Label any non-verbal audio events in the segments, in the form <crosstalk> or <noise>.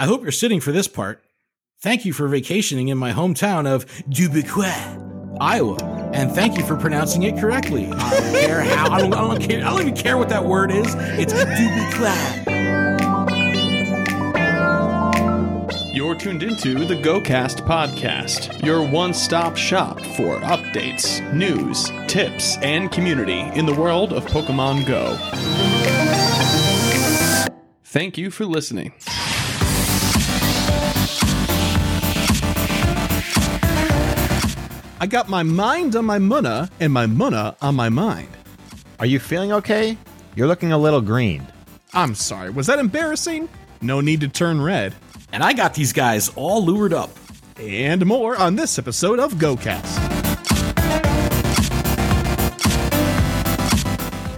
I hope you're sitting for this part. Thank you for vacationing in my hometown of Dubuque, Iowa, and thank you for pronouncing it correctly. I don't care how. I don't, I don't care. I don't even care what that word is. It's Dubuquois. You're tuned into the GoCast podcast, your one stop shop for updates, news, tips, and community in the world of Pokemon Go. Thank you for listening. I got my mind on my munna and my munna on my mind. Are you feeling okay? You're looking a little green. I'm sorry, was that embarrassing? No need to turn red. And I got these guys all lured up. And more on this episode of GoCast.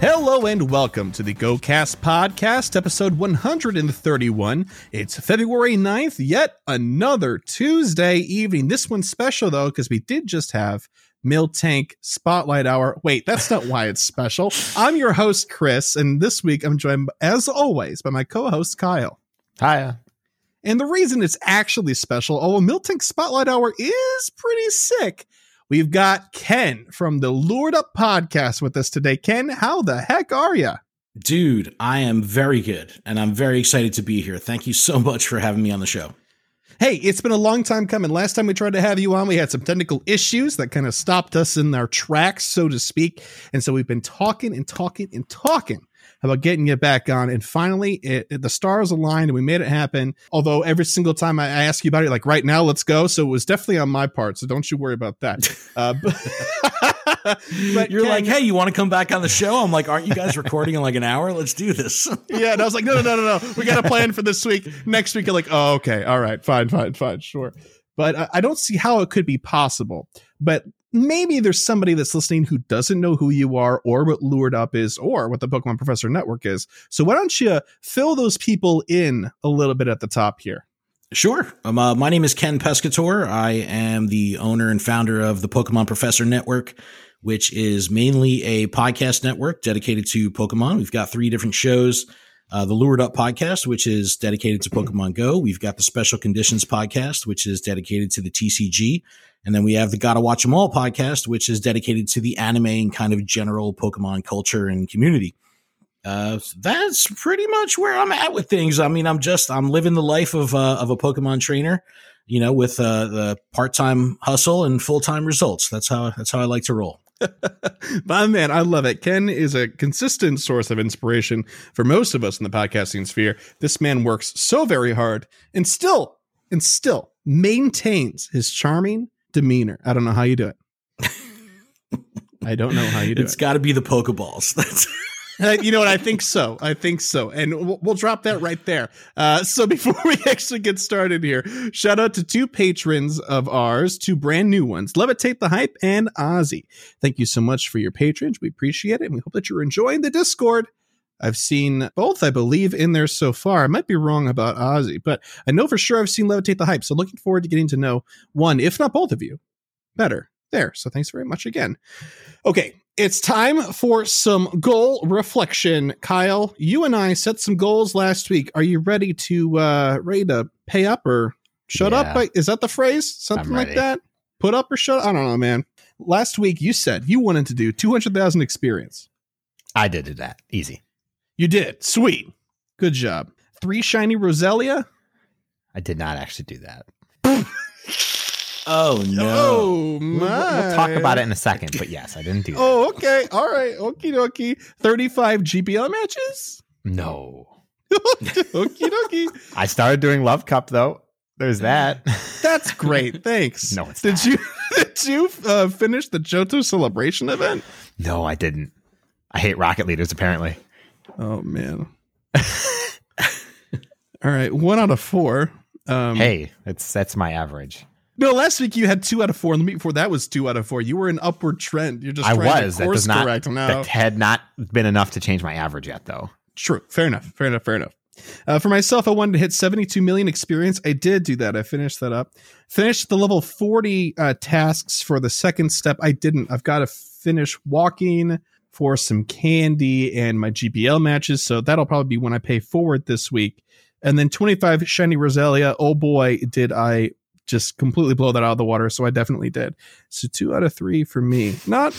Hello and welcome to the GoCast podcast, episode 131. It's February 9th, yet another Tuesday evening. This one's special though, because we did just have Miltank Spotlight Hour. Wait, that's not why it's special. I'm your host, Chris, and this week I'm joined, as always, by my co host, Kyle. Hiya. And the reason it's actually special, although Miltank Spotlight Hour is pretty sick, we've got Ken from the Lured Up podcast with us today. Ken, how the heck are you? Dude, I am very good and I'm very excited to be here. Thank you so <laughs> much for having me on the show. Hey, it's been a long time coming. Last time we tried to have you on, we had some technical issues that kind of stopped us in our tracks, so to speak. And so we've been talking and talking and talking about getting you back on. And finally, it, it- the stars aligned and we made it happen. Although every single time I, ask you about it, like right now, let's go. So it was definitely on my part. So don't you worry about that. <laughs> Uh, but, <laughs> but You're Ken- like, hey, you want to come back on the show? I'm like, aren't you guys recording in like an hour? Let's do this. <laughs> yeah. And I was like, no, no, no, no, no. We got a plan for this week. Next week, you're like, oh, okay. All right. Fine, fine, fine. Sure. But I don't see how it could be possible. But maybe there's somebody that's listening who doesn't know who you are or what Lured Up is or what the Pokemon Professor Network is. So why don't you fill those people in a little bit at the top here? Sure. Um, uh, my name is Ken Pescator. I am the owner and founder of the Pokemon Professor Network, which is mainly a podcast network dedicated to Pokemon. We've got three different shows. Uh, the Lured Up podcast, which is dedicated to Pokemon Go. We've got the Special Conditions podcast, which is dedicated to the TCG. And then we have the Gotta Watch 'em All podcast, which is dedicated to the anime and kind of general Pokemon culture and community. Uh, that's pretty much where I'm at with things. I mean, I'm just I'm living the life of uh, of a Pokemon trainer, you know, with uh, the part time hustle and full time results. That's how that's how I like to roll. <laughs> My man, I love it. Ken is a consistent source of inspiration for most of us in the podcasting sphere. This man works so very hard and still, and still maintains his charming demeanor. I don't know how you do it. <laughs> I don't know how you do It's it. It's got to be the Pokeballs. <laughs> That's Uh, you know what? I think so. I think so. And we'll, we'll drop that right there. Uh, so <laughs> before we actually get started here, shout out to two patrons of ours, two brand new ones, Levitate the Hype and Ozzy. Thank you so much for your patronage. We appreciate it. And we hope that you're enjoying the Discord. I've seen both, I believe, in there so far. I might be wrong about Ozzy, but I know for sure I've seen Levitate the Hype. So looking forward to getting to know one, if not both of you, better there. So thanks very much again. Okay, it's time for some goal reflection. Kyle, you and I set some goals last week. Are you ready to uh ready to pay up or shut up? Yeah. Like, Is that the phrase? Something like that? Put up or shut up? I don't know, man. Last week you said you wanted to do 200,000 experience. I did do that. Easy. You did. Sweet. Good job. Three shiny Roselia? I did not actually do that. <laughs> oh no. Oh, We'll, we'll talk about it in a second, but yes, I didn't do that. Oh, okay. All right. Okie dokie. 35 GBL matches? No. <laughs> Okie dokie. <laughs> I started doing Love Cup though. There's that. That's great. Thanks. No, it's did not. you did you uh, finish the Johto celebration event? no, I didn't. I hate rocket leaders apparently. Oh man. <laughs> All right, one out of four. Um, Hey, it's that's my average. no, last week you had two out of four, and the week before that was two out of four. You were an upward trend. You're just I was. That does not. correct now. That had not been enough to change my average yet, though. True. Fair enough. Fair enough. Fair enough. Uh, for myself, I wanted to hit 72 million experience. I did do that. I finished that up. Finished the level 40 uh, tasks for the second step. I didn't. I've got to finish walking for some candy and my GBL matches. So that'll probably be when I pay forward this week. and then 25 shiny Roselia. Oh boy, did I just completely blow that out of the water. So I definitely did. So two out of three for me. Not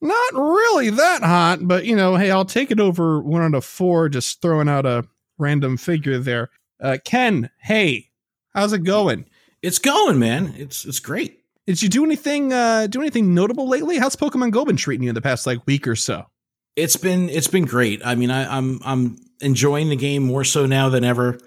not really that hot, but you know, hey, I'll take it over one out of four, just throwing out a random figure there. Uh, Ken, hey, how's it going? It's going, man. It's it's great. Did you do anything uh do anything notable lately? How's Pokemon Go been treating you in the past like week or so? It's been it's been great. I mean, I, I'm I'm enjoying the game more so now than ever.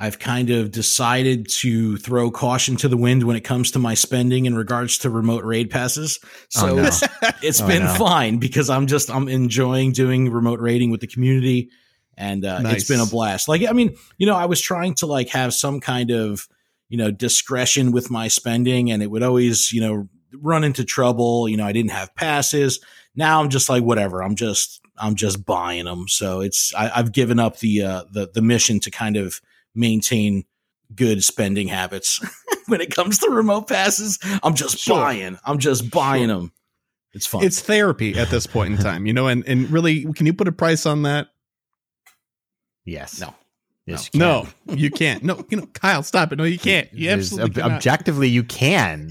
I've kind of decided to throw caution to the wind when it comes to my spending in regards to remote raid passes. So Oh, no. it's, it's Oh, been no. fine because I'm just I'm enjoying doing remote raiding with the community and uh, Nice. it's been a blast. Like I mean, you know, I was trying to like have some kind of, you know, discretion with my spending and it would always, you know, run into trouble, you know, I didn't have passes. Now I'm just like whatever. I'm just I'm just buying them. So it's I, I've given up the uh the the mission to kind of maintain good spending habits <laughs> <laughs> when it comes to remote passes. I'm just Sure. buying. I'm just buying them. It's fun. It's therapy at this point in <laughs> time, you know, and and really can you put a price on that? Yes. No. Yes, you No, <laughs> you can't. No, you know, Kyle, stop it. No, you can't. You There's- absolutely ob- objectively, you can.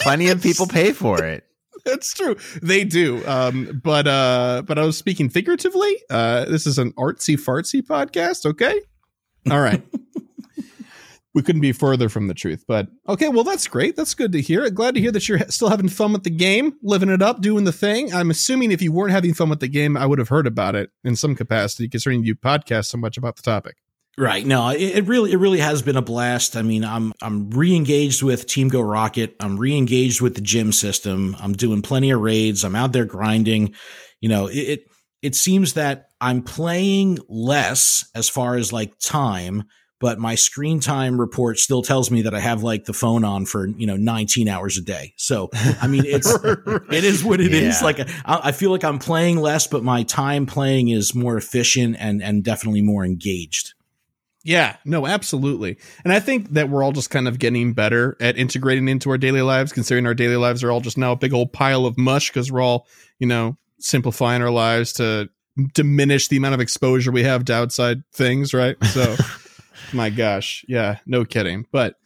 Plenty of people <laughs> pay for it. That's true. They do. Um, but uh, but I was speaking figuratively. Uh, this is an artsy fartsy podcast. Okay. All right. <laughs> we couldn't be further from the truth, but okay. Well, that's great. That's good to hear. Glad to hear that you're still having fun with the game, living it up, doing the thing. I'm assuming if you weren't having fun with the game, I would have heard about it in some capacity, considering you podcast so much about the topic. Right. No, it, it really it really has been a blast. I mean, I'm I'm re-engaged with Team Go Rocket. I'm re-engaged with the gym system. I'm doing plenty of raids. I'm out there grinding. You know, it it, it seems that I'm playing less as far as like time, but my screen time report still tells me that I have like the phone on for, you know, 19 hours a day. So, I mean, it's <laughs> it is what it is. Yeah. Like I, I feel like I'm playing less, but my time playing is more efficient and and definitely more engaged. Yeah, no, absolutely. And I think that we're all just kind of getting better at integrating into our daily lives, considering our daily lives are all just now a big old pile of mush because we're all, you know, simplifying our lives to diminish the amount of exposure we have to outside things, right? So, <laughs> my gosh, yeah, no kidding. But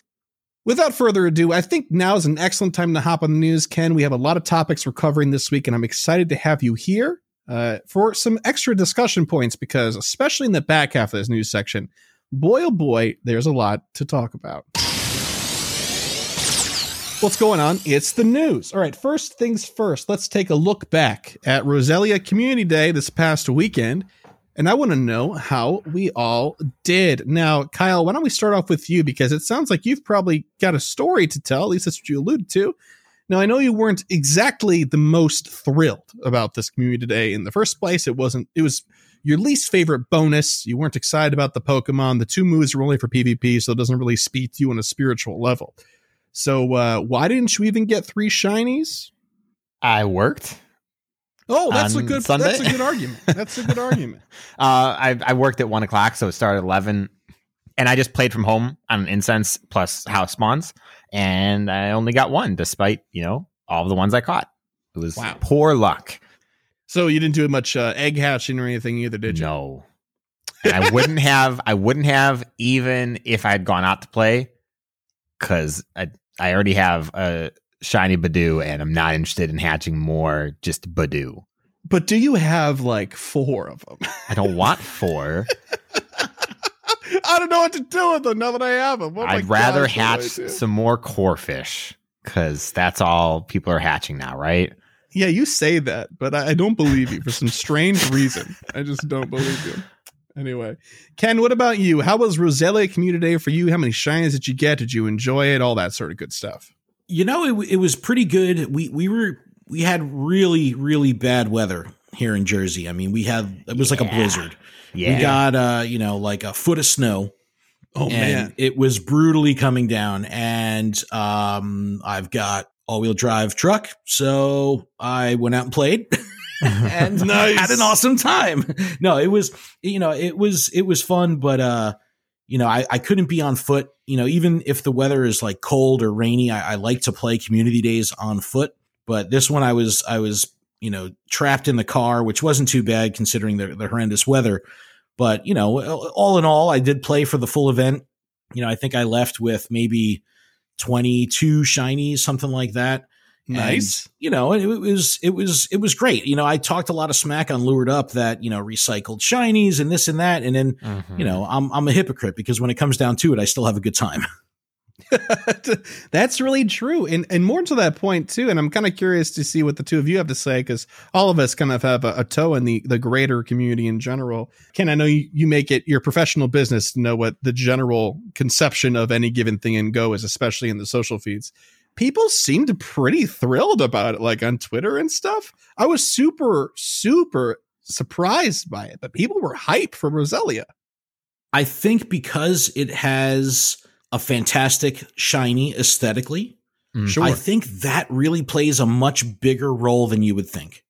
without further ado, I think now is an excellent time to hop on the news, Ken. We have a lot of topics we're covering this week, and I'm excited to have you here uh, for some extra discussion points because, especially in the back half of this news section, boy oh boy, there's a lot to talk about. What's going on? It's the news. All right, first things first, let's take a look back at Roselia Community Day this past weekend. And I want to know how we all did. Now, Kyle, why don't we start off with you? Because it sounds like you've probably got a story to tell. At least that's what you alluded to. Now, I know you weren't exactly the most thrilled about this community day in the first place. It wasn't, it was your least favorite bonus. You weren't excited about the Pokemon. The two moves were only for PvP, so it doesn't really speak to you on a spiritual level. So, uh, why didn't you even get three shinies? I worked. Oh, that's a good. Sunday? That's a good argument. That's a good <laughs> argument. Uh, I, I worked at one o'clock, so it started at 11. And I just played from home on incense plus house spawns. And I only got one, despite, you know, all the ones I caught. It was Wow. poor luck. So you didn't do much uh, egg hatching or anything either, did you? No. And I wouldn't <laughs> have, I wouldn't have even if I had gone out to play because I, I already have a shiny Budew and I'm not interested in hatching more just Budew. But do you have like four of them? I don't want <laughs> four. I don't know what to do with them now that I have them. Oh I'd rather gosh, what do I hatch some more core fish because that's all people are hatching now, right? Yeah, you say that, but I I don't believe you for some strange reason. I just don't believe you. Anyway, Ken, what about you? How was Roselia Community Day for you? How many shines did you get? Did you enjoy it? All that sort of good stuff. You know, it, it was pretty good. We we were we had really really bad weather here in Jersey. I mean, we had it was like a blizzard. Yeah. We got uh, you know, like a foot of snow. Oh and it was brutally coming down. And um, I've got all wheel drive truck, so I went out and played. <laughs> and Nice. <laughs> had an awesome time. No, it was you know it was it was fun, but uh, you know I, I couldn't be on foot. You know, even if the weather is like cold or rainy, I, I like to play community days on foot. But this one, I was I was you know trapped in the car, which wasn't too bad considering the, the horrendous weather. But, you know, all in all, I did play for the full event. You know, I think I left with maybe 22 shinies, something like that. Nice. And, you know, it, it, was it was it was great. You know, I talked a lot of smack on Lured Up that you know recycled shinies and this and that, and then mm-hmm. you know I'm I'm a hypocrite because when it comes down to it, I still have a good time. <laughs> <laughs> That's really true. And and more to that point too, and I'm kind of curious to see what the two of you have to say because all of us kind of have a, a, toe in the the greater community in general. Ken, I know you, you make it your professional business to know what the general conception of any given thing in Go is, especially in the social feeds. People seemed pretty thrilled about it, like on Twitter and stuff. I was super, super surprised by it, but people were hype for Roselia. I think because it has a fantastic shiny aesthetically. Mm. Sure. I think that really plays a much bigger role than you would think.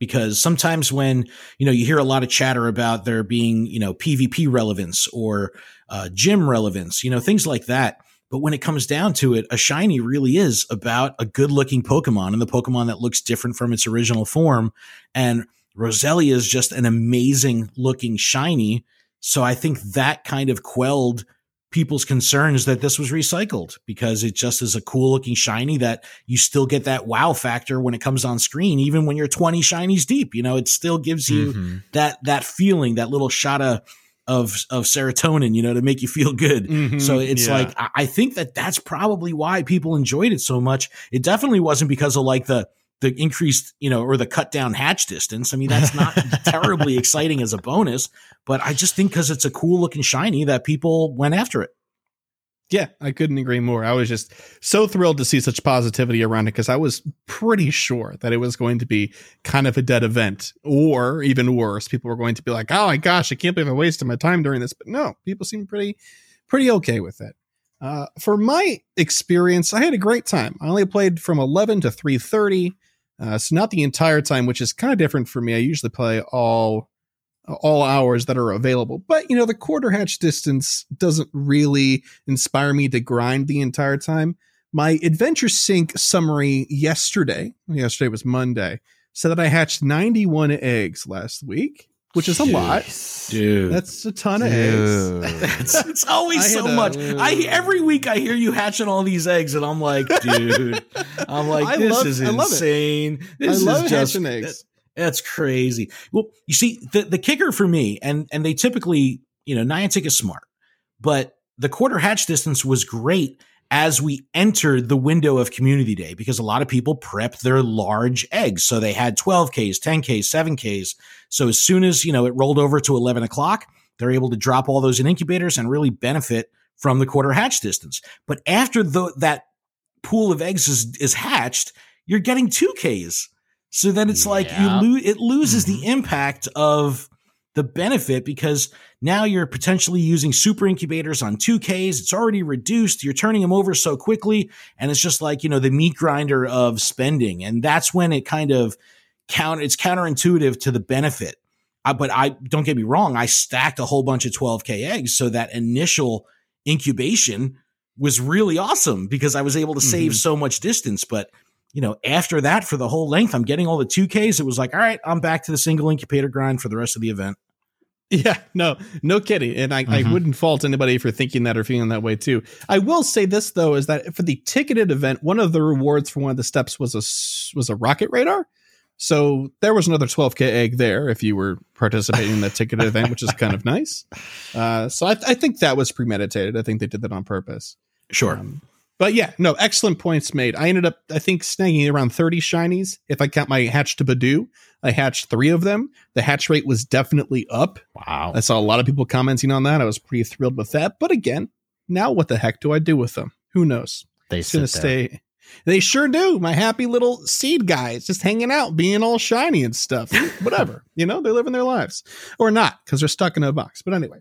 Because sometimes when, you know, you hear a lot of chatter about there being, you know, PvP relevance or uh, gym relevance, you know, things like that. But when it comes down to it, a shiny really is about a good looking Pokemon and the Pokemon that looks different from its original form. And Roselia is just an amazing looking shiny. So I think that kind of quelled people's concerns that this was recycled because it just is a cool looking shiny that you still get that wow factor when it comes on screen even when you're 20 shinies deep you know it still gives you mm-hmm. that that feeling that little shot of of of serotonin you know to make you feel good mm-hmm. so it's yeah. like i think that that's probably why people enjoyed it so much it definitely wasn't because of like the the increased, you know, or the cut down hatch distance. I mean, that's not <laughs> terribly exciting as a bonus, but I just think because it's a cool looking shiny that people went after it. Yeah, I couldn't agree more. I was just so thrilled to see such positivity around it because I was pretty sure that it was going to be kind of a dead event, or even worse, people were going to be like, "Oh my gosh, I can't believe I wasted my time during this." But no, people seem pretty, pretty okay with it. Uh, for my experience, I had a great time. I only played from eleven to three thirty. Uh, so not the entire time, which is kind of different for me. I usually play all all hours that are available. But you know, the quarter hatch distance doesn't really inspire me to grind the entire time. My adventure sync summary yesterday, yesterday was Monday, said that I hatched 91 eggs last week which is a lot, dude. That's a ton dude. of eggs. <laughs> That's, it's always so a, much. I mm. every week I hear you hatching all these eggs, and I'm like, dude, I'm like, this love, is insane. This I love is just, hatching eggs. That, that's crazy. Well, you see, the the kicker for me, and and they typically, you know, Niantic is smart, but the quarter hatch distance was great as we entered the window of community day because a lot of people prepped their large eggs. So they had 12Ks, 10Ks, 7Ks. So as soon as, you know, it rolled over to 11 o'clock, they're able to drop all those in incubators and really benefit from the quarter hatch distance. But after the, that pool of eggs is, is hatched, you're getting 2Ks. So then it's yeah. like you lose, it loses mm-hmm. the impact of the benefit because now you're potentially using super incubators on 2Ks. It's already reduced. You're turning them over so quickly. And it's just like, you know, the meat grinder of spending. And that's when it kind of counter, it's counterintuitive to the benefit. I, but I don't get me wrong. I stacked a whole bunch of 12K eggs. So that initial incubation was really awesome because I was able to save mm-hmm. so much distance. But you know, after that, for the whole length, I'm getting all the 2Ks. It was like, all right, I'm back to the single incubator grind for the rest of the event. <laughs> Yeah, no, no kidding. And I, mm-hmm. I wouldn't fault anybody for thinking that or feeling that way too. I will say this though, is that for the ticketed event, one of the rewards for one of the steps was a was a rocket radar. So there was another 12k egg there if you were participating in that ticketed event, which is kind of nice. <laughs> Uh, so I, I, think that was premeditated. I think they did that on purpose. Sure. Um, but yeah, no, excellent points made. I ended up, I think, snagging around 30 shinies. If I count my hatch to Budew, I hatched three of them. The hatch rate was definitely up. Wow. I saw a lot of people commenting on that. I was pretty thrilled with that. But again, now what the heck do I do with them? Who knows? They it's gonna stay. They sure do. My happy little seed guys just hanging out, being all shiny and stuff. <laughs> Whatever. you know, they're living their lives. Or not, because they're stuck in a box. But anyway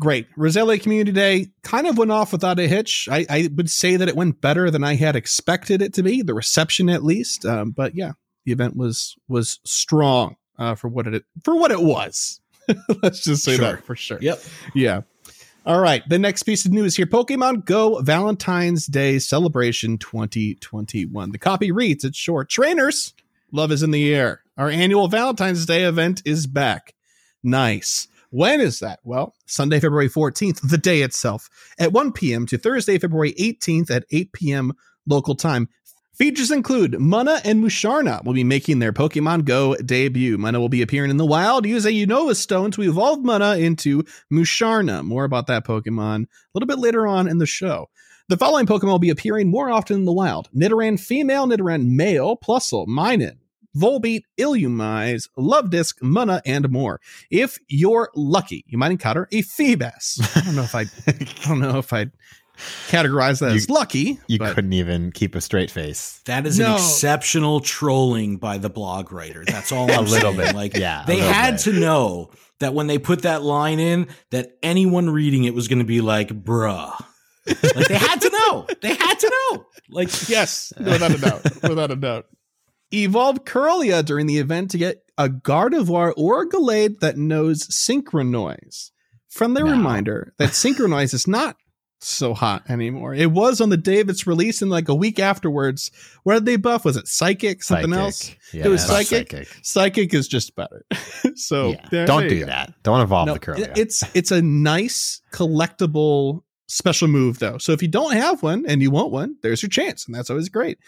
great. Roselia Community Day kind of went off without a hitch. I, I, would say that it went better than I had expected it to be, the reception at least. Um, but yeah, the event was was strong uh, for what it for what it was. <laughs> Let's just say sure. that for sure. Yep. Yeah. All right. The next piece of news here Pokemon Go Valentine's Day Celebration 2021. The copy reads it's short Trainers, love is in the air. Our annual Valentine's Day event is back. Nice. When is that? Well, Sunday, February 14th, the day itself, at 1 p.m. to Thursday, February 18th at 8 p.m. local time. Features include Munna and Musharna will be making their Pokemon Go debut. Munna will be appearing in the wild using Unova Stone to evolve Munna into Musharna. More about that Pokemon a little bit later on in the show. The following Pokemon will be appearing more often in the wild. Nidoran female, Nidoran male, Plusle, Minun, Volbeat, Illumise, Luvdisc, Munna, and more. If you're lucky, you might encounter a Feebas. I don't know if I, I don't know if I categorize that You- as lucky. You but couldn't even keep a straight face. That is No. an exceptional trolling by the blog writer. That's all <laughs> A I'm little saying. bit, Like yeah, they had bit. to know that when they put that line in, that anyone reading it was going to be like, "Bruh." like they had to know. They had to know. Like yes, without a doubt, without a doubt. Evolved Kirlia during the event to get a Gardevoir or a Gallade that knows Synchronoise. Friendly No. reminder that Synchronoise is not so hot anymore. It was on the day of its release, and like a week afterwards, what did they buff? Was it Psychic? Something Psychic. else? Yeah, It was that's psychic? Psychic is just better. <laughs> so yeah. there- Don't there do that. Don't evolve No, the Kirlia. it- It's it's a nice collectible special move though. So if you don't have one and you want one, there's your chance, and that's always great.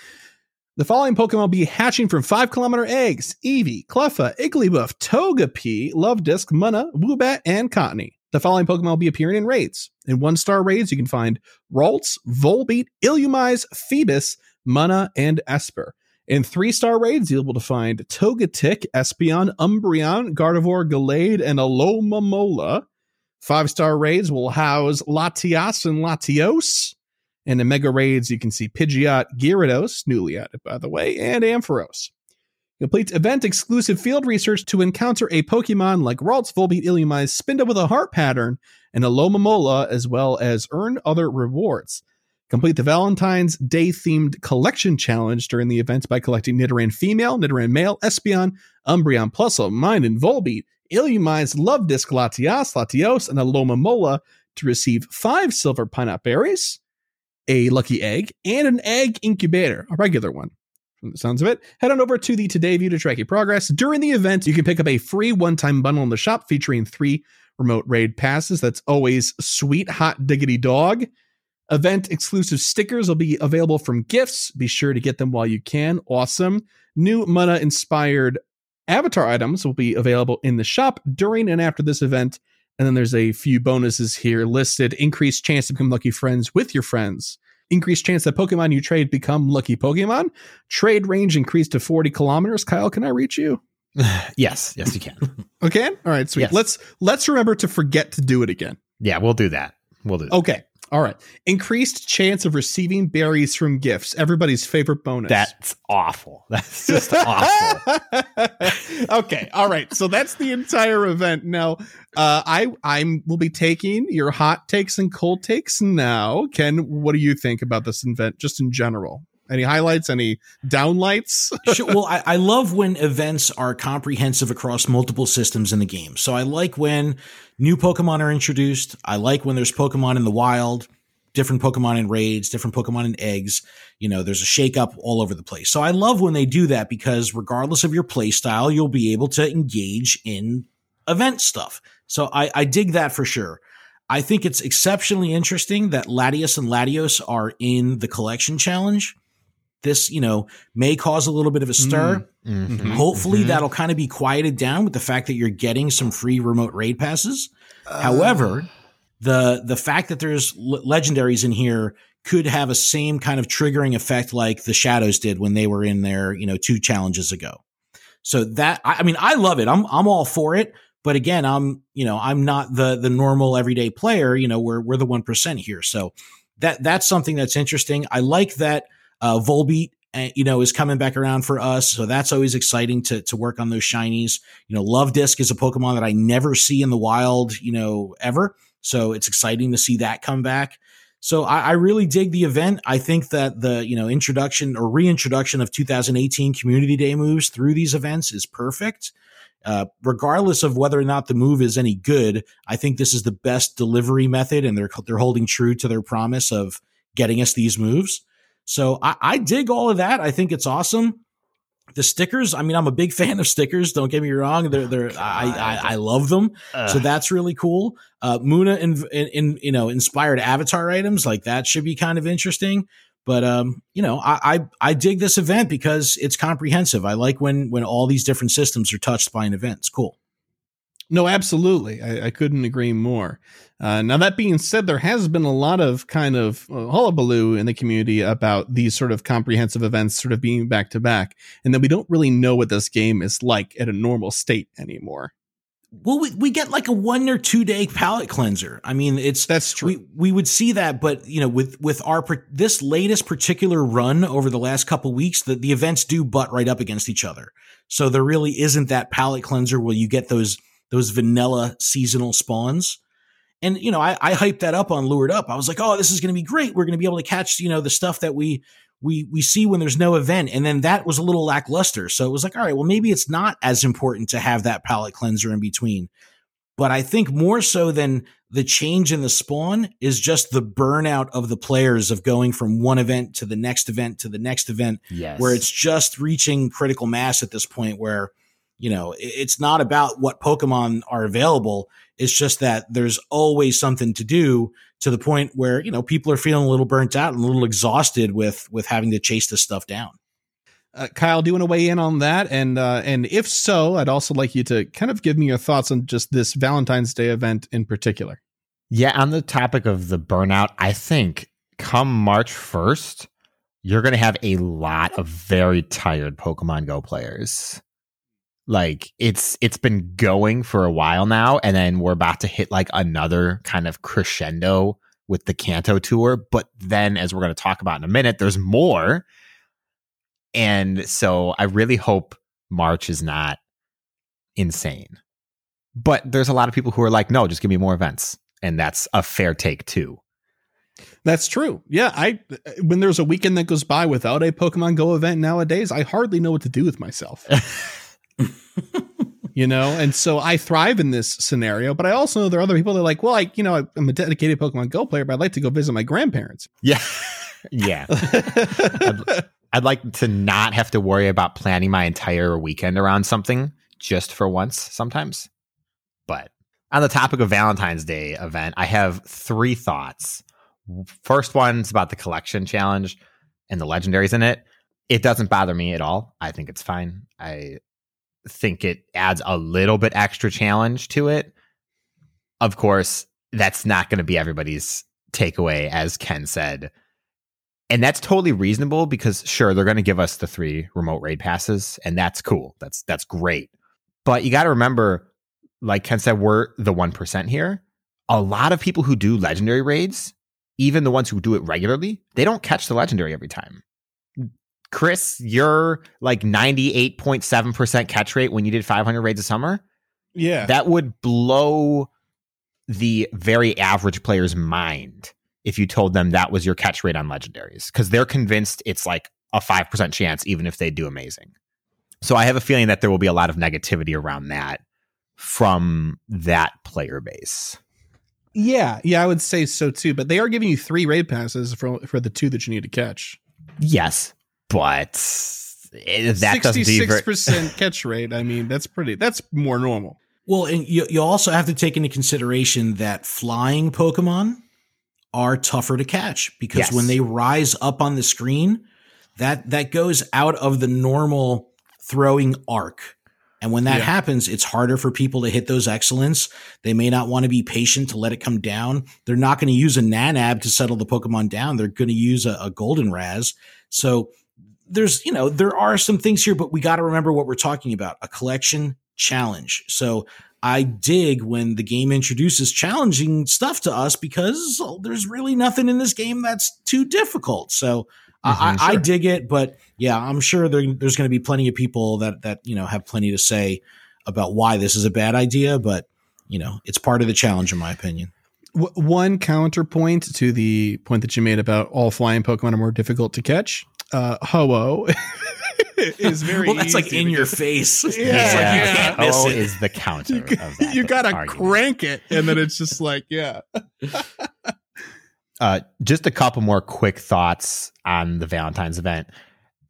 The following Pokemon will be hatching from five kilometer eggs: Eevee, Cleffa, Igglybuff, Togepi, Luvdisc, Munna, Woobat, and Cottonee. The following Pokemon will be appearing in raids. In one star raids, you can find Ralts, Volbeat, Illumise, Feebas, Munna, and Esper. In three star raids, you'll be able to find Togetic, Espeon, Umbreon, Gardevoir, Gallade, and Alomomola. Five star raids will house Latias and Latios. And in mega raids, you can see Pidgeot, Gyarados, newly added by the way, and Ampharos. Complete event exclusive field research to encounter a Pokemon like Ralts, Volbeat, Illumise, Spinda with a heart pattern, and Alomomola, as well as earn other rewards. Complete the Valentine's Day themed collection challenge during the event by collecting Nidoran female, Nidoran male, Espeon, Umbreon, Plusle, Minun, Volbeat, Illumise, Luvdisc, Latias, Latios, and Alomomola to receive five silver pineapple berries, a lucky egg, and an egg incubator, a regular one. From the sounds of it, head on over to the Today View to track your progress. During the event, you can pick up a free one time bundle in the shop featuring three remote raid passes. That's always sweet, hot diggity dog. Event exclusive stickers will be available from gifts. Be sure to get them while you can. Awesome. New Munna inspired avatar items will be available in the shop during and after this event. And then there's a few bonuses here listed. Increased chance to become lucky friends with your friends. Increased chance that Pokemon you trade become lucky Pokemon. Trade range increased to 40 kilometers. Kyle, can I reach you? <sighs> yes, yes, you can. <laughs> Okay. All right, sweet. Yes. Let's let's remember to forget to do it again. yeah, we'll do that. We'll do that. Okay. All right. Increased chance of receiving berries from gifts. Everybody's favorite bonus. That's awful. <laughs> That's just awful. <laughs> okay. All right. So that's the entire event. Now, uh, I I'm will be taking your hot takes and cold takes now. Ken, what do you think about this event, just in general? Any highlights? Any downlights? <laughs> Sure, well, I, I love when events are comprehensive across multiple systems in the game. So I like when new Pokemon are introduced. I like when there's Pokemon in the wild, different Pokemon in raids, different Pokemon in eggs. You know, there's a shakeup all over the place. So I love when they do that because regardless of your play style, you'll be able to engage in event stuff. So I, I dig that for sure. I think it's exceptionally interesting that Latias and Latios are in the collection challenge. This, you know, may cause a little bit of a stir. Mhm. Hopefully Mhm. that'll kind of be quieted down with the fact that you're getting some free remote raid passes. However, the the fact that there's le- legendaries in here could have a same kind of triggering effect like the shadows did when they were in there, you know, two challenges ago. So that I I mean, I love it. I'm I'm all for it. But again, I'm you know I'm not the the normal everyday player. You know, we're we're the one percent here. So that that's something that's interesting. I like that uh, Volbeat uh, you know, is coming back around for us. So that's always exciting to to work on those shinies. You know, Luvdisc is a Pokemon that I never see in the wild, you know, ever. So it's exciting to see that come back. So I, I really dig the event. I think that the you know introduction or reintroduction of 2018 Community Day moves through these events is perfect. Uh, regardless of whether or not the move is any good, I think this is the best delivery method, and they're they're holding true to their promise of getting us these moves. So I, I dig all of that. I think it's awesome. the stickers. I mean, I'm a big <laughs> fan of stickers. Don't get me wrong. They're they're I, I, I love them. So that's really cool. Uh, Munna in, in, in you know inspired avatar items like that should be kind of interesting. But um, you know, I, I I dig this event because it's comprehensive. I like when when all these different systems are touched by an event. It's cool. No, absolutely. I, I couldn't agree more. Uh, now, that being said, there has been a lot of kind of uh, hullabaloo in the community about these sort of comprehensive events sort of being back to back, and that we don't really know what this game is like at a normal state anymore. Well, we, we get like a one or two day palate cleanser. I mean, it's That's true. We, we would see that, but you know, with with our this latest particular run over the last couple weeks, the the events do butt right up against each other. So there really isn't that palate cleanser where you get those those vanilla seasonal spawns. And you know, I, I hyped that up on Lured Up. I was like, oh, this is going to be great. We're going to be able to catch you know the stuff that we we we see when there's no event. And then that was a little lackluster. So it was like, all right, well, maybe it's not as important to have that palate cleanser in between. But I think more so than the change in the spawn is just the burnout of the players of going from one event to the next event to the next event, yes. where it's just reaching critical mass at this point where you know, it's not about what Pokemon are available. It's just that there's always something to do to the point where, you know, people are feeling a little burnt out and a little exhausted with, with having to chase this stuff down. Uh, Kyle, do you want to weigh in on that? And uh, and if so, I'd also like you to kind of give me your thoughts on just this Valentine's Day event in particular. Yeah, on the topic of the burnout, I think come March 1st, you're going to have a lot of very tired Pokemon Go players like it's it's been going for a while now and then we're about to hit like another kind of crescendo with the Kanto tour but then as we're going to talk about in a minute there's more and so i really hope march is not insane but there's a lot of people who are like no just give me more events and that's a fair take too that's true. Yeah, I when there's a weekend that goes by without a Pokemon Go event nowadays, I hardly know what to do with myself. <laughs> you know? And so i thrive in this scenario but i also know there are other people that are like well i you know i'm a dedicated pokemon go player but i'd like to go visit my grandparents. Yeah. <laughs> Yeah. I'd, I'd, like to not have to worry about planning my entire weekend around something just for once sometimes. But on the topic of valentine's day event i have three thoughts. First one's about the collection challenge and the legendaries in it. It doesn't bother me at all. I think it's fine. I think it adds a little bit extra challenge to it. Of course, that's not going to be everybody's takeaway, as Ken said. And that's totally reasonable because sure, they're going to give us the three remote raid passes, and that's cool. That's that's great. But you got to remember, like Ken said, we're the one percent here. A lot of people who do legendary raids, even the ones who do it regularly, they don't catch the legendary every time. Chris, your like 98.7% catch rate when you did 500 raids a summer, yeah. That would blow the very average player's mind if you told them that was your catch rate on legendaries cuz they're convinced it's like a 5% chance even if they do amazing. So I have a feeling that there will be a lot of negativity around that from that player base. Yeah, yeah, I would say so too. But they are giving you three raid passes for for the two that you need to catch. Yes, but eh, that doesn't six percent <laughs> catch rate. I mean, that's pretty. That's more normal. Well, and you you also have to take into consideration that flying Pokemon are tougher to catch because yes. when they rise up on the screen, that that goes out of the normal throwing arc. And when that yeah. happens, it's harder for people to hit those excellence. They may not want to be patient to let it come down. They're not going to use a Nanab to settle the Pokemon down. They're going to use a, a Golden Razz. So there's, you know, there are some things here, but we got to remember what we're talking about a collection challenge. So I dig when the game introduces challenging stuff to us because there's really nothing in this game that's too difficult. So mm-hmm, I, sure. I, dig it, but yeah, I'm sure there, there's going to be plenty of people that that you know have plenty to say about why this is a bad idea. But you know, it's part of the challenge, in my opinion. one counterpoint to the point that you made about all flying Pokemon are more difficult to catch uh, Ho-Oh <laughs> is very well. That's like in your face. <laughs> Yeah, yeah. Like Ho-Oh is the counter. You, of that you gotta argument. crank it, and then it's just like yeah. <laughs> uh, just a couple more quick thoughts on the Valentine's event.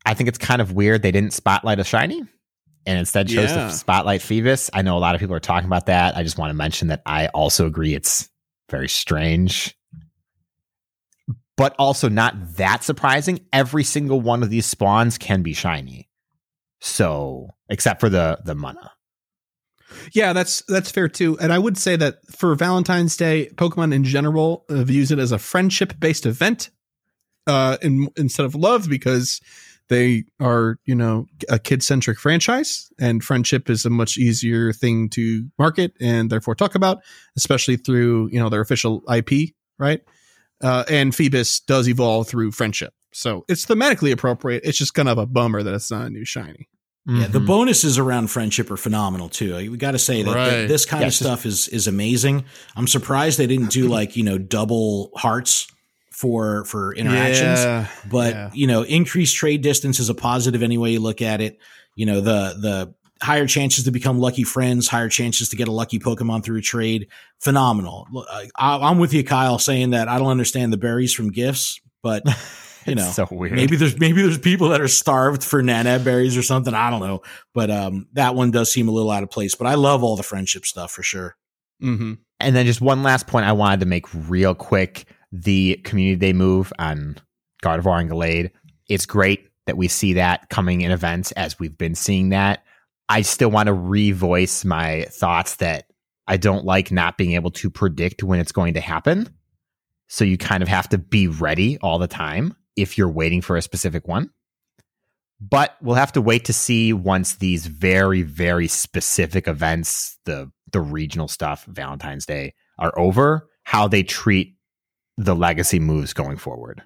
I think it's kind of weird they didn't spotlight a shiny and instead chose Yeah. to spotlight Feebas. I know a lot of people are talking about that. I just want to mention that I also agree it's very strange, but also not that surprising. Every single one of these spawns can be shiny. So, except for the the Munna. Yeah, that's that's fair too. And I would say that for Valentine's Day, Pokemon in general uh, views it as a friendship based event uh, in, instead of love because they are, you know, a kid centric franchise, and friendship is a much easier thing to market and therefore talk about, especially through you know their official IP, right? Uh, and Feebas does evolve through friendship, so it's thematically appropriate. It's just kind of a bummer that it's not a new shiny. Yeah, the Mhm. bonuses around friendship are phenomenal too. We got to say that, that this kind Yeah, of stuff is is amazing. I'm surprised they didn't do like you know double hearts for for interactions. Yeah, but yeah. you know increased trade distance is a positive any way you look at it you know the the higher chances to become lucky friends higher chances to get a lucky pokemon through a trade phenomenal I, i'm with you kyle saying that i don't understand the berries from gifts but <laughs> you know so weird. maybe there's maybe there's people that are starved for nana berries or something i don't know but um that one does seem a little out of place but i love all the friendship stuff for sure hmm And then just one last point I wanted to make real quick. The community day move on Gardevoir and Gallade. It's great that we see that coming in events as we've been seeing that. I still want to revoice my thoughts that I don't like not being able to predict when it's going to happen. So you kind of have to be ready all the time if you're waiting for a specific one. But we'll have to wait to see once these very, very specific events, the the regional stuff, Valentine's Day, are over, how they treat the legacy moves going forward.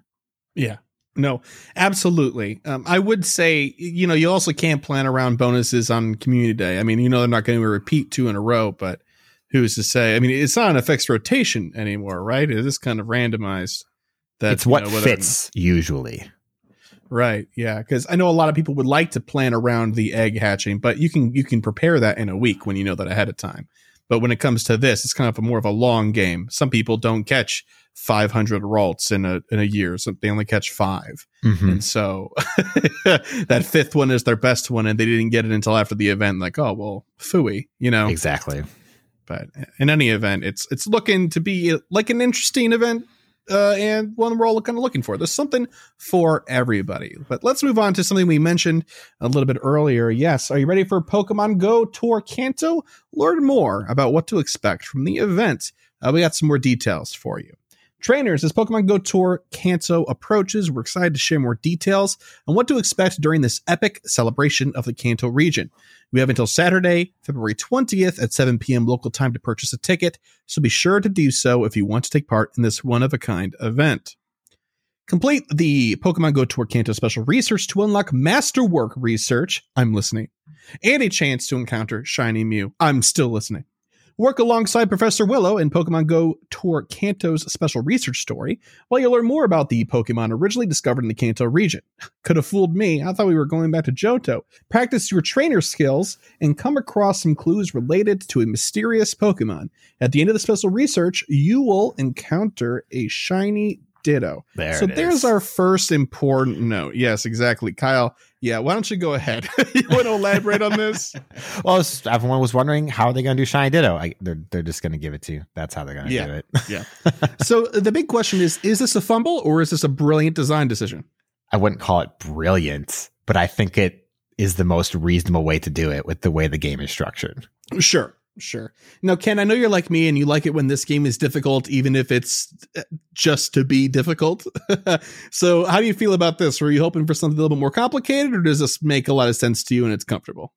Yeah. No, absolutely. Um, I would say, you know, you also can't plan around bonuses on community day. I mean, you know, they're not going to repeat two in a row, but who's to say? I mean, it's not a fixed rotation anymore, right? It is kind of randomized. That it's what you know, fits usually. Right. Yeah. Because I know a lot of people would like to plan around the egg hatching, but you can you can prepare that in a week when you know that ahead of time. But when it comes to this, it's kind of a more of a long game. Some people don't catch 500 ralts in a in a year, so they only catch five. Mhm. And so <laughs> that fifth one is their best one, and they didn't get it until after the event. Like, oh well, fooey, you know. Exactly. But in any event, it's it's looking to be like an interesting event, uh, and one we're all kind of looking for. There's something for everybody. But let's move on to something we mentioned a little bit earlier. Yes, are you ready for Pokemon Go Tour Kanto? Learn more about what to expect from the event. Uh, we got some more details for you. Trainers, as Pokemon Go Tour Kanto approaches, we're excited to share more details on what to expect during this epic celebration of the Kanto region. We have until Saturday, February 20th at 7 p.m. local time to purchase a ticket, so be sure to do so if you want to take part in this one of a kind event. Complete the Pokemon Go Tour Kanto special research to unlock masterwork research. I'm listening. And a chance to encounter Shiny Mew. I'm still listening. Work alongside Professor Willow in Pokemon Go Tour Kanto's special research story, while you learn more about the Pokemon originally discovered in the Kanto region. <laughs> Could have fooled me. I thought we were going back to Johto. Practice your trainer skills and come across some clues related to a mysterious Pokemon. At the end of the special research, you will encounter a shiny Ditto. There so there's is. our first important note. Yes, exactly. Kyle, yeah, why don't you go ahead? <laughs> you want to elaborate on this? <laughs> Well, everyone was wondering how are they going to do Shiny Ditto. I, they're they're just going to give it to you. That's how they're going to Yeah. do it. Yeah. <laughs> so the big question is is this a fumble or is this a brilliant design decision? I wouldn't call it brilliant, but I think it is the most reasonable way to do it with the way the game is structured. Sure. Sure. Now, Ken, I know you're like me and you like it when this game is difficult, even if it's uh, just to be difficult. <laughs> so, how do you feel about this? Were you hoping for something a little bit more complicated, or does this make a lot of sense to you and it's comfortable?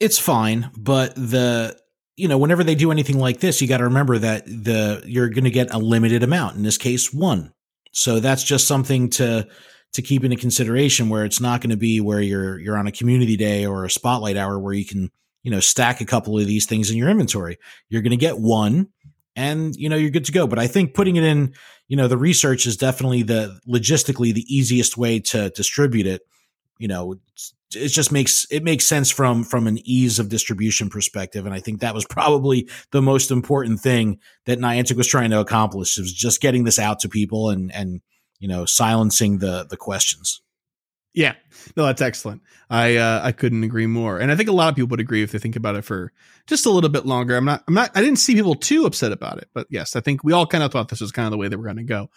it's fine but the you know whenever they do anything like this you got to remember that the you're going to get a limited amount in this case one so that's just something to to keep into consideration where it's not going to be where you're you're on a community day or a spotlight hour where you can you know stack a couple of these things in your inventory. You're going to get one and you know you're good to go. But i think putting it in you know the research is definitely the logistically the easiest way to distribute it. You know it just makes it makes sense from from an ease of distribution perspective. And i think that was <laughs> probably the most important thing that niantic was trying to accomplish was just getting this out to people and and you know silencing the the questions Yeah, no, that's excellent. I uh, I couldn't agree more, and I think a lot of people would agree if they think about it for just a little bit longer. I'm not I'm not I didn't see people too upset about it, but yes, I think we all kind of thought this was kind of the way they were going to go.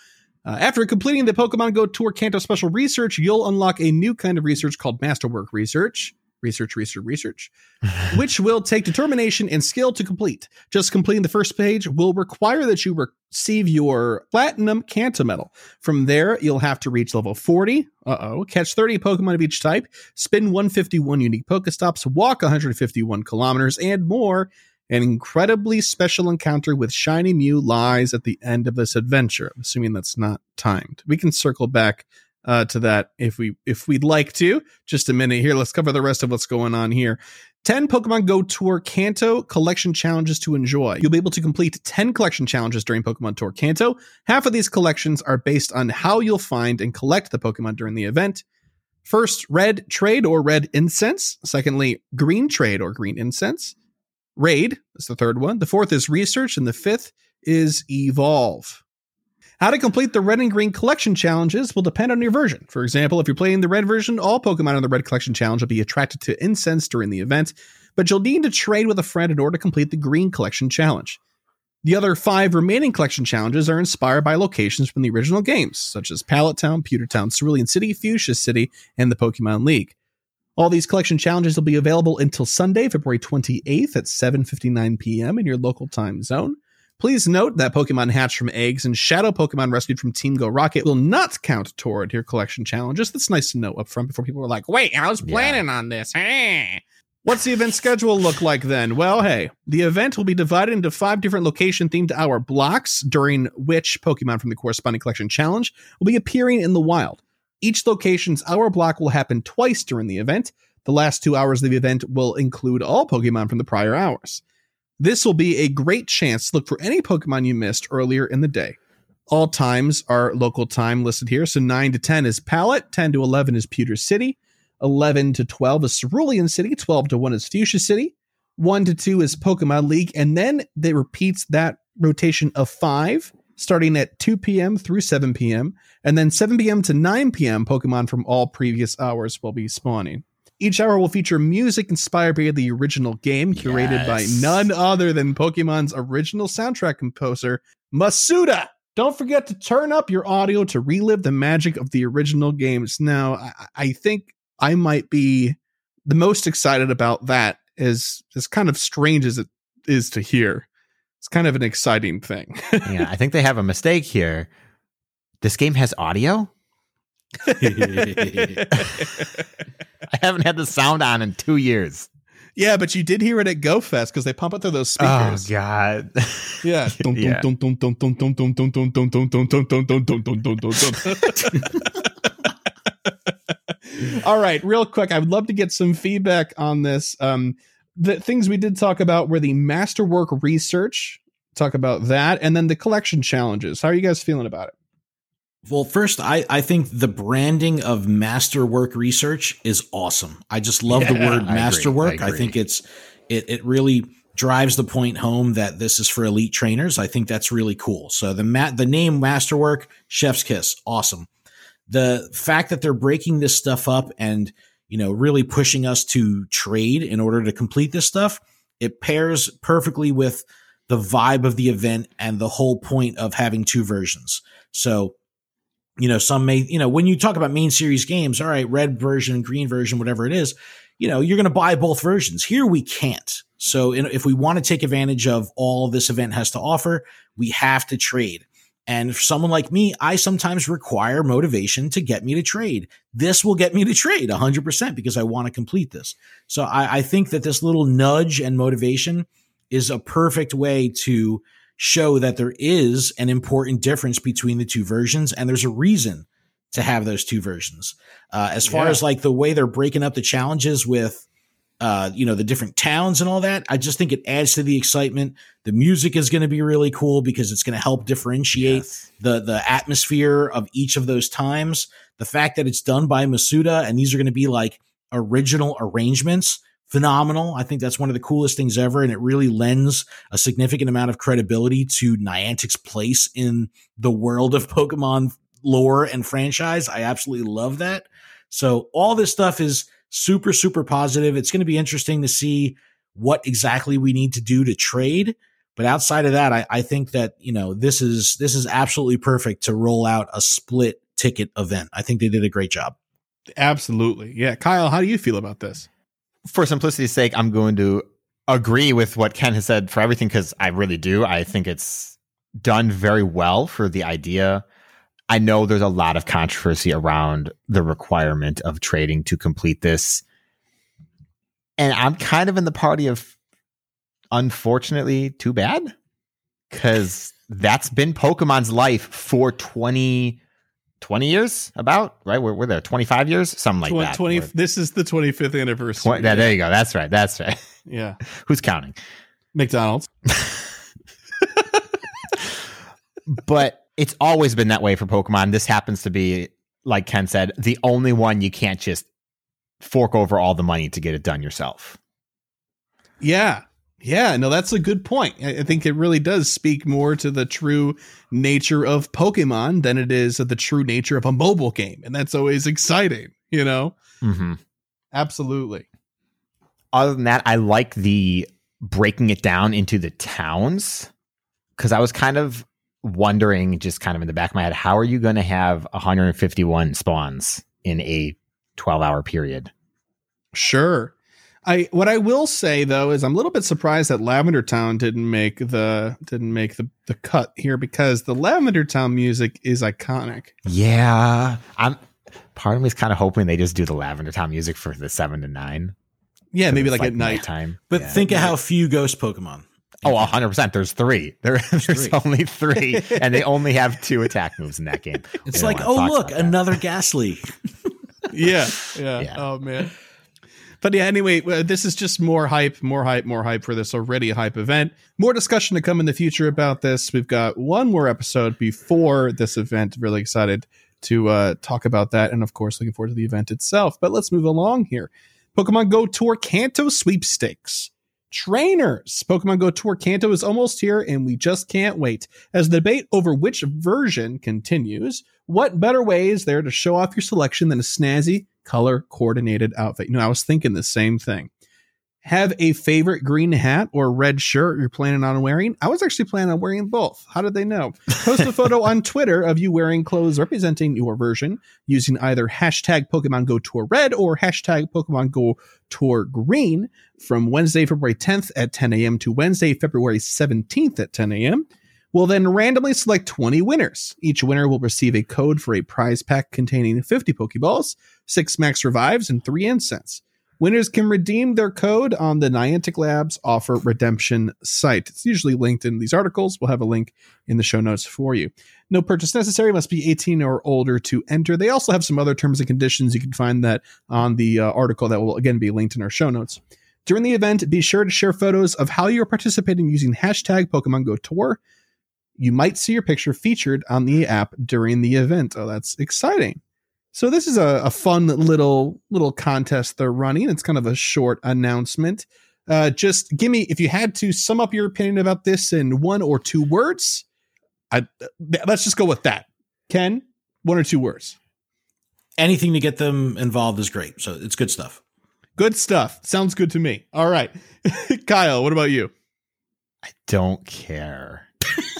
Uh, after completing the Pokemon Go Tour Kanto Special Research, you'll unlock a new kind of research called Masterwork Research research, research, research, <laughs> which will take determination and skill to complete. Just completing the first page will require that you receive your platinum Kanto medal. From there, you'll have to reach level 40. Uh oh. Catch 30 Pokemon of each type, spin 151 unique Pokestops, walk 151 kilometers, and more. An incredibly special encounter with Shiny Mew lies at the end of this adventure. I'm assuming that's not timed. We can circle back uh, to that if we if we'd like to. Just a minute here. Let's cover the rest of what's going on here. 10 Pokemon Go Tour Kanto collection challenges to enjoy. You'll be able to complete 10 collection challenges during Pokemon Tour Kanto. Half of these collections are based on how you'll find and collect the Pokemon during the event. First, red trade or red incense. Secondly, green trade or green incense. Raid is the third one. The fourth is research, and the fifth is evolve. How to complete the red and green collection challenges will depend on your version. For example, if you're playing the red version, all Pokemon in the red collection challenge will be attracted to incense during the event, but you'll need to trade with a friend in order to complete the green collection challenge. The other five remaining collection challenges are inspired by locations from the original games, such as Pallet Town, Pewter Town, Cerulean City, Fuchsia City, and the Pokemon League. All these collection challenges will be available until Sunday, February 28th at 7:59 p.m. in your local time zone. Please note that Pokemon hatched from eggs and shadow Pokemon rescued from Team Go Rocket will not count toward your collection challenges. That's nice to know up front before people are like, wait, I was planning yeah. on this. What's the event schedule look like then? Well, hey, the event will be divided into five different location themed hour blocks, during which Pokemon from the corresponding collection challenge will be appearing in the wild. Each location's hour block will happen twice during the event. The last two hours of the event will include all Pokemon from the prior hours. This will be a great chance to look for any Pokemon you missed earlier in the day. All times are local time listed here. So 9 to 10 is Pallet, 10 to 11 is Pewter City, 11 to 12 is Cerulean City, 12 to 1 is Fuchsia City, 1 to 2 is Pokemon League, and then they repeats that rotation of 5 starting at 2 p.m. through 7 p.m. And then 7 p.m. to 9 p.m. Pokemon from all previous hours will be spawning. Each hour will feature music inspired by the original game, curated yes. by none other than Pokemon's original soundtrack composer, Masuda. Don't forget to turn up your audio to relive the magic of the original games. Now, I, I think I might be the most excited about that, as as kind of strange as it is to hear. It's kind of an exciting thing. <laughs> yeah, I think they have a mistake here. This game has audio. I haven't had the sound on in two years. Yeah, but you did hear it at GoFest because they pump it through those speakers. Oh God! Yeah. All right, real quick, I would love to get some feedback on this. Um, the things we did talk about were the masterwork research. Talk about that, and then the collection challenges. How are you guys feeling about it? Well, first, I, I think the branding of masterwork research is awesome. I just love yeah, the word masterwork. I, I, think it's it it really drives the point home that this is for elite trainers. I think that's really cool. So the mat the name masterwork, chef's kiss, awesome. The fact that they're breaking this stuff up and you know really pushing us to trade in order to complete this stuff, it pairs perfectly with the vibe of the event and the whole point of having two versions. So you know, some may, you know, when you talk about main series games, all right, red version, green version, whatever it is, you know, you're going to buy both versions. Here we can't. So if we want to take advantage of all this event has to offer, we have to trade. And for someone like me, I sometimes require motivation to get me to trade. This will get me to trade 100% because I want to complete this. So I, I think that this little nudge and motivation is a perfect way to show that there is an important difference between the two versions and there's a reason to have those two versions. Uh, as far yeah. as like the way they're breaking up the challenges with, uh, you know, the different towns and all that, I just think it adds to the excitement. The music is going to be really cool because it's going to help differentiate yes. the the atmosphere of each of those times. The fact that it's done by Masuda and these are going to be like original arrangements phenomenal. I think that's one of the coolest things ever. And it really lends a significant amount of credibility to Niantic's place in the world of <laughs> Pokemon lore and franchise. I absolutely love that. So all this stuff is super, super positive. It's going to be interesting to see what exactly we need to do to trade. But outside of that, I, I think that, you know, this is, this is absolutely perfect to roll out a split ticket event. I think they did a great job. Absolutely. Yeah. Kyle, how do you feel about this? For simplicity's sake, I'm going to agree with what Ken has said for everything because I really do. I think it's done very well for the idea. I know there's a lot of controversy around the requirement of trading to complete this. And I'm kind of in the party of unfortunately too bad because that's been Pokemon's life for 20, 20 years about right we're, we're there 25 years something like 20, that 20 We're- this is the 25th anniversary. 20 that- there you go that's right that's right <laughs> yeah. <laughs> who's counting McDonald's. <laughs> but it's always been that way for pokemon this happens to be like ken said the only one you can't just fork over all the money to get it done yourself Yeah. Yeah, no, that's a good point. I I think it really does speak more to the true nature of Pokemon than it is of the true nature of a mobile game. And that's always exciting, you know? mm-hmm. Absolutely. other than that, I like the breaking it down into the towns because I was kind of wondering, just kind of in the back of my head, how are you going to have 151 spawns in a 12 hour period? Sure. I what I will say though is I'm a little bit surprised that Lavender Town didn't make the didn't make the, the cut here because the Lavender Town music is iconic. Yeah, I'm. Part of me is kind of hoping they just do the Lavender Town music for the seven to nine. Yeah, maybe It's like, at night. time. But think of how few ghost Pokemon. Oh, 100%. There's three. There, <laughs> there's three. only three, <laughs> and they only have two attack moves in that game. It's like, oh, look, another Gastly. <laughs> yeah, yeah. Yeah. Oh man. But yeah, anyway, uh, this is just more hype, more hype, more hype for this already hype event. More discussion to come in the future about this. We've got one more episode before this event. Really excited to uh, talk about that, and of course, looking forward to the event itself. But let's move along here. Pokemon Go Tour Kanto sweepstakes. Trainers. Pokemon Go Tour Kanto is almost here, and we just can't wait. As the debate over which version continues, what better way is there to show off your selection than a snazzy, color coordinated outfit? You know, I was thinking the same thing. Have a favorite green hat or red shirt you're planning on wearing? I was actually planning on wearing both. How did they know? Post a photo on <laughs> Twitter of you wearing clothes representing your version using either hashtag Pokemon Go Tour Red or hashtag Pokemon Go Tour Green from Wednesday, February 10th at 10 a.m. to Wednesday, February 17th at 10 a.m. We'll then randomly select 20 winners. Each winner will receive a code for a prize pack containing 50 Pokeballs, 6 Max Revives, and 3 Incense. Winners can redeem their code on the Niantic Labs offer redemption site. It's usually linked in these articles. We'll have a link in the show notes for you. No purchase necessary, must be 18 or older to enter. They also have some other terms and conditions. You can find that on the uh, article that will again be linked in our show notes. During the event, be sure to share photos of how you're participating using hashtag Pokemon Go Tour. You might see your picture featured on the app during the event. Oh, that's exciting. So this is a, a fun little little contest they're running. It's kind of a short announcement. Uh, just give me if you had to sum up your opinion about this in one or two words. I let's just go with that. Ken, one or two words. Anything to get them involved is great. So it's good stuff. Good stuff. Sounds good to me. All right, <laughs> Kyle, what about you? I don't care.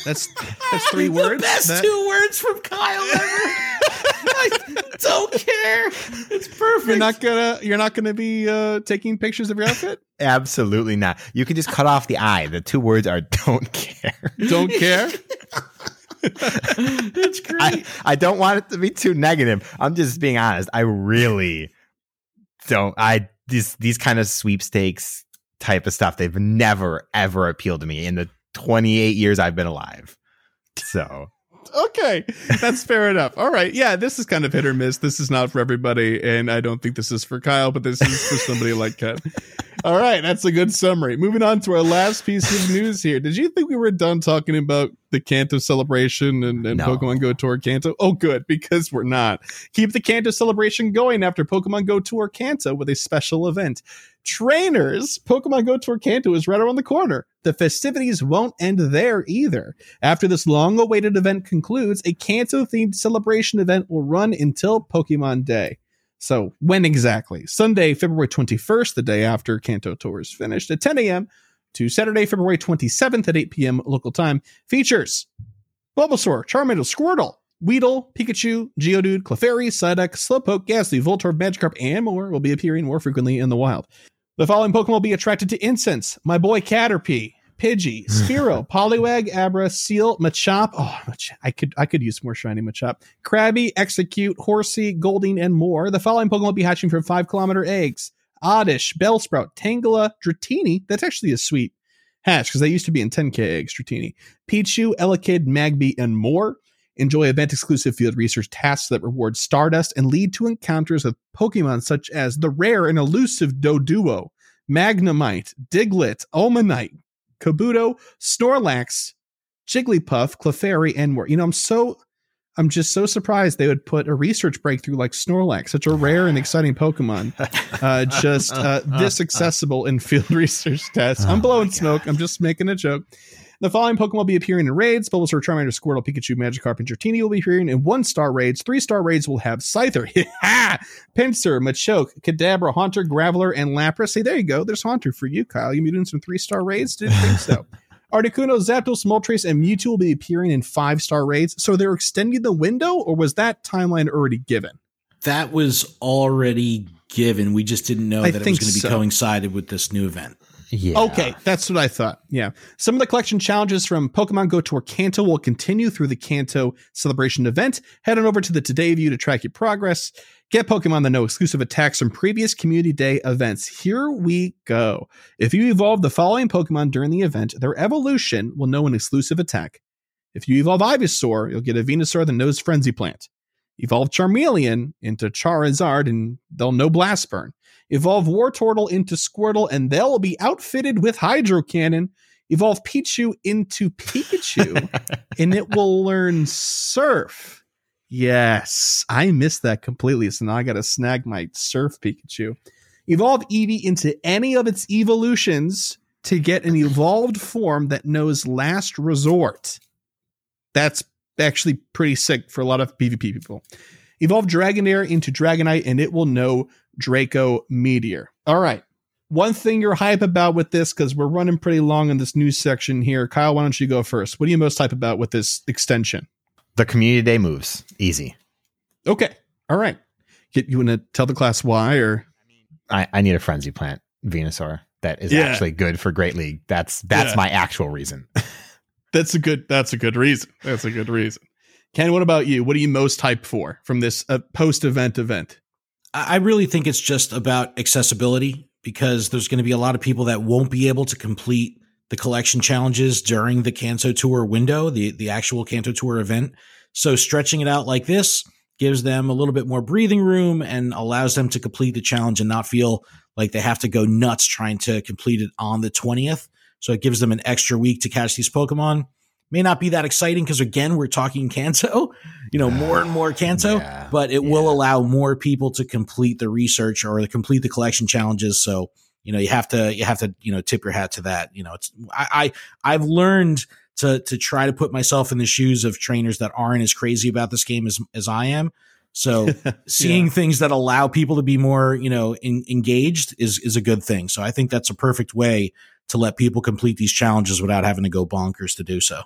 That's <laughs> that's three words. The best That- two words from Kyle ever. <laughs> I don't care. It's perfect. You're not gonna you're not gonna be uh, taking pictures of your outfit. Absolutely not. You can just cut off the I. The two words are don't care. Don't care. <laughs> it's great. I, I don't want it to be too negative. I'm just being honest. I really don't. I these these kind of sweepstakes type of stuff. They've never ever appealed to me in the 28 years I've been alive. So okay, that's fair enough. All right, yeah, this is kind of hit or miss. This is not for everybody, and I don't think this is for Kyle, but this is for somebody like Ken. All right, that's a good summary. Moving on to our last piece of news here. Did you think we were done talking about the Kanto celebration and, and No. Pokemon Go Tour Kanto? Oh, good, because we're not. Keep the Kanto celebration going after Pokemon Go Tour Kanto with a special event. Trainers, Pokemon Go Tour Kanto is right around the corner. The festivities won't end there either. After this long awaited event concludes, a Kanto themed celebration event will run until Pokemon Day. So when exactly? Sunday, February 21st, the day after Kanto Tour is finished at 10 a.m. to Saturday, February 27th at 8 p.m. local time. Features Bulbasaur, Charmander, Squirtle, Weedle, Pikachu, Geodude, Clefairy, Psyduck, Slowpoke, Gastly, Voltorb, Magikarp, and more will be appearing more frequently in the wild. The following Pokemon will be attracted to incense. My boy Caterpie, Pidgey, <laughs> Spearow, Poliwag, Abra, Seel, Machop. Oh, I could I could use more shiny Machop. Krabby, Exeggcute, Horsea, Goldeen, and more. The following Pokemon will be hatching from five kilometer eggs. Oddish, Bellsprout, Tangela, Dratini. That's actually a sweet hatch because they used to be in 10k eggs, Dratini. Pichu, Elekid, Magby, and more. Enjoy event exclusive field research tasks that reward Stardust and lead to encounters with Pokemon such as the rare and elusive Doduo, Magnemite, Diglett, Omanyte, Kabuto, Snorlax, Jigglypuff, Clefairy, and more. You know, I'm so I'm just so surprised they would put a research breakthrough like Snorlax, such a rare and exciting Pokemon, uh, just uh, this accessible in field <laughs> research tests. I'm Oh blowing my smoke. I'm just making a joke. The following Pokemon will be appearing in raids. Bulbasaur, Charmander, Squirtle, Pikachu, Magikarp, and Dratini will be appearing in one-star raids. Three-star raids will have Scyther, <laughs> Pinsir, Machoke, Kadabra, Haunter, Graveler, and Lapras. See, there you go. There's Haunter for you, Kyle. You be doing some three-star raids? Didn't think so. Articuno, Zapdos, Moltres, and Mewtwo will be appearing in five-star raids. So they're extending the window, or was that timeline already given? That was already given. We just didn't know I that it was going to be so. coincided with this new event. Yeah. Okay, that's what I thought. Yeah. Some of the collection challenges from Pokemon Go Tour Kanto will continue through the Kanto celebration event. Head on over to the Today View to track your progress. Get Pokemon that know exclusive attacks from previous Community Day events. Here we go. If you evolve the following Pokemon during the event, their evolution will know an exclusive attack. If you evolve Ivysaur, you'll get a Venusaur that knows Frenzy Plant. Evolve Charmeleon into Charizard and they'll know Blast Burn. Evolve Wartortle into Squirtle and they'll be outfitted with Hydro Cannon. Evolve Pichu into Pikachu <laughs> and it will learn Surf. Yes, I missed that completely. So now I got to snag my Surf Pikachu. Evolve Eevee into any of its evolutions to get an evolved form that knows Last Resort. That's actually pretty sick for a lot of PvP people. Evolve Dragonair into Dragonite and it will know Draco Meteor. All right. One thing you're hype about with this, because we're running pretty long in this news section here. Kyle, why don't you go first? What are you most hype about with this extension? The community day moves. Easy. Okay. All right. Get you want to tell the class why or I, I need a frenzy plant Venusaur that is Yeah. actually good for Great League. That's that's Yeah. my actual reason. <laughs> that's a good that's a good reason. That's a good reason. Ken, what about you? What are you most hyped for from this uh, post event event? I really think it's just about accessibility because there's going to be a lot of people that won't be able to complete the collection challenges during the Kanto Tour window, the the actual Kanto Tour event. So stretching it out like this gives them a little bit more breathing room and allows them to complete the challenge and not feel like they have to go nuts trying to complete it on the 20th. So it gives them an extra week to catch these Pokemon. May not be that exciting because again, we're talking Kanto, you know, more and more Kanto, <sighs> Yeah, but it will allow more people to complete the research or to complete the collection challenges. So, you know, you have to, you have to, you know, tip your hat to that. You know, it's, I, I I've learned to, to try to put myself in the shoes of trainers that aren't as crazy about this game as, as I am. So <laughs> seeing things that allow people to be more, you know, in, engaged is, is a good thing. So I think that's a perfect way to let people complete these challenges without having to go bonkers to do so.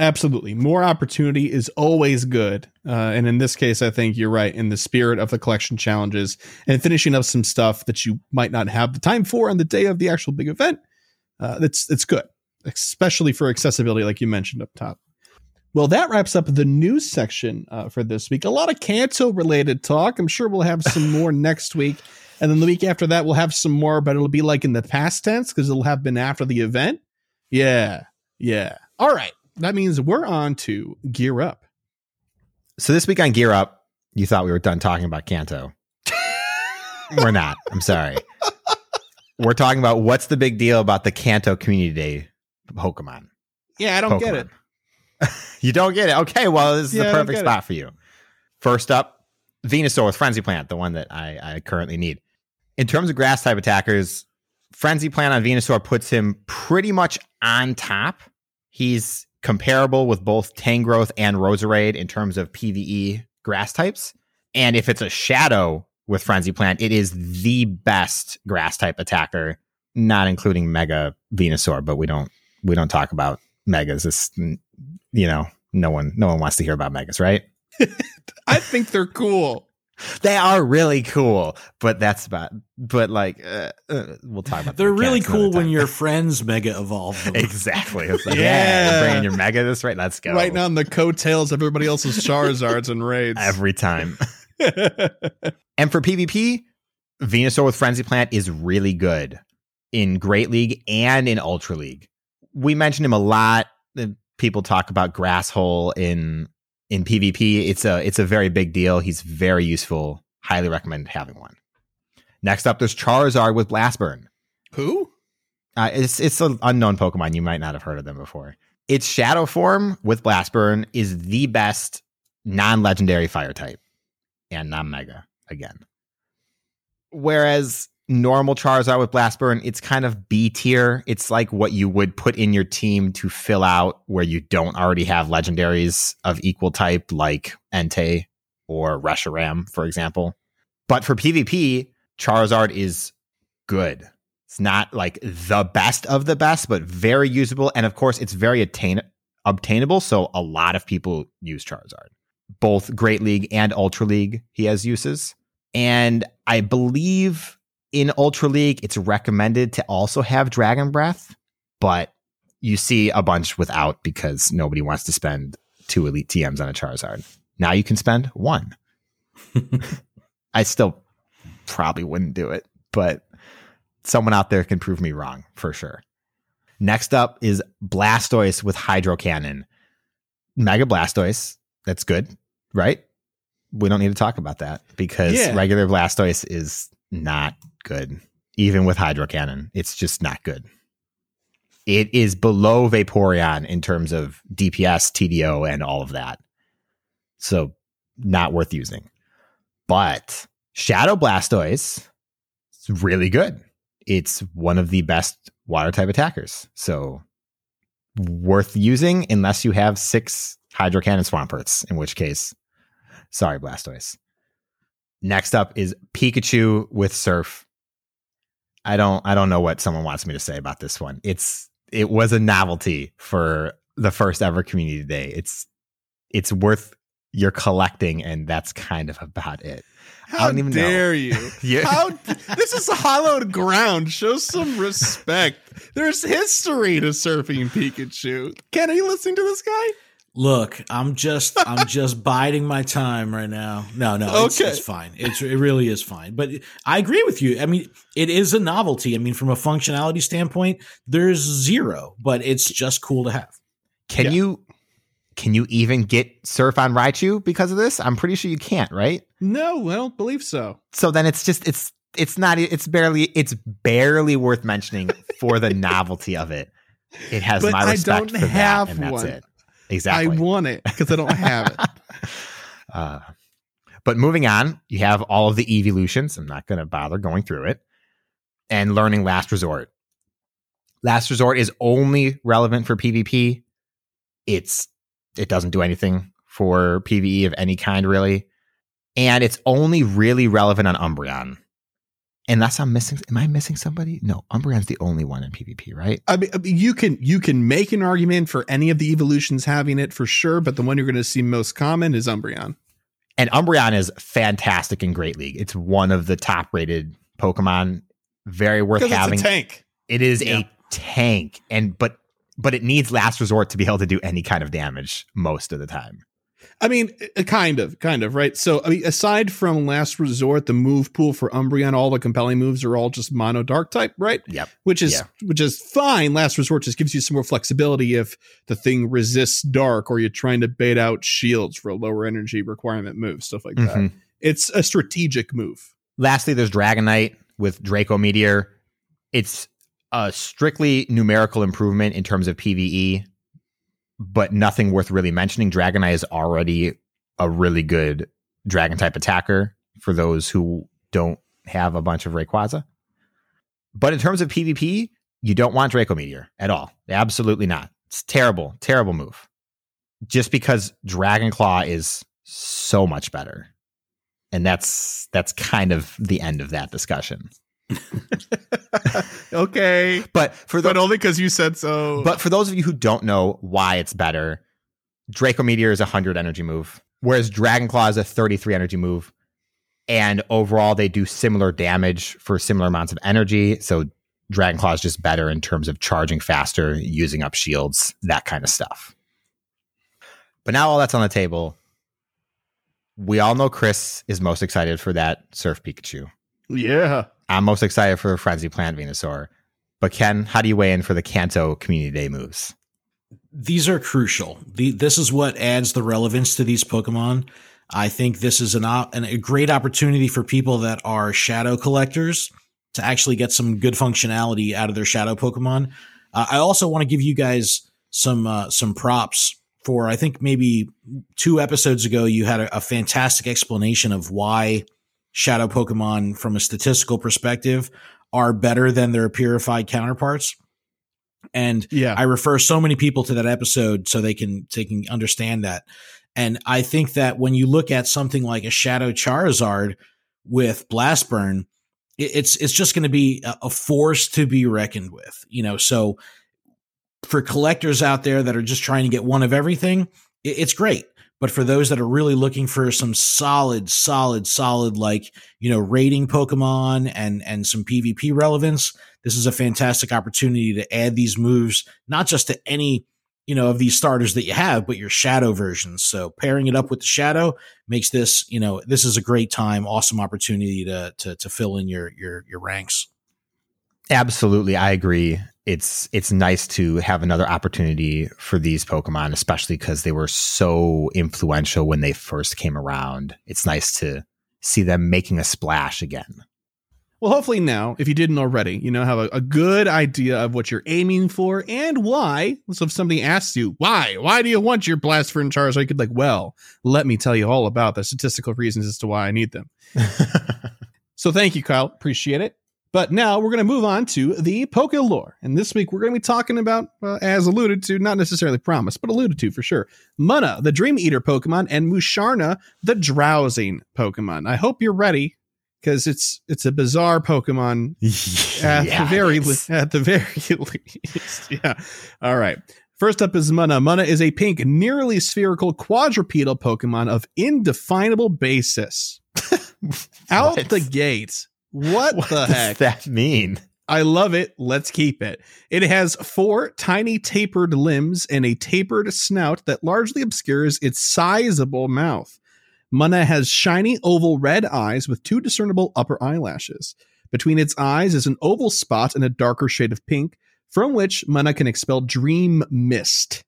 Absolutely. More opportunity is always good. Uh, and in this case, I think you're right in the spirit of the collection challenges and finishing up some stuff that you might not have the time for on the day of the actual big event. Uh, that's, that's good, especially for accessibility, like you mentioned up top. Well, that wraps up the news section uh, for this week. A lot of Kanto related talk. I'm sure we'll have some more <laughs> next week. And then the week after that, we'll have some more, but it'll be like in the past tense because it'll have been after the event. Yeah. Yeah. All right. That means we're on to gear up. So this week on Gear Up, you thought we were done talking about Kanto. <laughs> we're not. I'm sorry. We're talking about what's the big deal about the Kanto Community Day Pokemon. Yeah, I don't get it. <laughs> You don't get it. Okay, well, this is Yeah, the perfect spot for you. First up, Venusaur with Frenzy Plant, the one that I, I currently need. In terms of grass type attackers, Frenzy Plant on Venusaur puts him pretty much on top. He's comparable with both Tangrowth and Roserade in terms of PvE grass types. And if it's a shadow with Frenzy Plant. It is the best grass type attacker, not including Mega Venusaur, but we don't we don't talk about megas. It's you know, no one no one wants to hear about megas, right? <laughs> I think they're cool. They are really cool, but that's about. But like, uh, uh, we'll talk about. the They're really cool when your <laughs> friends mega evolve them. exactly. It's like, Yeah. yeah, you're bringing your mega this right. Let's go. Right now on the coattails of everybody else's Charizards and raids. every time. <laughs> And for PvP, Venusaur with Frenzy Plant is really good in Great League and in Ultra League. We mentioned him a lot. The People talk about Grasshole in in PvP. It's a it's a very big deal. He's very useful. Highly recommend having one. Next up, there's Charizard with Blast Burn. Who? Uh, it's it's an unknown Pokemon. You might not have heard of them before. Its Shadow form with Blast Burn is the best non-legendary fire type and non-mega again. Whereas normal Charizard with Blast Burn, it's kind of B tier. It's like what you would put in your team to fill out where you don't already have legendaries of equal type like Entei or Reshiram, for example. But for PvP, Charizard is good. It's not like the best of the best, but very usable. And of course, it's very attain- obtainable. So a lot of people use Charizard. Both Great League and Ultra League, he has uses. And I believe in Ultra League, it's recommended to also have Dragon Breath, but you see a bunch without because nobody wants to spend two Elite TMs on a Charizard. Now you can spend one. <laughs> I still probably wouldn't do it, but someone out there can prove me wrong for sure. Next up is Blastoise with Hydro Cannon. Mega Blastoise, that's good, right? We don't need to talk about that because Yeah. regular Blastoise is not good. Even with Hydro Cannon, it's just not good. It is below Vaporeon in terms of DPS, TDO, and all of that. So, not worth using. But Shadow Blastoise is really good. It's one of the best water type attackers. So worth using unless you have six Hydro Cannon Swamperts, in which case, sorry, Blastoise. Next up is Pikachu with Surf. I don't I don't know what someone wants me to say about this one. It's it was a novelty for the first ever community day. It's it's worth your collecting, and that's kind of about it. How don't even know. dare you? <laughs> Yeah. How this is hollowed ground. Show some respect. There's history to surfing Pikachu. Ken, are you listening to this guy? Look, I'm just I'm <laughs> just biding my time right now. No, no, it's, Okay. it's fine. It's it really is fine. But I agree with you. I mean, it is a novelty. I mean, from a functionality standpoint, there's zero, but it's just cool to have. Can Yeah. you can you even get surf on Raichu because of this? I'm pretty sure you can't, right? No, I don't believe so. So then it's just it's it's not it's barely it's barely worth mentioning for the <laughs> novelty of it. It has But my I respect don't for have that, and that's one. it. Exactly. I want it because I don't have it. <laughs> Uh, but moving on, you have all of the evolutions. I'm not going to bother going through it. And learning Last Resort. Last Resort is only relevant for PvP. It's it doesn't do anything for PvE of any kind, really. And it's only really relevant on Umbreon. Unless I'm missing, am I missing somebody? No, Umbreon's the only one in PvP, right? I mean, you can you can make an argument for any of the evolutions having it for sure, but the one you're going to see most common is Umbreon. And Umbreon is fantastic in Great League. It's one of the top rated Pokemon. Very worth having. it's a tank. It is Yeah. a tank, and but but it needs last resort to be able to do any kind of damage most of the time. I mean, uh, kind of, kind of, right? So, I mean, aside from Last Resort, the move pool for Umbreon, all the compelling moves are all just mono dark type, right? Yep. Which is Yeah. which is fine. Last Resort just gives you some more flexibility if the thing resists dark or you're trying to bait out shields for a lower energy requirement move, stuff like that. Mhm. It's a strategic move. Lastly, there's Dragonite with Draco Meteor. It's a strictly numerical improvement in terms of PVE, but nothing worth really mentioning. Dragonite is already a really good dragon type attacker for those who don't have a bunch of Rayquaza. But in terms of PvP, you don't want Draco Meteor at all. Absolutely not. It's terrible, terrible move. Just because Dragon Claw is so much better. And that's that's kind of the end of that discussion. <laughs> okay, but for the, but only because you said so. But for those of you who don't know why it's better, Draco Meteor is a hundred energy move, whereas Dragon Claw is a thirty-three energy move, and overall they do similar damage for similar amounts of energy. So Dragon Claw is just better in terms of charging faster, using up shields, that kind of stuff. But now all that's on the table. We all know Chris is most excited for that Surf Pikachu. Yeah. I'm most excited for the Frenzy Plant Venusaur. But Ken, how do you weigh in for the Kanto Community Day moves? These are crucial. The, this is what adds the relevance to these Pokemon. I think this is an, op- an, a great opportunity for people that are shadow collectors to actually get some good functionality out of their shadow Pokemon. Uh, I also want to give you guys some uh, some props for I think maybe two episodes ago you had a, a fantastic explanation of why shadow Pokemon from a statistical perspective are better than their purified counterparts. And yeah, I refer so many people to that episode so they can they can understand that. And I think that when you look at something like a Shadow Charizard with Blast Burn, it's it's just going to be a force to be reckoned with. You know, so for collectors out there that are just trying to get one of everything, it's great. But for those that are really looking for some solid, solid, solid, like, you know, rating Pokemon and, and some PvP relevance, this is a fantastic opportunity to add these moves, not just to any, you know, of these starters that you have, but your shadow versions. So pairing it up with the shadow makes this, you know, this is a great time, awesome opportunity to, to, to fill in your, your, your ranks. Absolutely. I agree it's it's nice to have another opportunity for these Pokemon, especially because they were so influential when they first came around. It's nice to see them making a splash again. Well, hopefully now, if you didn't already, you know have a, a, good idea of what you're aiming for and why. So if somebody asks you why, why do you want your Blastford and Charizard, you could like, well, let me tell you all about the statistical reasons as to why I need them. <laughs> so thank you, Kyle. Appreciate it. But now we're going to move on to the Poke lore. And this week we're going to be talking about, uh, as alluded to, not necessarily promised, but alluded to for sure, Munna, the Dream Eater Pokemon, and Musharna, the Drowsing Pokemon. I hope you're ready because it's it's a bizarre Pokemon <laughs> at the very at the very least. yeah. All right. First up is Munna. Munna is a pink, nearly spherical quadrupedal Pokemon of indefinable basis. <laughs> Out the gate what, what the heck? that mean? I love it. Let's keep it. It has four tiny tapered limbs and a tapered snout that largely obscures its sizable mouth. Munna has shiny oval red eyes with two discernible upper eyelashes. Between its eyes is an oval spot in a darker shade of pink, from which Munna can expel dream mist.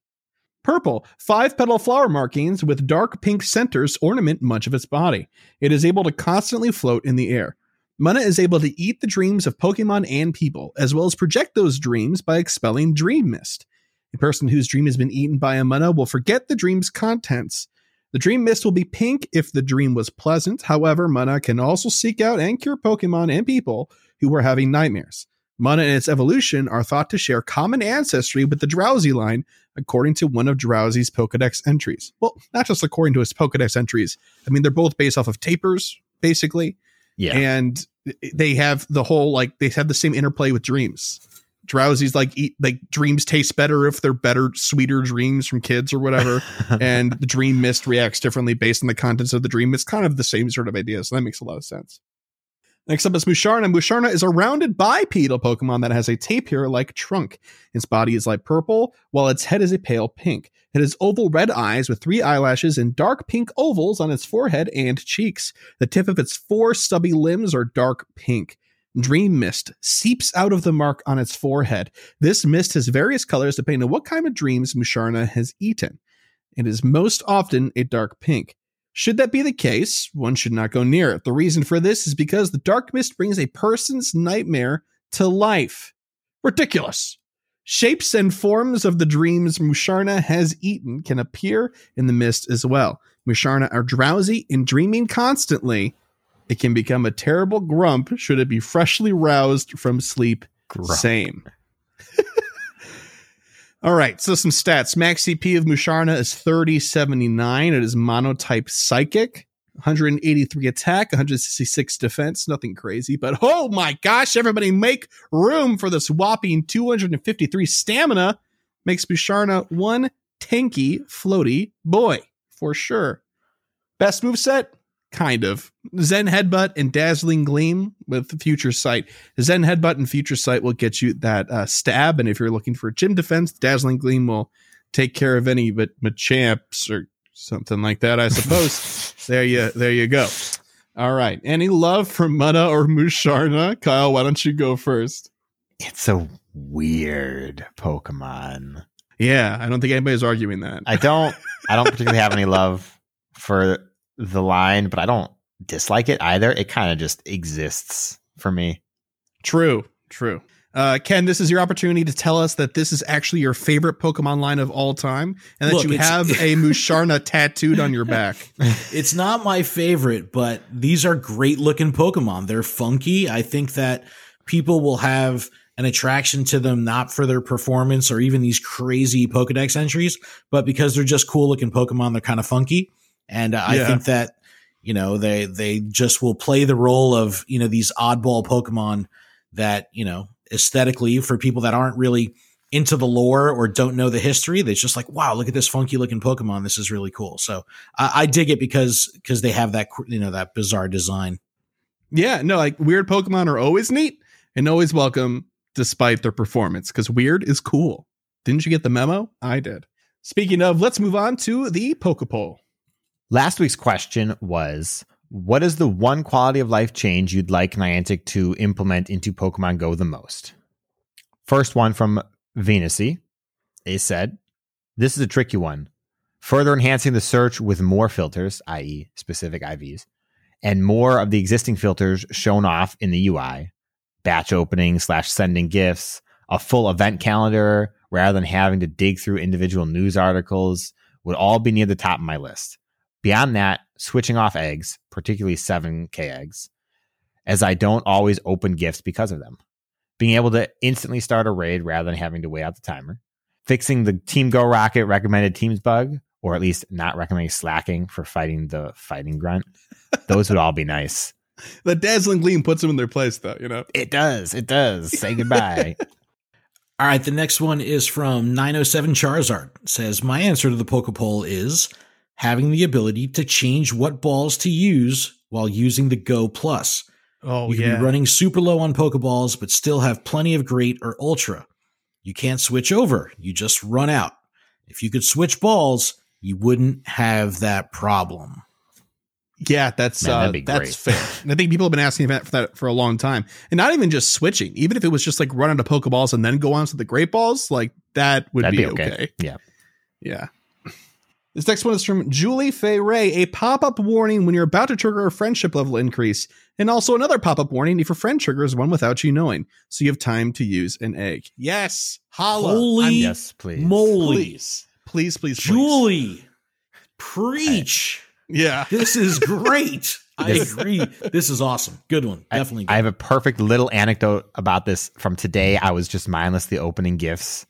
Purple, five petal flower markings with dark pink centers ornament much of its body. It is able to constantly float in the air. Munna is able to eat the dreams of Pokemon and people, as well as project those dreams by expelling Dream Mist. A person whose dream has been eaten by a Munna will forget the dream's contents. The dream mist will be pink if the dream was pleasant. However, Munna can also seek out and cure Pokemon and people who are having nightmares. Munna and its evolution are thought to share common ancestry with the Drowzee line, according to one of Drowzee's Pokedex entries. Well, not just according to his Pokedex entries. I mean, they're both based off of tapirs, basically. Yeah. And they have the whole like they have the same interplay with dreams. Drowzee's like eat like dreams taste better if they're better, sweeter dreams from kids or whatever. <laughs> and the dream mist reacts differently based on the contents of the dream. It's kind of the same sort of idea. So that makes a lot of sense. Next up is Musharna. Musharna is a rounded bipedal Pokemon that has a tapir like trunk. Its body is light purple, while its head is a pale pink. It has oval red eyes with three eyelashes and dark pink ovals on its forehead and cheeks. The tip of its four stubby limbs are dark pink. Dream mist seeps out of the mark on its forehead. This mist has various colors depending on what kind of dreams Musharna has eaten. It is most often a dark pink. Should that be the case, one should not go near it. The reason for this is because the dark mist brings a person's nightmare to life. Ridiculous. Shapes and forms of the dreams Musharna has eaten can appear in the mist as well. Musharna are drowsy and dreaming constantly. It can become a terrible grump should it be freshly roused from sleep. Grump. Same. <laughs> All right, so some stats. Max CP of Musharna is 3079. It is monotype psychic. 183 attack, 166 defense, nothing crazy, but oh my gosh, everybody make room for this whopping 253 stamina. Makes Musharna one tanky, floaty boy for sure. Best move set? Kind of. Zen Headbutt and Dazzling Gleam with Future Sight. Zen Headbutt and Future Sight will get you that uh, stab, and if you're looking for gym defense, Dazzling Gleam will take care of any but Machamps or something like that, I suppose. there you there you go. All right. Any love for Munna or Musharna? Kyle, why don't you go first? It's a weird Pokemon. Yeah, I don't think anybody's arguing that. I don't I don't particularly have any love for the line, but I don't dislike it either. It kind of just exists for me. True, true. Uh, Ken, this is your opportunity to tell us that this is actually your favorite Pokemon line of all time, and that Look, you have a <laughs> Musharna tattooed on your back. It's not my favorite, but these are great looking Pokemon. They're funky. I think that people will have an attraction to them not for their performance or even these crazy Pokedex entries, but because they're just cool looking Pokemon. They're kind of funky, and uh, I think that you know they they just will play the role of you know these oddball Pokemon that you know aesthetically for people that aren't really into the lore or don't know the history. They're just like, wow, look at this funky looking Pokemon. This is really cool. So I, I dig it because because they have that you know that bizarre design. Yeah, no, like weird Pokemon are always neat and always welcome despite their performance because weird is cool. Didn't you get the memo? I did. Speaking of, let's move on to the Pokepoll. Last week's question was What is the one quality of life change you'd like Niantic to implement into Pokemon Go the most? First one from Venusy. They said, This is a tricky one. Further enhancing the search with more filters, i.e., specific IVs, and more of the existing filters shown off in the UI, batch opening slash sending gifts, a full event calendar rather than having to dig through individual news articles would all be near the top of my list. Beyond that, switching off eggs, particularly 7K eggs, as I don't always open gifts because of them. Being able to instantly start a raid rather than having to wait out the timer. Fixing the Team Go Rocket recommended teams bug, or at least not recommending Slaking for fighting the fighting grunt. Those would all be nice. <laughs> The Dazzling Gleam puts them in their place, though, you know? It does. It does. Say goodbye. <laughs> All right, the next one is from 907 Charizard. It says my answer to the poke poll is having the ability to change what balls to use while using the Go Plus. Oh, you can be running super low on Pokeballs, but still have plenty of Great or Ultra. You can't switch over; you just run out. If you could switch balls, you wouldn't have that problem. Yeah, that's Man, uh, that's fair. And <laughs> I think people have been asking for that, for that for a long time, and not even just switching. Even if it was just like run out of Pokeballs and then go on to the Great Balls, like that would be, be okay. okay. Yeah. Yeah. This next one is from Julie Fay Ray. A pop up warning when you're about to trigger a friendship level increase, and also another pop up warning if your friend triggers one without you knowing, so you have time to use an egg. Yes, holla. Holy I'm- yes, please. moly, please, please, please, please. Julie, preach! Yeah. This is great. <laughs> I agree. This is awesome. Good one. I- Definitely. I have a perfect little anecdote about this from today. I was just mindlessly opening gifts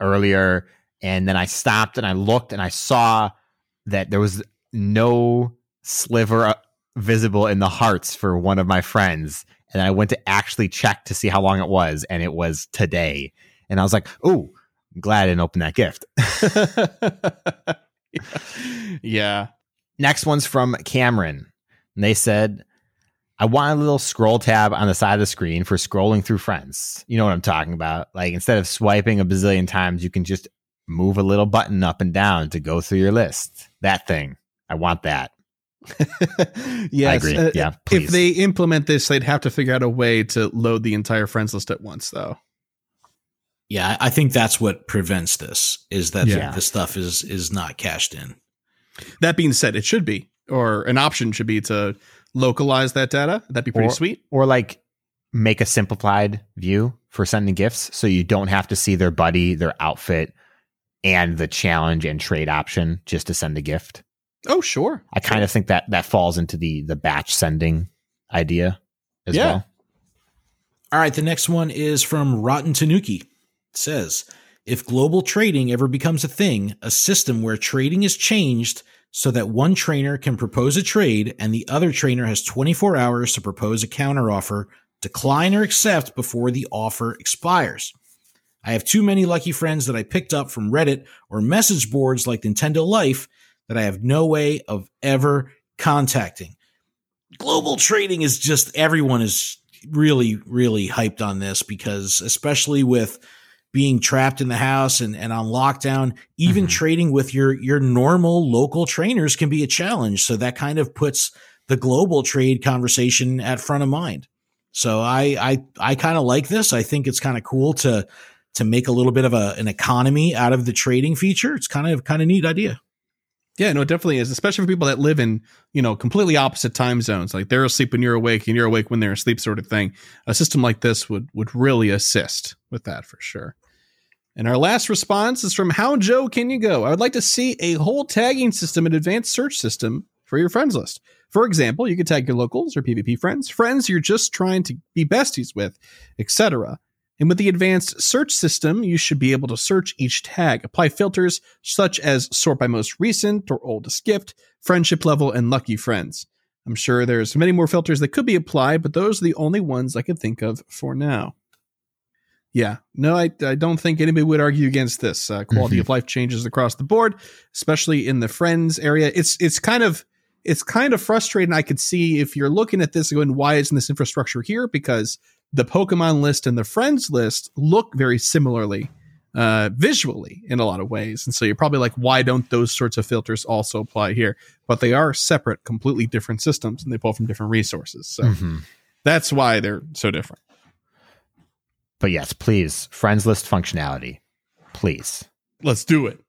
earlier, and then I stopped and I looked and I saw that there was no sliver uh, visible in the hearts for one of my friends. And I went to actually check to see how long it was, and it was today. And I was like, "Oh, I'm glad I didn't open that gift." <laughs> yeah. Next one's from Cameron. And they said, I want a little scroll tab on the side of the screen for scrolling through friends. You know what I'm talking about? Like instead of swiping a bazillion times, you can just move a little button up and down to go through your list. That thing. I want that. <laughs> yes, agree. uh, Yeah, if they implement this, they'd have to figure out a way to load the entire friends list at once, though. yeah, I I think that's what prevents this is that Yeah. the stuff is is not cached in. That being said, it should be, or an option should be to localize that data. That'd be pretty Or- sweet. Or like make a simplified view for sending gifts so you don't have to see their buddy, their outfit, and the challenge and trade option just to send a gift. Oh, sure. I kind of think that that falls into the the batch sending idea as Yeah. well. All right, the next one is from Rotten Tanuki. It says, if global trading ever becomes a thing, a system where trading is changed so that one trainer can propose a trade and the other trainer has 24 hours to propose a counteroffer, decline or accept before the offer expires. I have too many lucky friends that I picked up from Reddit or message boards like Nintendo Life that I have no way of ever contacting. Global trading is just everyone is really, really hyped on this because, especially with being trapped in the house and, and on lockdown, even Mhm. trading with your your normal local trainers can be a challenge. So that kind of puts the global trade conversation at front of mind. So I I I kind of like this. I think it's kind of cool to to make a little bit of a, an economy out of the trading feature. It's kind of kind of neat idea. Yeah, no, it definitely is, especially for people that live in, you know, completely opposite time zones. Like they're asleep when you're awake and you're awake when they're asleep sort of thing. A system like this would would really assist with that for sure. And our last response is from How Joe Can You Go? I would like to see a whole tagging system and advanced search system for your friends list. For example, you could tag your locals or PvP friends, friends you're just trying to be besties with, etc. And with the advanced search system, you should be able to search each tag, apply filters such as sort by most recent or oldest gift, friendship level, and lucky friends. I'm sure there's many more filters that could be applied, but those are the only ones I could think of for now. Yeah, no, I, I don't think anybody would argue against this. Uh, quality Mhm. of life changes across the board, especially in the friends area. It's it's kind of it's kind of frustrating. I could see if you're looking at this and going, why isn't this infrastructure here? Because the Pokemon list and the friends list look very similarly uh, visually in a lot of ways. And so you're probably like, why don't those sorts of filters also apply here? But they are separate, completely different systems and they pull from different resources. So Mhm. that's why they're so different. But yes, please, friends list functionality. Please. Let's do it.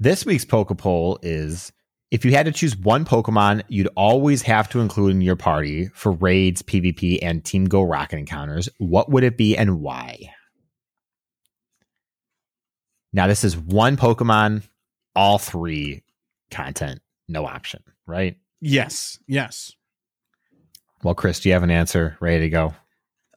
This week's Poke Poll is if you had to choose one Pokemon you'd always have to include in your party for raids, PvP, and Team Go Rocket encounters, what would it be and why? Now, this is one Pokemon, all three content, no option, right? Yes. Yes. Well, Chris, do you have an answer ready to go?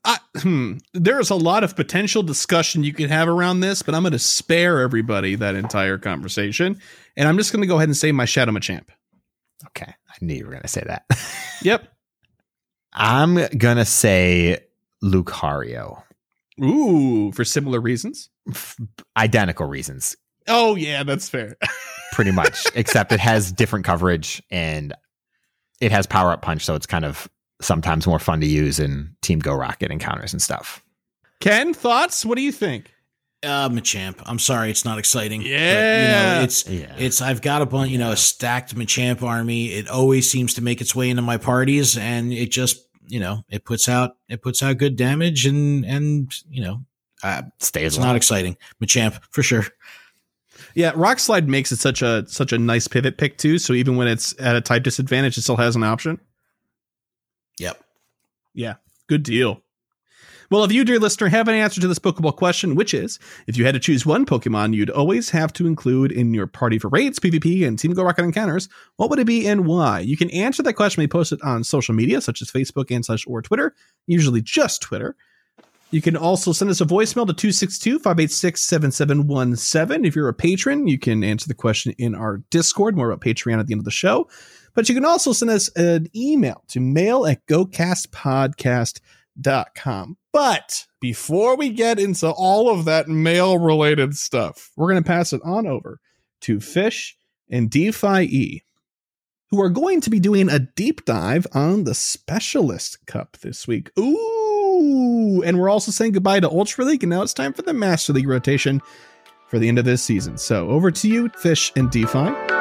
I, hmm, there's a lot of potential discussion you could have around this, but I'm going to spare everybody that entire conversation. And I'm just going to go ahead and say my Shadow Machamp. Okay, I knew you were going to say that. <laughs> Yep. I'm going to say Lucario. Ooh, for similar reasons. F- identical reasons, Oh, yeah, that's fair. <laughs> pretty much, except it has different coverage and it has power up punch, so it's kind of sometimes more fun to use in Team Go Rocket encounters and stuff. Ken, thoughts? What do you think? Uh, Machamp. I'm sorry, it's not exciting. But, you Yeah. know, it's Yeah. it's. I've got a bunch, you know, a stacked Machamp army. It always seems to make its way into my parties, and it just, you know, it puts out it puts out good damage, and and you know, uh, Stays it's alive. not exciting. Machamp for sure. Yeah, Rock Slide makes it such a such a nice pivot pick too. So even when it's at a type disadvantage, it still has an option. Yeah, good deal. Well, if you, dear listener, have an answer to this Poke Poll question, which is if you had to choose one Pokemon you'd always have to include in your party for raids, PvP, and Team Go Rocket encounters, what would it be and why? You can answer that question. We post it on social media, such as Facebook and slash or Twitter, usually just Twitter. You can also send us a voicemail to 262 586 7717. If you're a patron, you can answer the question in our Discord. More about Patreon at the end of the show. But you can also send us an email to mail at gocastpodcast.com. But before we get into all of that mail related stuff, we're going to pass it on over to Fish and DeFi who are going to be doing a deep dive on the Specialist Cup this week. Ooh! And we're also saying goodbye to Ultra League, and now it's time for the Master League rotation for the end of this season. So over to you, Fish and DeFi.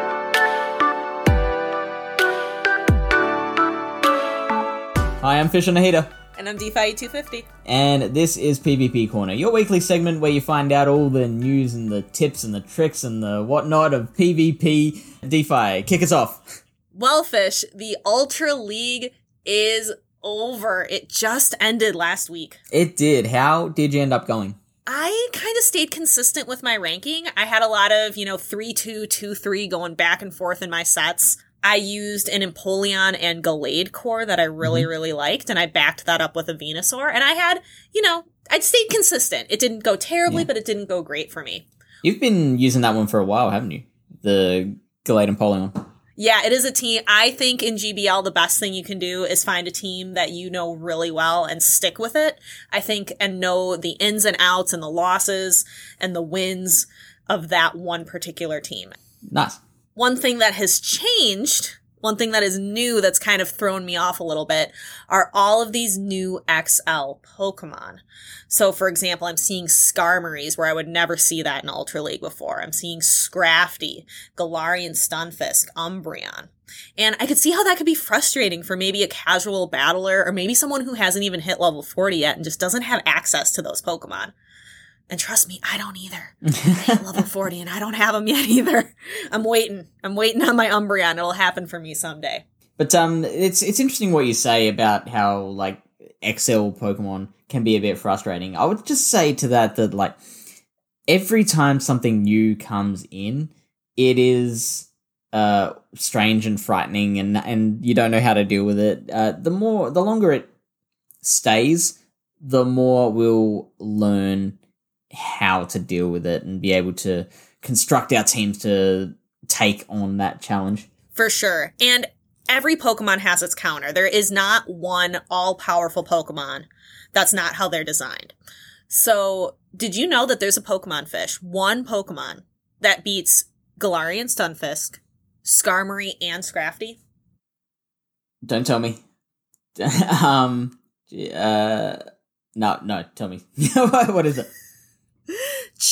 Hi, I'm Fish on And I'm DeFi 250. and this is PvP Corner, your weekly segment where you find out all the news and the tips and the tricks and the whatnot of PvP. DeFi, kick us off. Well, Fish, the Ultra League is over. It just ended last week. It did. How did you end up going? I kind of stayed consistent with my ranking. I had a lot of, you know, 3 2, 2 3 going back and forth in my sets. I used an Empoleon and Gallade core that I really, mm-hmm. really liked, and I backed that up with a Venusaur. And I had, you know, I stayed consistent. It didn't go terribly, Yeah. but it didn't go great for me. You've been using that one for a while, haven't you? The Gallade and Polion. Yeah, it is a team. I think in GBL, the best thing you can do is find a team that you know really well and stick with it. I think and know the ins and outs and the losses and the wins of that one particular team. Nice. One thing that has changed, one thing that is new that's kind of thrown me off a little bit are all of these new XL Pokemon. So, for example, I'm seeing Skarmories where I would never see that in Ultra League before. I'm seeing Scrafty, Galarian Stunfisk, Umbreon. And I could see how that could be frustrating for maybe a casual battler or maybe someone who hasn't even hit level 40 yet and just doesn't have access to those Pokemon. And trust me, I don't either. I level <laughs> 40 and I don't have them yet either. I'm waiting. I'm waiting on my Umbreon. It'll happen for me someday. But um, it's it's interesting what you say about how like XL Pokemon can be a bit frustrating. I would just say to that that like every time something new comes in, it is uh strange and frightening, and and you don't know how to deal with it. Uh, the more the longer it stays, the more we'll learn how to deal with it and be able to construct our teams to take on that challenge. For sure. And every Pokemon has its counter. There is not one all powerful Pokemon. That's not how they're designed. So, did you know that there's a Pokemon fish, one Pokemon, that beats Galarian Stunfisk, Skarmory, and Scrafty? Don't tell me. <laughs> um, uh, no, no, tell me. <laughs> what is it?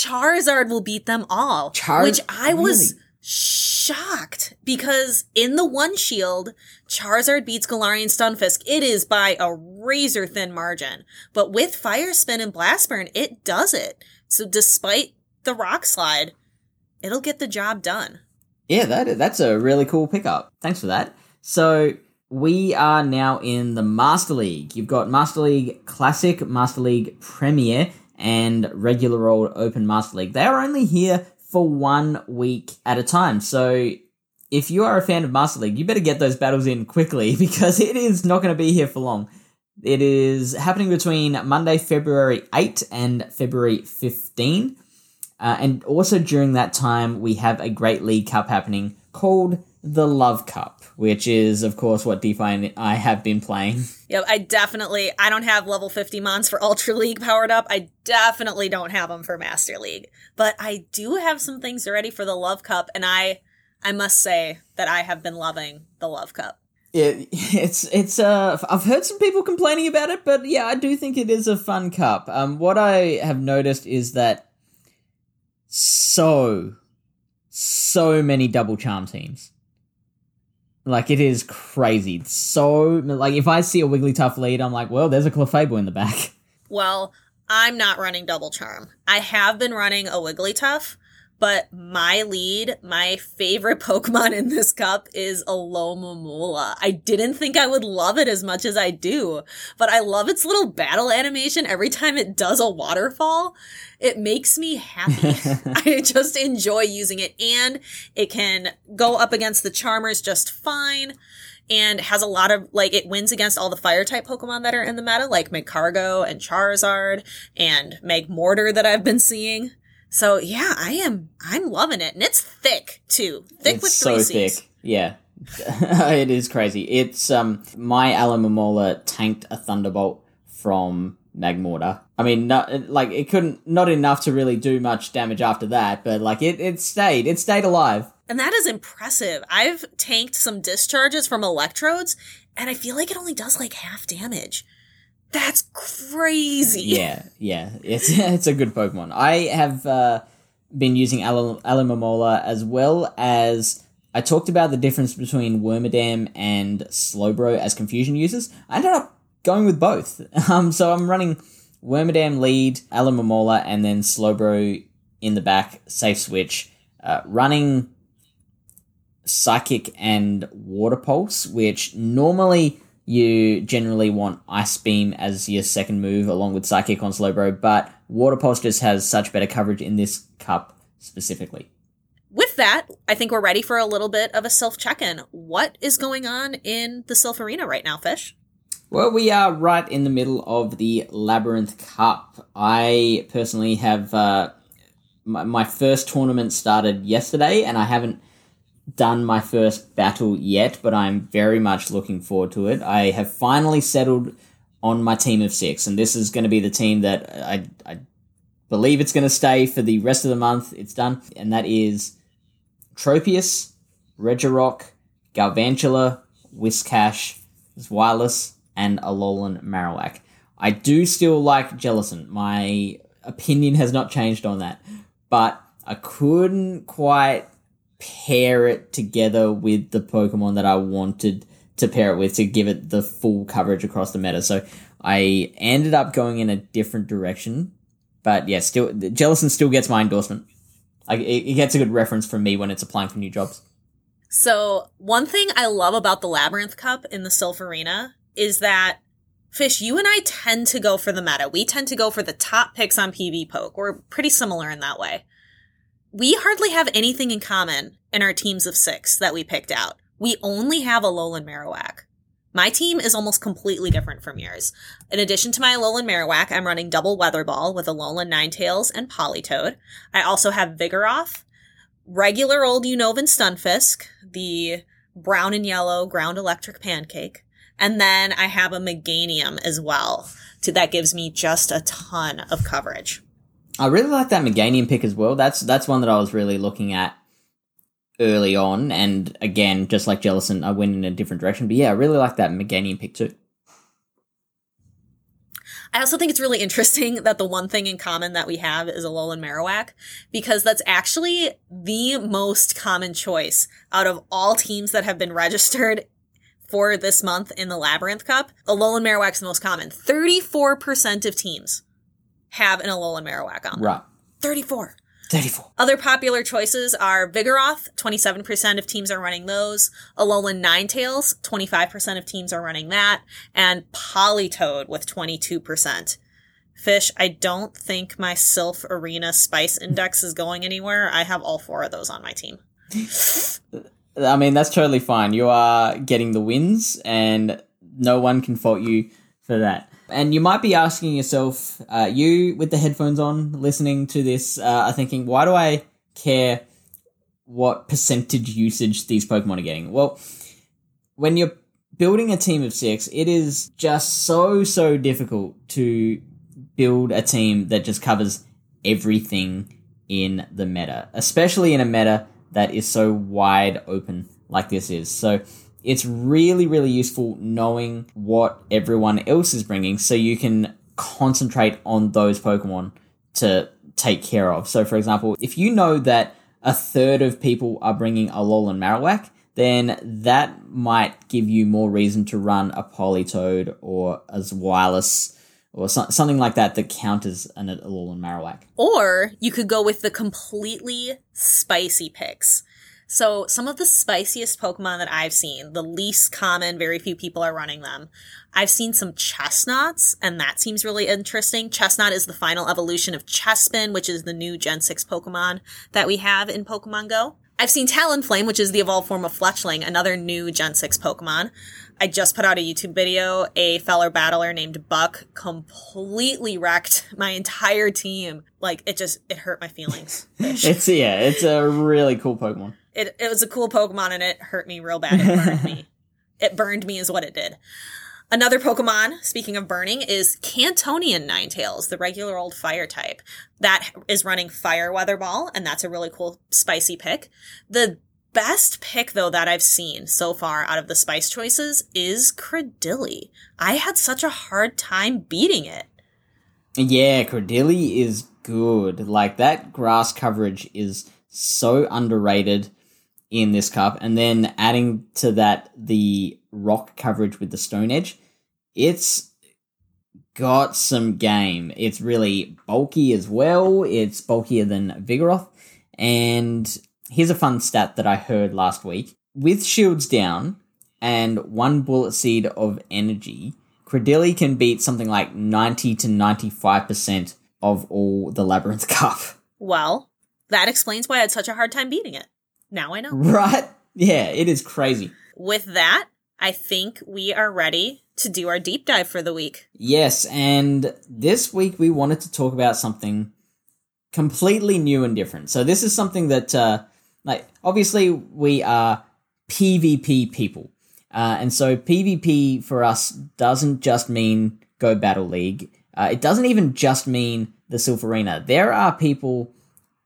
Charizard will beat them all. Char- which I was Really? shocked because in the one shield, Charizard beats Galarian Stunfisk. It is by a razor thin margin. But with Fire Spin and Blast Burn, it does it. So despite the rock slide, it'll get the job done. Yeah, that that's a really cool pickup. Thanks for that. So we are now in the Master League. You've got Master League Classic, Master League Premier, and regular old Open Master League. They are only here for one week at a time. So if you are a fan of Master League, you better get those battles in quickly <laughs> because it is not going to be here for long. It is happening between Monday, February 8 and February 15. Uh, and also during that time, we have a great league cup happening called the Love Cup, which is, of course, what DeFi and I have been playing. <laughs> Yep, I definitely, I don't have level 50 mons for Ultra League powered up. I definitely don't have them for Master League. But I do have some things ready for the Love Cup, and I, I must say that I have been loving the Love Cup. It, <laughs> it's it's uh I've heard some people complaining about it, but yeah, I do think it is a fun cup. Um, what I have noticed is that so so many double charm teams. Like it is crazy. So like if I see a Wigglytuff lead, I'm like, well, there's a Clefable in the back. <laughs> Well, I'm not running Double Charm. I have been running a Wigglytuff, but my lead, my favorite <laughs> Pokemon in this cup is Alomomola. I didn't think I would love it as much as I do, but I love its little battle animation every time it does a waterfall. It makes me happy. <laughs> <laughs> I just enjoy using it and it can go up against the Charmers just fine and has a lot of like it wins against all the fire type Pokemon that are in the meta, like Magcargo and Charizard and Magmortar that I've been seeing. So yeah, I am I'm loving it. And it's thick too. Thick it's with so three C's. thick. Yeah. <laughs> it is crazy. It's um my Alomomola tanked a Thunderbolt from Magmortar. I mean, not, like it couldn't not enough to really do much damage after that, but like it it stayed. It stayed alive. And that is impressive. I've tanked some discharges from electrodes and I feel like it only does like half damage. That's crazy. <laughs> Yeah, yeah. It's <laughs> it's a good Pokemon. I have uh, been using Al- Alomomola as well as I talked about the difference between Wormadam and Slowbro as confusion users. I ended up going with both. <laughs> Um, so I'm running Wormadam lead, Alomomola, and then Slowbro in the back, safe switch. Uh, running Psychic and Water Pulse, which normally you generally want Ice Beam as your second move along with Psychic on Slowbro, but Water Pulse just has such better coverage in this cup specifically. With that, I think we're ready for a little bit of a self check-in. What is going on in the Silph Arena right now, Fish? Well, we are right in the middle of the Labyrinth Cup. I personally have uh, my, my first tournament started yesterday, and I haven't done my first battle yet, but I'm very much looking forward to it. I have finally settled on my team of six, and this is going to be the team that I, I believe it's going to stay for the rest of the month. It's done, and that is Tropius, Regirock, Galvantula, Whiscash, Zweilous, and Alolan Marowak. I do still like Jellicent. My opinion has not changed on that, but I couldn't quite pair it together with the Pokemon that I wanted to pair it with to give it the full coverage across the meta. So I ended up going in a different direction, but yeah, still Jellicent still gets my endorsement. Like it, it gets a good reference from me when it's applying for new jobs. So, one thing I love about the Labyrinth Cup in the Silph Arena is that Fish, you and I tend to go for the meta. We tend to go for the top picks on PvPoke. We're pretty similar in that way. We hardly have anything in common in our teams of six that we picked out. We only have Alolan Marowak. My team is almost completely different from yours. In addition to my Alolan Marowak, I'm running double Weather Ball with Alolan Ninetales and Politoed. I also have Vigoroth, regular old Unova Stunfisk, the brown and yellow ground electric pancake, and then I have a Meganium as well. That gives me just a ton of coverage. I really like that Meganium pick as well. That's that's one that I was really looking at early on, and again, just like Jellicent, I went in a different direction. But yeah, I really like that Meganium pick too. I also think it's really interesting that the one thing in common that we have is Alolan Marowak, because that's actually the most common choice out of all teams that have been registered for this month in the Labyrinth Cup. Alolan Marowak's the most common. 34% of teams have an Alolan Marowak on. Right. 34. 34. Other popular choices are Vigoroth, 27% of teams are running those. Alolan Ninetales, 25% of teams are running that. And Politoed with 22%. Fish, I don't think my Silph Arena Spice <laughs> Index is going anywhere. I have all four of those on my team. I mean, that's totally fine. You are getting the wins, and no one can fault you for that. And you might be asking yourself, uh, you with the headphones on, listening to this, uh, are thinking, why do I care what percentage usage these Pokemon are getting? Well, when you're building a team of six, it is just so, so difficult to build a team that just covers everything in the meta, especially in a meta that is so wide open like this is. So it's really, really useful knowing what everyone else is bringing so you can concentrate on those Pokemon to take care of. So, for example, if you know that a third of people are bringing Alolan Marowak, then that might give you more reason to run a Politoed or a Zweilous or so- something like that that counters an Alolan Marowak. Or you could go with the completely spicy picks. So some of the spiciest Pokemon that I've seen, the least common, very few people are running them. I've seen some Chesnaughts, and that seems really interesting. Chesnaught is the final evolution of Chespin, which is the new Gen 6 Pokemon that we have in Pokemon Go. I've seen Talonflame, which is the evolved form of Fletchling, another new Gen 6 Pokemon. I just put out a YouTube video. A fellow battler named Buck completely wrecked my entire team. Like, it just, it hurt my feelings. <laughs> it's, yeah, it's a really cool Pokemon. It it was a cool Pokemon and it hurt me real bad. It burned me. <laughs> It burned me is what it did. Another Pokemon, speaking of burning, is Kantonian Ninetales, the regular old fire type. That is running Fire Weather Ball, and that's a really cool spicy pick. The best pick, though, that I've seen so far out of the spice choices is Cradily. I had such a hard time beating it. Yeah, Cradily is good. Like, that grass coverage is so underrated in this cup, and then adding to that the rock coverage with the Stone Edge, it's got some game. It's really bulky as well. It's bulkier than Vigoroth. And here's a fun stat that I heard last week. With shields down and one bullet seed of energy, Cradily can beat something like 90 to 95% of all the Labyrinth <laughs> Cup. Well, that explains why I had such a hard time beating it. Now I know. Right? Yeah, it is crazy. With that, I think we are ready to do our deep dive for the week. Yes, and this week we wanted to talk about something completely new and different. So this is something that uh, like obviously we are PvP people. Uh, and so PvP for us doesn't just mean Go Battle League. Uh, it doesn't even just mean the Silph Arena. There are people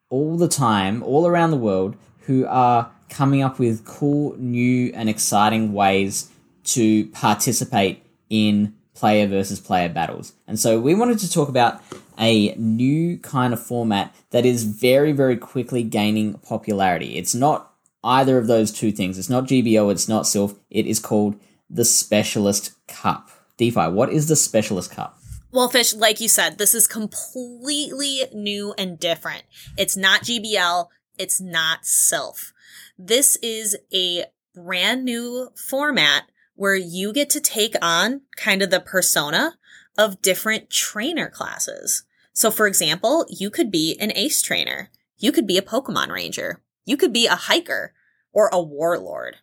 all the time, all around the world, who are coming up with cool, new, and exciting ways to participate in player versus player battles. And so we wanted to talk about a new kind of format that is very, very quickly gaining popularity. It's not either of those two things. It's not GBL, it's not Silph. It is called the Specialist Cup. DeFi, what is the Specialist Cup? Well, Fish, like you said, this is completely new and different. It's not GBL. It's not Silph. This is a brand new format where you get to take on kind of the persona of different trainer classes. So, for example, you could be an ace trainer. You could be a Pokemon ranger. You could be a hiker or a warlord.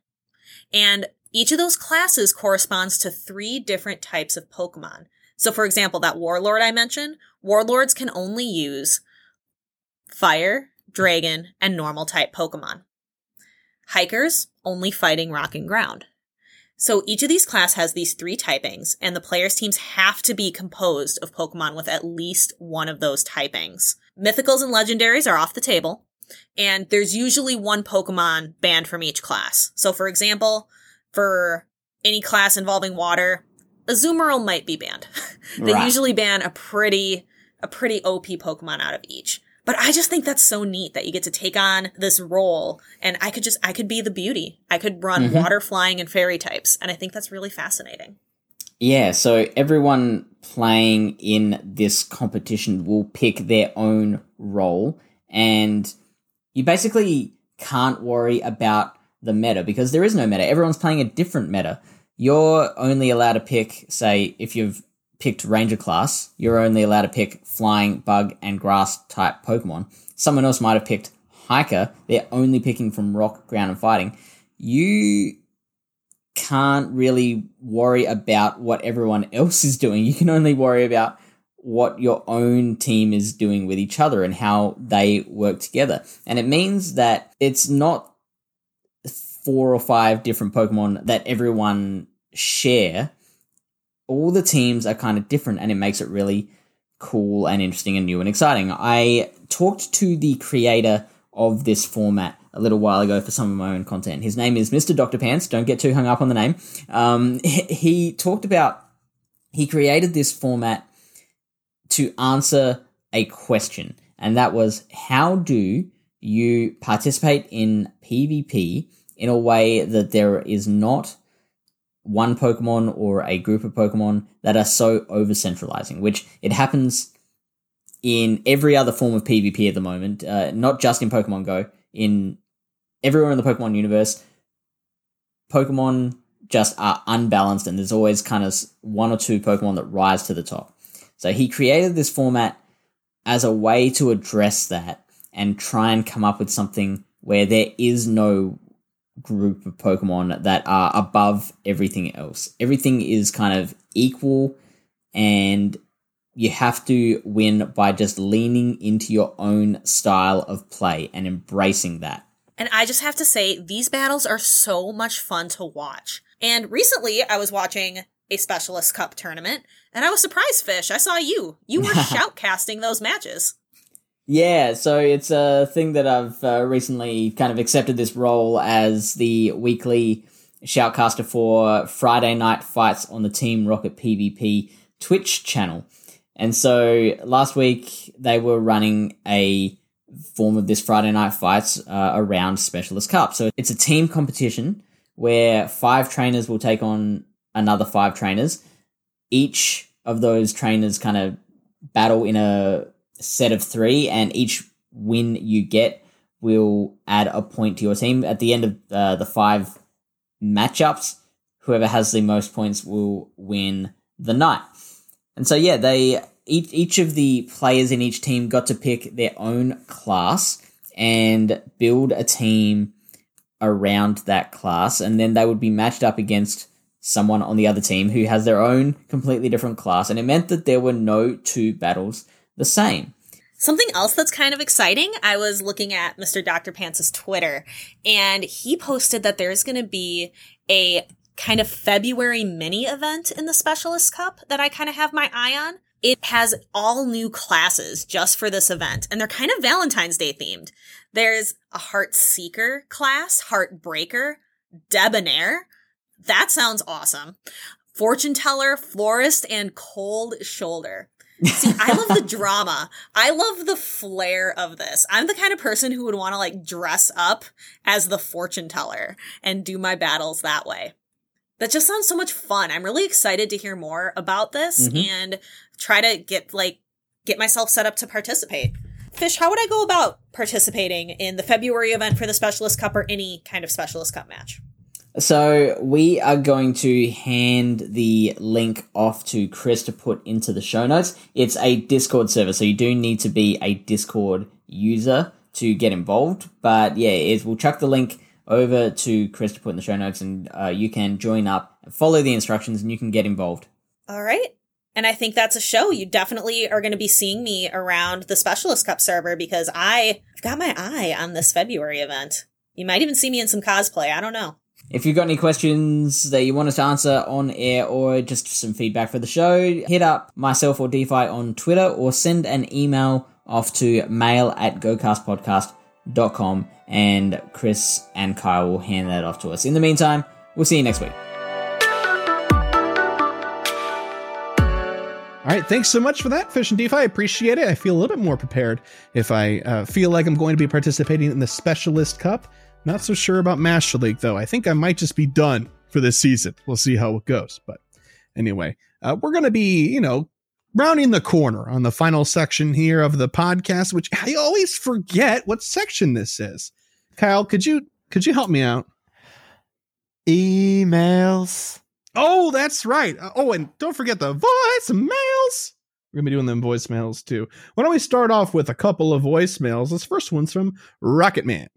And each of those classes corresponds to three different types of Pokemon. So, for example, that warlord I mentioned, warlords can only use fire, dragon, and normal type Pokemon. Hikers only fighting rock and ground. So each of these class has these three typings, and the players' teams have to be composed of Pokemon with at least one of those typings. Mythicals and legendaries are off the table, and there's usually one Pokemon banned from each class. So for example, for any class involving water, Azumarill might be banned. <laughs> they Right. usually ban a pretty a pretty OP Pokemon out of each. But I just think that's so neat that you get to take on this role and I could just I could be the beauty. I could run Mhm. water, flying, and fairy types. And I think that's really fascinating. Yeah, so everyone playing in this competition will pick their own role, and you basically can't worry about the meta because there is no meta. Everyone's playing a different meta. You're only allowed to pick, say, if you've picked Ranger class, you're only allowed to pick flying, bug, and grass type Pokemon. Someone else might have picked Hiker, they're only picking from rock, ground, and fighting. You can't really worry about what everyone <laughs> else is doing. You can only worry about what your own team is doing with each other and how they work together. And it means that it's not four or five different Pokemon that everyone share. All the teams are kind of different and it makes it really cool and interesting and new and exciting. I talked to the creator of this format a little while ago for some of my own content. His name is Mr. Dr. Pants. Don't get too hung up on the name. Um, <laughs> he talked about, he created this format to answer a question, and that was how do you participate in PvP in a way that there is not one Pokemon or a group of Pokemon that are so over centralizing, which it happens in every other form of PvP at the moment, uh, not just in Pokemon Go, in everywhere in the Pokemon universe. Pokemon just are unbalanced, and there's always kind of one or two Pokemon that rise to the top. So he created this format as a way to address that and try and come up with something where there is no group of Pokemon that are above everything else. Everything is kind of equal and you have to win by just leaning into your own style of play and embracing that. And I just have to say, these battles are so much fun to watch. And recently, I was watching a Specialist Cup tournament, and I was surprised, Fish. I saw you. You were <laughs> shoutcasting those matches. Yeah, so it's a thing that I've uh, recently kind of accepted this role as the weekly shoutcaster for Friday night fights on the Team Rocket PvP Twitch channel. And so last week they were running a form of this Friday night fights uh, around Specialist Cup. So it's a team competition where five trainers will take on another five trainers. Each of those trainers kind of battle in a set of three, and each win you get will add a point to your team. At the end of uh, the five matchups, whoever has the most points will win the night. And so, yeah, they each each of the players in each team got to pick their own class and build a team around that class, and then they would be matched up against someone on the other team who has their own completely different class, and it meant that there were no two battles the same. Something else that's kind of exciting, I was looking at Mr. Dr. Pants' Twitter, and he posted that there's going to be a kind of February mini event in the Specialist Cup that I kind of have my eye on. It has all new classes just for this event, and they're kind of Valentine's Day themed. There's a Heart Seeker class, Heartbreaker, Debonair. That sounds awesome. Fortune Teller, Florist, and Cold Shoulder. See, I love the drama. I love the flair of this. I'm the kind of person who would want to like dress up as the fortune teller and do my battles that way. That just sounds so much fun. I'm really excited to hear more about this Mhm. and try to get like get myself set up to participate. Fish, how would I go about participating in the February event for the Specialist Cup or any kind of Specialist Cup match? So we are going to hand the link off to Chris to put into the show notes. It's a Discord server, so you do need to be a Discord user to get involved. But yeah, it, we'll chuck the link over to Chris to put in the show notes, and uh, you can join up, follow the instructions, and you can get involved. All right. And I think that's a show. You definitely are going to be seeing me around the Specialist Cup server because I've got my eye on this February event. You might even see me in some cosplay. I don't know. If you've got any questions that you want us to answer on air or just some feedback for the show, hit up myself or DeFi on Twitter or send an email off to mail at gocastpodcast.com and Chris and Kyle will hand that off to us. In the meantime, we'll see you next week. All right, thanks so much for that, Fish and DeFi. I appreciate it. I feel a little bit more prepared if I uh, feel like I'm going to be participating in the Specialist Cup. Not so sure about Master League, though. I think I might just be done for this season. We'll see how it goes. But anyway, uh, we're going to be, you know, rounding the corner on the final section here of the podcast, which I always forget what section this is. Kyle, could you could you help me out? Emails. Oh, that's right. Uh, Oh, and don't forget the voicemails. We're gonna be doing them voicemails too. Why don't we start off with a couple of voicemails? This first one's from Rocket Man.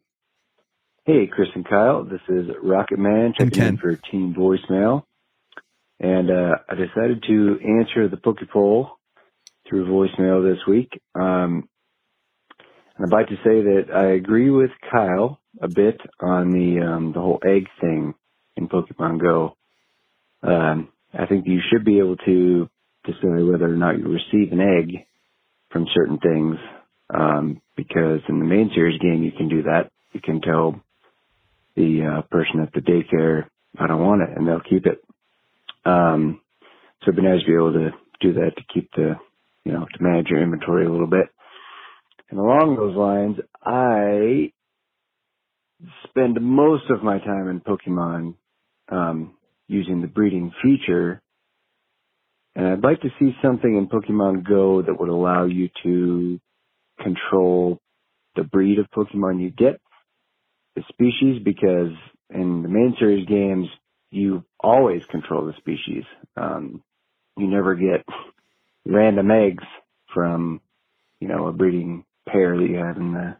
Hey, Chris and Kyle. This is Rocket Man checking in for team voicemail. And uh, I decided to answer the Poke Poll through voicemail this week. Um, and I'd like to say that I agree with Kyle a bit on the um, the whole egg thing in Pokemon Go. Um, I think you should be able to decide whether or not you receive an egg from certain things, um, because in the main series game you can do that. You can tell the uh, person at the daycare, I don't want it, and they'll keep it. Um, so it'd be nice to be able to do that to keep the, you know, to manage your inventory a little bit. And along those lines, I spend most of my time in Pokemon um, using the breeding feature. And I'd like to see something in Pokemon Go that would allow you to control the breed of Pokemon you get the species because in the main series games you always control the species. Um, you never get random eggs from you know a breeding pair that you have in the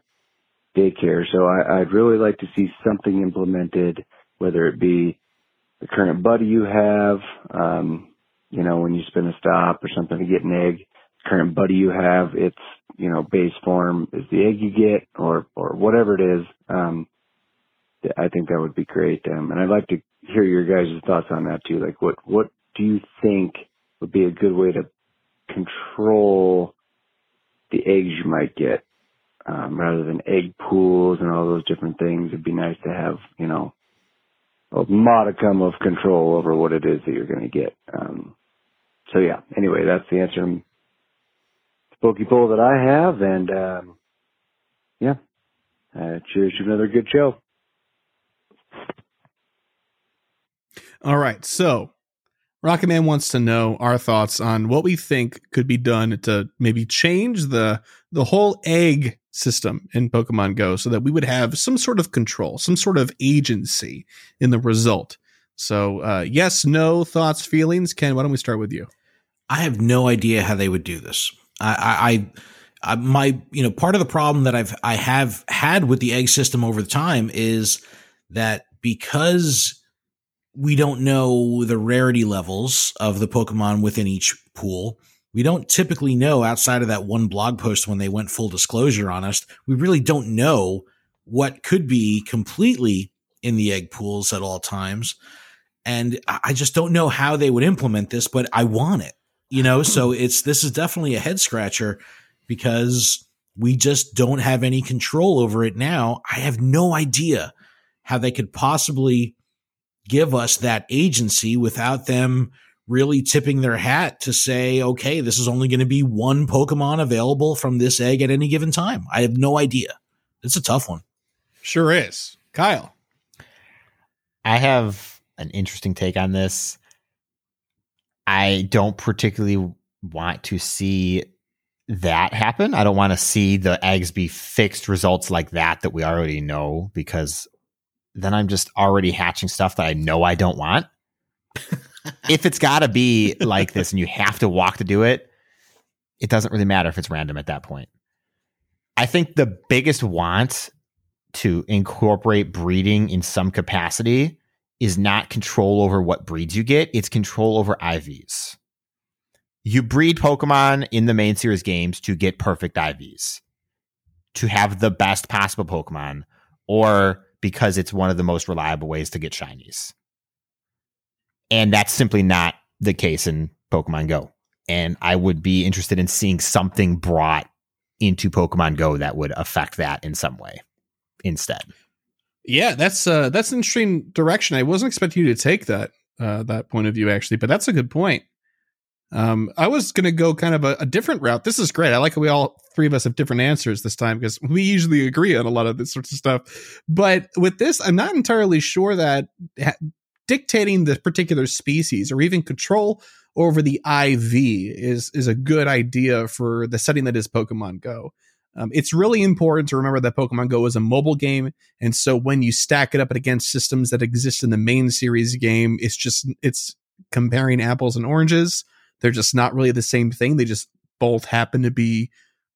daycare. So I, I'd really like to see something implemented, whether it be the current buddy you have, um, you know, when you spin a stop or something to get an egg, current buddy you have, its you know base form is the egg you get, or or whatever it is. Um, I think that would be great. Um, and I'd like to hear your guys' thoughts on that too. Like, what what do you think would be a good way to control the eggs you might get, um, rather than egg pools and all those different things? It'd be nice to have, you know, a modicum of control over what it is that you're going to get. Um, so yeah. Anyway, that's the answer. to the Poke Poll that I have, and um, yeah. Uh, cheers to another good show. All right, so Rocket Man wants to know our thoughts on what we think could be done to maybe change the the whole egg system in Pokemon Go so that we would have some sort of control, some sort of agency in the result. So, uh, yes, no thoughts, feelings. Ken, why don't we start with you? I have no idea how they would do this. I, I, I, my, you know, part of the problem that I've, I have had with the egg system over the time is that because we don't know the rarity levels of the Pokemon within each pool, we don't typically know outside of that one blog post when they went full disclosure on us. We really don't know what could be completely in the egg pools at all times. And I just don't know how they would implement this, but I want it, you know? so <laughs> it's, this is definitely a head scratcher because we just don't have any control over it now. I have no idea how they could possibly give us that agency without them really tipping their hat to say, okay, this is only going to be one Pokemon available from this egg at any given time. I have no idea. It's a tough one. Sure is. Kyle. I have an interesting take on this. I don't particularly want to see that happen. I don't want to see the eggs be fixed results like that that we already know because then I'm just already hatching stuff that I know I don't want. if it's got to be like this and you have to walk to do it, it doesn't really matter if it's random at that point. I think the biggest want to incorporate breeding in some capacity is not control over what breeds you get, it's control over IVs. You breed Pokemon in the main series games to get perfect IVs, to have the best possible Pokemon, or because it's one of the most reliable ways to get shinies. And that's simply not the case in Pokemon Go. And I would be interested in seeing something brought into Pokemon Go that would affect that in some way instead. Yeah, that's uh that's an interesting direction. I wasn't expecting you to take that uh that point of view actually, but that's a good point. Um I was gonna go kind of a, a different route. This is great. I like how we all three of us have different answers this time because we usually agree on a lot of this sorts of stuff. But with this, I'm not entirely sure that ha- dictating the particular species or even control over the IV is is a good idea for the setting that is Pokemon Go. Um, it's really important to remember that Pokemon Go is a mobile game, and so when you stack it up against systems that exist in the main series game, it's just it's comparing apples and oranges. They're just not really the same thing. They just both happen to be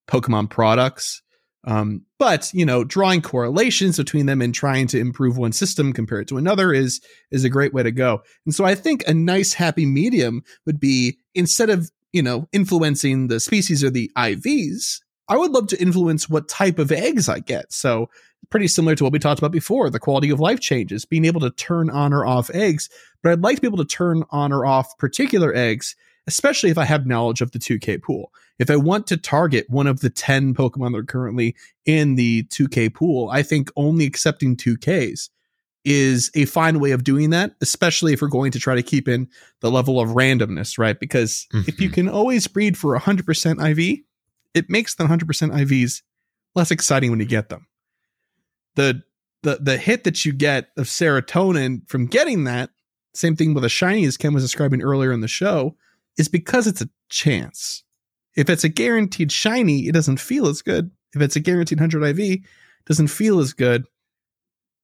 Pokemon products. Um, but you know, drawing correlations between them and trying to improve one system compared to another is is a great way to go. And so I think a nice happy medium would be instead of you know influencing the species or the IVs, I would love to influence what type of eggs I get. So pretty similar to what we talked about before, the quality of life changes, being able to turn on or off eggs. But I'd like to be able to turn on or off particular eggs, especially if I have knowledge of the 2K pool. If I want to target one of the 10 Pokemon that are currently in the 2K pool, I think only accepting 2Ks is a fine way of doing that, especially if we're going to try to keep in the level of randomness, right? Because mm-hmm. if you can always breed for 100% IV, it makes the 100% IVs less exciting when you get them. The the the hit that you get of serotonin from getting that, same thing with a shiny as Ken was describing earlier in the show, is because it's a chance. If it's a guaranteed shiny, it doesn't feel as good. If it's a guaranteed 100 IV, it doesn't feel as good.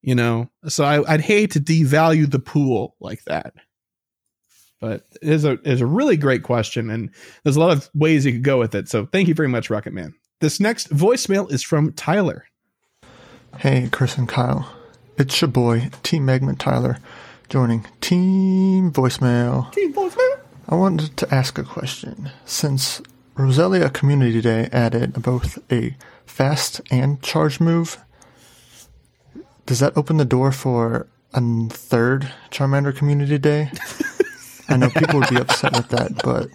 You know, so I, would hate to devalue the pool like that. But it is a it is a really great question, and there's a lot of ways you could go with it. So thank you very much, Rocket Man. This next voicemail is from Tyler. Hey, Chris and Kyle. It's your boy, Team Megman Tyler, joining Team Voicemail. Team Voicemail. I wanted to ask a question. Since Roselia Community Day added both a fast and charge move. Does that open the door for a third Charmander Community Day? <laughs> I know people would be upset with that, but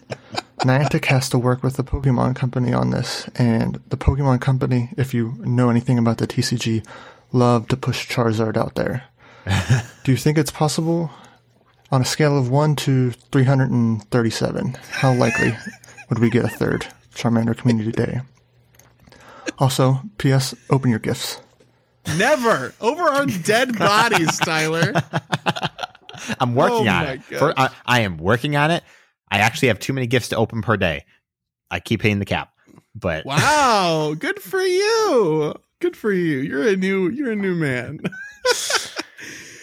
Niantic has to work with the Pokemon Company on this, and the Pokemon Company, if you know anything about the TCG, love to push Charizard out there. <laughs> Do you think it's possible? On a scale of 1 to 337, how likely would we get a third Charmander Community Day. Also, P.S. Open your gifts. Never over our dead bodies, Tyler. <laughs> I'm working oh on it. For, I, I am working on it. I actually have too many gifts to open per day. I keep hitting the cap. But <laughs> wow, good for you. Good for you. You're a new. You're a new man. <laughs>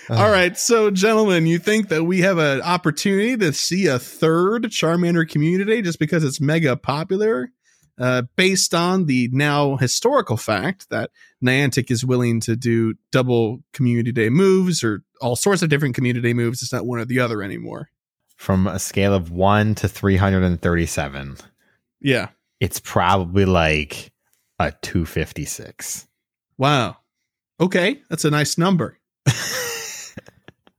All right, so gentlemen, you think that we have an opportunity to see a third Charmander community just because it's mega popular, uh, based on the now historical fact that Niantic is willing to do double community day moves or all sorts of different community day moves. It's not one or the other anymore. From a scale of one to three hundred and thirty-seven. Yeah. It's probably like a 256. Wow. Okay, that's a nice number. <laughs>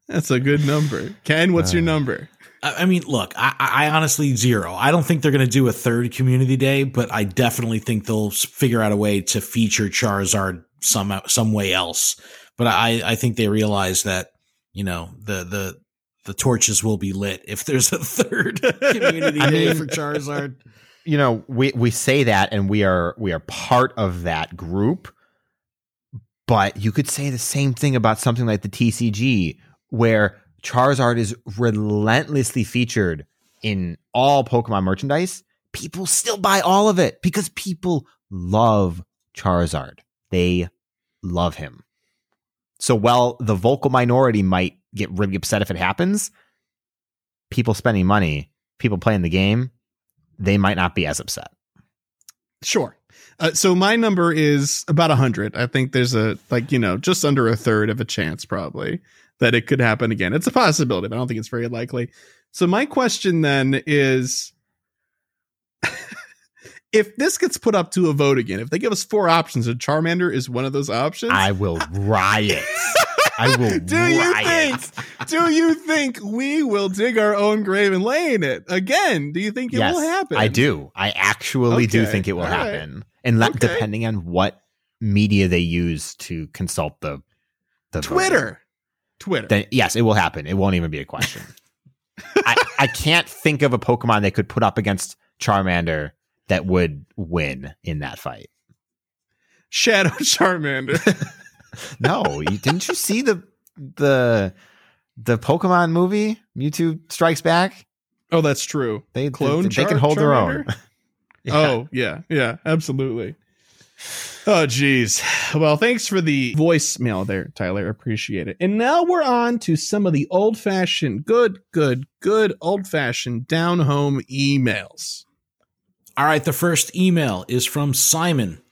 that's a good number. Ken, what's your Uh, number? I I mean, look, I, I honestly zero. I don't think they're going to do a third community day, but I definitely think they'll figure out a way to feature Charizard some some way else. But I I think they realize that you know the the the torches will be lit if there's a <laughs> third community <laughs> I day mean- for Charizard. <laughs> you know we we say that and we are we are part of that group but you could say the same thing about something like the TCG where Charizard is relentlessly featured in all Pokemon merchandise people still buy all of it because people love Charizard they love him so while the vocal minority might get really upset if it happens people spending money people playing the game they might not be as upset. Sure. Uh, so my number is about 100. I think there's a, like, you know, just under a third of a chance probably that it could happen again. It's a possibility, but I don't think it's very likely. So my question then is <laughs> if this gets put up to a vote again, if they give us four options and Charmander is one of those options, I will riot. <laughs> I will do you think do you think we will dig our own grave and lay in it again? Do you think it yes, will happen? I do. I actually do think it will all right. happen. And le- Okay. depending on what media they use to consult the the voting, Twitter. Then yes, it will happen. It won't even be a question. I, <laughs> I can't think of a Pokemon they could put up against Charmander that would win in that fight. Shadow <laughs> Charmander. <laughs> No, you, didn't you see the the the Pokemon movie Mewtwo Strikes Back? oh, that's true. They Clone they, they Char- can hold their own. Yeah. Oh, yeah. Yeah, absolutely. Oh, geez. Well, thanks for the voicemail there, Tyler. Appreciate it. And now we're on to some of the old fashioned, good, good, good old fashioned down home emails. All right, the first email is from Simon.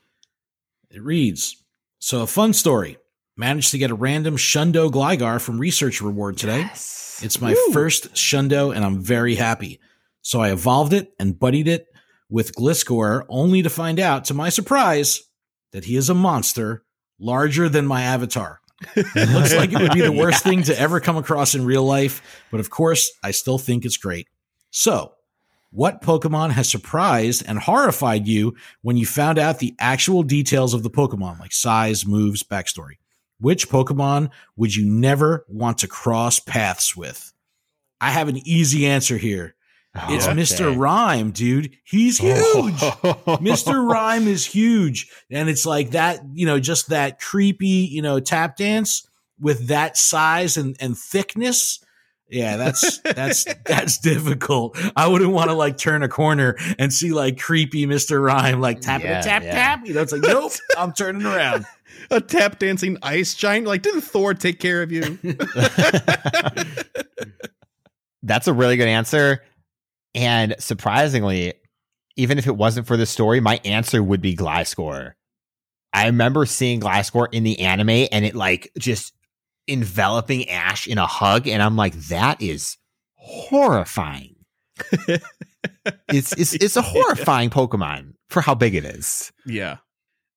It reads So, a fun story. Managed to get a random Shundo Gligar from Research Reward today. It's my Woo. first Shundo, and I'm very happy. So, I evolved it and buddied it with Gliscor, only to find out, to my surprise, that he is a monster larger than my avatar. It looks like it would be the <laughs> worst thing to ever come across in real life, but of course, I still think it's great. So, what Pokemon has surprised and horrified you when you found out the actual details of the Pokemon, like size, moves, backstory? Which Pokemon would you never want to cross paths with? I have an easy answer here. Oh, it's Okay. Mr. Rime, dude. He's oh. huge. <laughs> Mr. Rime is huge. And it's like that, you know, just that creepy, you know, tap dance with that size and, and thickness. Yeah, that's that's <laughs> that's difficult. I wouldn't want to like turn a corner and see like creepy Mr. Rime like tapping Yeah, a tap yeah. tap. You know, it's like, nope, <laughs> I'm turning around. A tap dancing ice giant. Like, didn't Thor take care of you? That's a really good answer. And surprisingly, even if it wasn't for the story, my answer would be Gliscor. I remember seeing Gliscor in the anime and it like just enveloping Ash in a hug, and I'm like, that is horrifying. <laughs> it's it's it's a horrifying Pokemon for how big it is. yeah.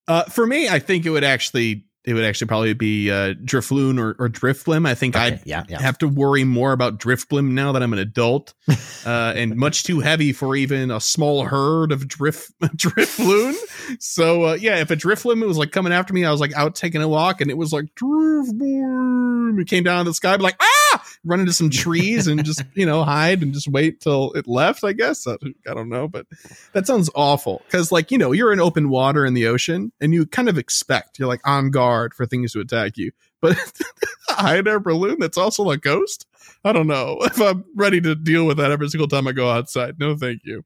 Uh, for me, I think it would actually it would actually probably be uh, Drifloon or, or Drifblim. I think I'd yeah, yeah. have to worry more about Drifblim now that I'm an adult, <laughs> uh, and much too heavy for even a small herd of Drift <laughs> Drifloon. So uh, yeah, if a Drifloon was like coming after me, I was like out taking a walk, and it was like Drifblim. It came down the sky, I'd be like ah, run into some trees and just <laughs> you know hide and just wait till it left. I guess I, I don't know, but that sounds awful because like you know you're in open water in the ocean, and you kind of expect you're like on guard for things to attack you, but <laughs> a hide air balloon that's also a ghost. I don't know <laughs> if I'm ready to deal with that every single time I go outside. No, thank you.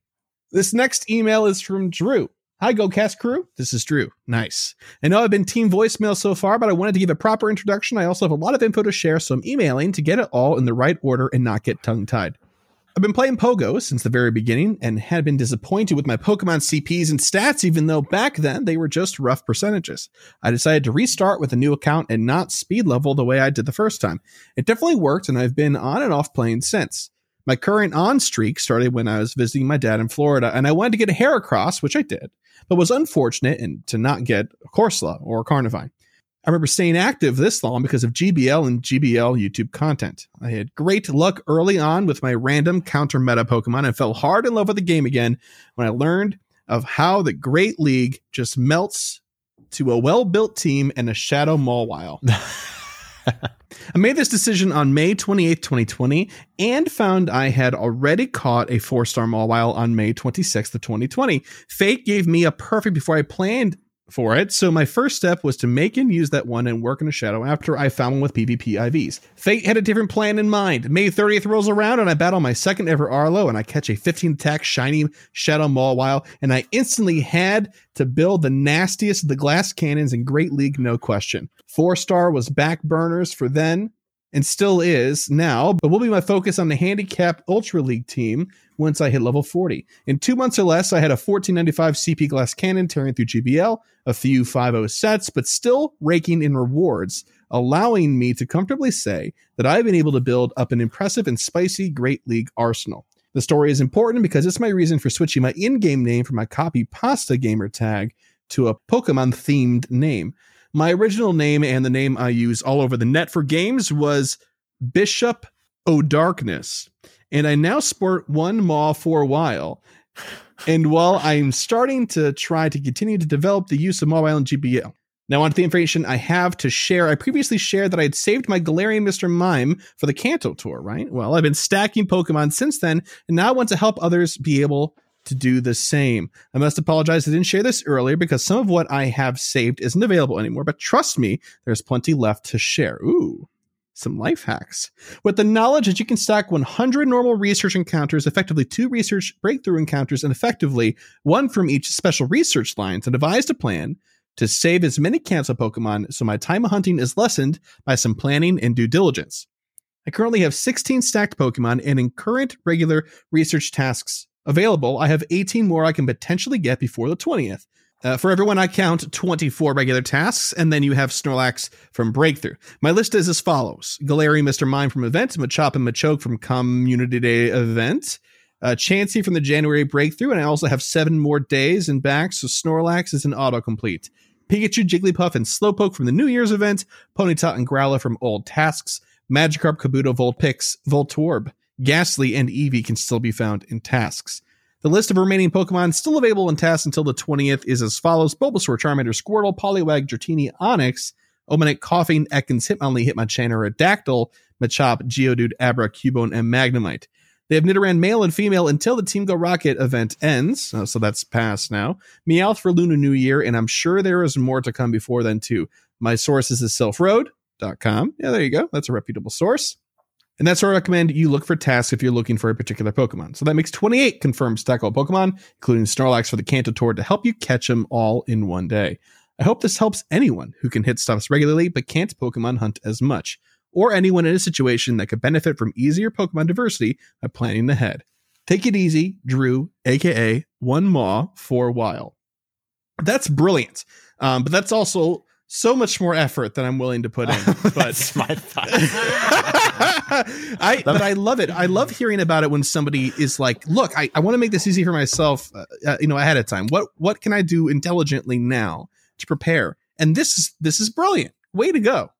This next email is from Drew. Hi, GoCast crew. This is Drew. Nice. I know I've been team voicemail so far, but I wanted to give a proper introduction. I also have a lot of info to share, so I'm emailing to get it all in the right order and not get tongue tied. I've been playing Pogo since the very beginning and had been disappointed with my Pokemon CPs and stats, even though back then they were just rough percentages. I decided to restart with a new account and not speed level the way I did the first time. It definitely worked, and I've been on and off playing since. My current on streak started when I was visiting my dad in Florida, and I wanted to get a Heracross, which I did, but was unfortunate and to not get a Corsola or a Carnivine. I remember staying active this long because of GBL and GBL YouTube content. I had great luck early on with my random counter meta Pokemon and fell hard in love with the game again when I learned of how the Great League just melts to a well built team and a Shadow Mawile. <laughs> I made this decision on May 28th, 2020, and found I had already caught a four star Mawile on May 26th of 2020. Fate gave me a perfect before I planned for it. So my first step was to make and use that one and work in a shadow after I found one with PvP IVs. Fate had a different plan in mind. May 30th rolls around and I battle my second ever Arlo and I catch a 15 attack shiny Shadow Mawile and I instantly had to build the nastiest of the glass cannons in Great League, no question. Four star was back burners for then and still is now, but will be my focus on the handicap Ultra League team once I hit level 40. In two months or less, I had a 1495 CP glass cannon tearing through GBL, a few 5 sets, but still raking in rewards, allowing me to comfortably say that I've been able to build up an impressive and spicy Great League arsenal. The story is important because it's my reason for switching my in game name from my copy pasta gamer tag to a Pokemon themed name. My original name and the name I use all over the net for games was Bishop O'Darkness, and I now sport one maw for a while. And while I'm starting to try to continue to develop the use of mobile and GBL, now, on to the information I have to share. I previously shared that I had saved my Galarian Mr. Mime for the Kanto Tour, right? Well, I've been stacking Pokemon since then, and now I want to help others be able to do the same. I must apologize I didn't share this earlier because some of what I have saved isn't available anymore, but trust me, there's plenty left to share. Ooh, some life hacks. With the knowledge that you can stack 100 normal research encounters, effectively two research breakthrough encounters, and effectively one from each special research lines, I devise a plan to save as many cancel Pokemon so my time of hunting is lessened by some planning and due diligence. I currently have 16 stacked Pokemon, and in current regular research tasks available, I have 18 more I can potentially get before the 20th. Uh, for everyone, I count 24 regular tasks, and then you have Snorlax from Breakthrough. My list is as follows Galarian Mr. Mime from Event, Machop and Machoke from Community Day Event, uh, Chansey from the January Breakthrough, and I also have seven more days and back, so Snorlax is an autocomplete. Pikachu, Jigglypuff, and Slowpoke from the New Year's event, Ponyta and Growlithe from Old Tasks, Magikarp, Kabuto, Vulpix, Voltorb, Gastly, and Eevee can still be found in tasks. The list of remaining Pokemon still available in tasks until the 20th is as follows Bulbasaur, Charmander, Squirtle, Poliwag, Dratini, Onix, Omanyte, Koffing, Ekans, Hitmonlee, Hitmonchan, Aerodactyl, Machop, Geodude, Abra, Cubone, and Magnemite. They have Nidoran male and female until the Team Go Rocket event ends, uh, so that's past now. Meowth for Lunar New Year, and I'm sure there is more to come before then too. My source is silphroad.com. Yeah, there you go. That's a reputable source. And that's where I recommend you look for tasks if you're looking for a particular Pokemon. So that makes 28 confirmed stackable Pokemon, including Snorlax for the Kanto Tour to help you catch them all in one day. I hope this helps anyone who can hit stuffs regularly but can't Pokemon hunt as much, or anyone in a situation that could benefit from easier Pokemon diversity by planning ahead. Take it easy, Drew, aka One Maw for a while. That's brilliant. Um, but that's also so much more effort than I'm willing to put in. <laughs> But That's my thought. <laughs> I but I love it. I love hearing about it when somebody is like, "Look, I, I want to make this easy for myself, uh, uh, you know, ahead of time. What what can I do intelligently now to prepare?" And this is this is brilliant. Way to go.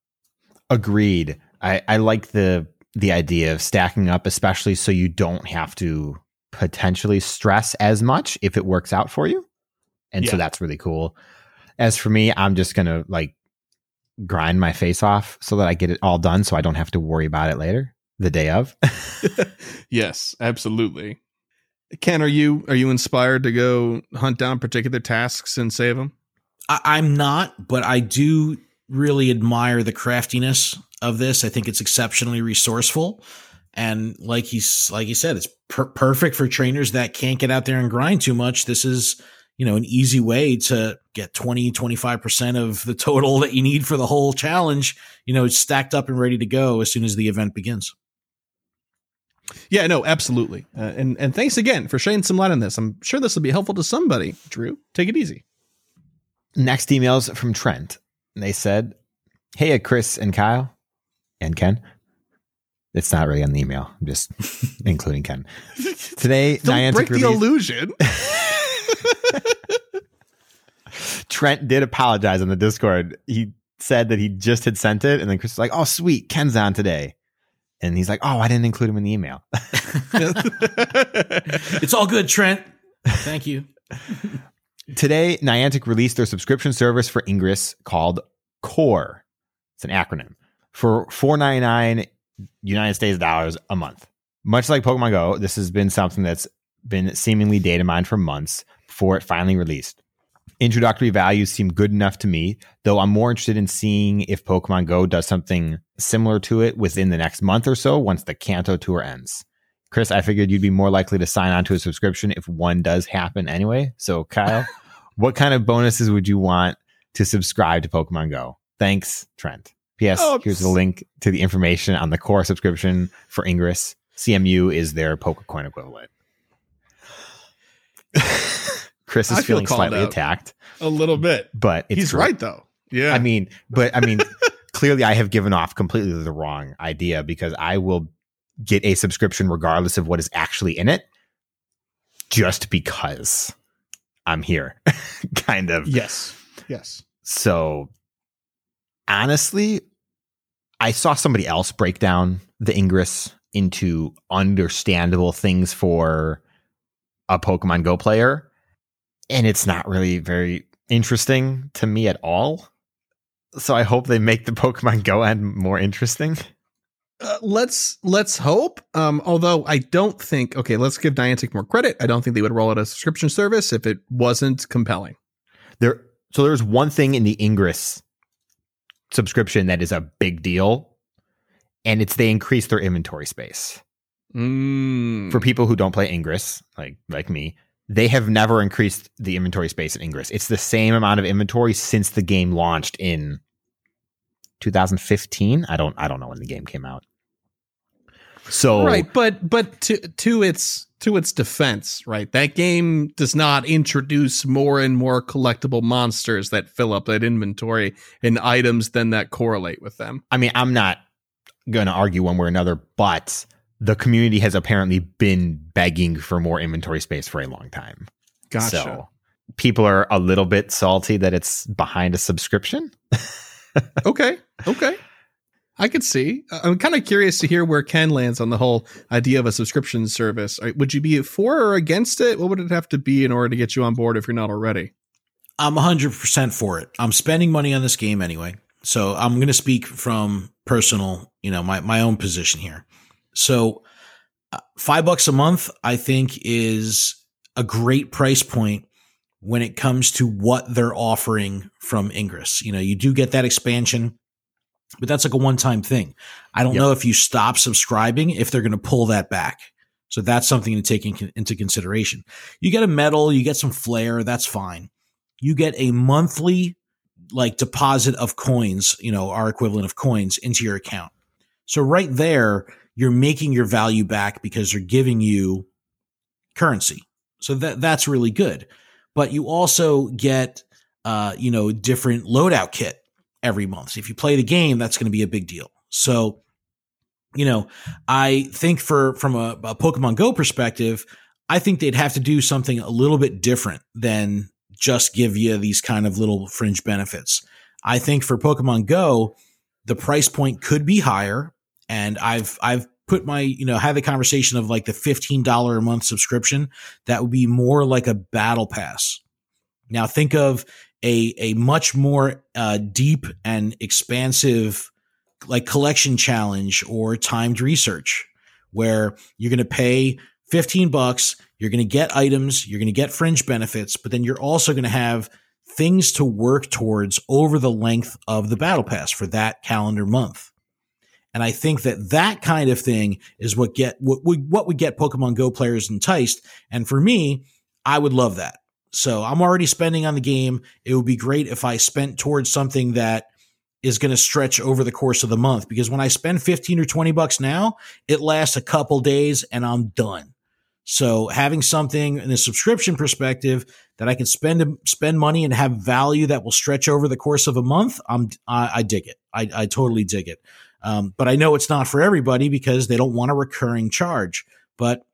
Agreed. I, I like the the idea of stacking up, especially so you don't have to potentially stress as much if it works out for you. And so that's really cool. As for me, I'm just gonna like grind my face off so that I get it all done so I don't have to worry about it later, the day of. <laughs> yes, absolutely. Ken, are you are you inspired to go hunt down particular tasks and save them? I, I'm not, but I do really admire the craftiness of this. I think it's exceptionally resourceful, and like he's like he said, it's per- perfect for trainers that can't get out there and grind too much. This is you know an easy way to get 20 25% of the total that you need for the whole challenge you know stacked up and ready to go as soon as the event begins Yeah, no, absolutely. Uh, and and thanks again for shedding some light on this. I'm sure this will be helpful to somebody. Drew, take it easy. Next emails from Trent. They said, Hey, Chris and Kyle and Ken. It's not really on the email. I'm just <laughs> including Ken. <laughs> Today, Don't Niantic break the illusion. <laughs> Trent did apologize on the Discord. He said that he just had sent it, and then Chris was like, "Oh, sweet, Ken's on today," and he's like, "Oh, I didn't include him in the email." <laughs> It's all good, Trent. Thank you. Today, Niantic released their subscription service for Ingress called Core. It's an acronym for four ninety nine United States dollars a month. Much like Pokemon Go, this has been something that's been seemingly data mined for months before it finally released. Introductory values seem good enough to me, though I'm more interested in seeing if Pokemon Go does something similar to it within the next month or so once the Kanto tour ends. Chris, I figured you'd be more likely to sign on to a subscription if one does happen anyway. So, Kyle, <laughs> what kind of bonuses would you want to subscribe to Pokemon Go? Thanks, Trent. P.S. Oh, here's the link to the information on the core subscription for Ingress. CMU is their Pokecoin equivalent. Chris is feel feeling slightly attacked, a little bit. but it's He's true. right though. Yeah. I mean, but I mean, <laughs> clearly I have given off completely the wrong idea because I will get a subscription regardless of what is actually in it just because I'm here, <laughs> kind of. yes. Yes. So honestly, I saw somebody else break down the Ingress into understandable things for a Pokemon Go player, and it's not really very interesting to me at all. So I hope they make the <laughs> Pokemon Go end more interesting. Uh, let's let's hope. Um, although I don't think. Okay, let's give Niantic more credit. I don't think they would roll out a subscription service if it wasn't compelling. There so there's one thing in the Ingress subscription that is a big deal, and it's they increase their inventory space. Mm. for people who don't play Ingress, like like me, they have never increased the inventory space in Ingress. It's the same amount of inventory since the game launched in 2015. I don't I don't know when the game came out. So right, but but to to its to its defense, right? That game does not introduce more and more collectible monsters that fill up that inventory and items then that correlate with them. I mean, I'm not going to argue one way or another, but the community has apparently been begging for more inventory space for a long time. Gotcha. So people are a little bit salty that it's behind a subscription. <laughs> okay, okay. I could see. I- I'm kind of curious to hear where Ken lands on the whole idea of a subscription service. Would you be for or against it? What would it have to be in order to get you on board if you're not already? I'm 100% for it. I'm spending money on this game anyway. So I'm going to speak from personal, you know, my, my own position here. So uh, five bucks a month, I think is a great price point when it comes to what they're offering from Ingress. You know, you do get that expansion, but that's like a one time thing. I don't Yep. know if you stop subscribing, if they're going to pull that back. So that's something to take in, into consideration. You get a medal, you get some flair, that's fine. You get a monthly like deposit of coins, you know, our equivalent of coins into your account. So right there, you're making your value back because they're giving you currency. So that that's really good. But you also get uh, you know, different loadout kit every month. So if you play the game, that's going to be a big deal. So, you know, I think for from a, a Pokemon Go perspective, I think they'd have to do something a little bit different than just give you these kind of little fringe benefits. I think for Pokemon Go, the price point could be higher, and I've I've put my you know had the conversation of like the fifteen dollar a month subscription that would be more like a battle pass. Now think of a a much more uh, deep and expansive like collection challenge or timed research where you're going to pay 15 bucks you're going to get items you're going to get fringe benefits but then you're also going to have things to work towards over the length of the battle pass for that calendar month and i think that that kind of thing is what get what would what would get pokemon go players enticed and for me i would love that so i'm already spending on the game it would be great if i spent towards something that is going to stretch over the course of the month because when I spend 15 or 20 bucks now, it lasts a couple days and I'm done. So having something in a subscription perspective that I can spend spend money and have value that will stretch over the course of a month, I'm I, I dig it. I, I totally dig it. Um, but I know it's not for everybody because they don't want a recurring charge. But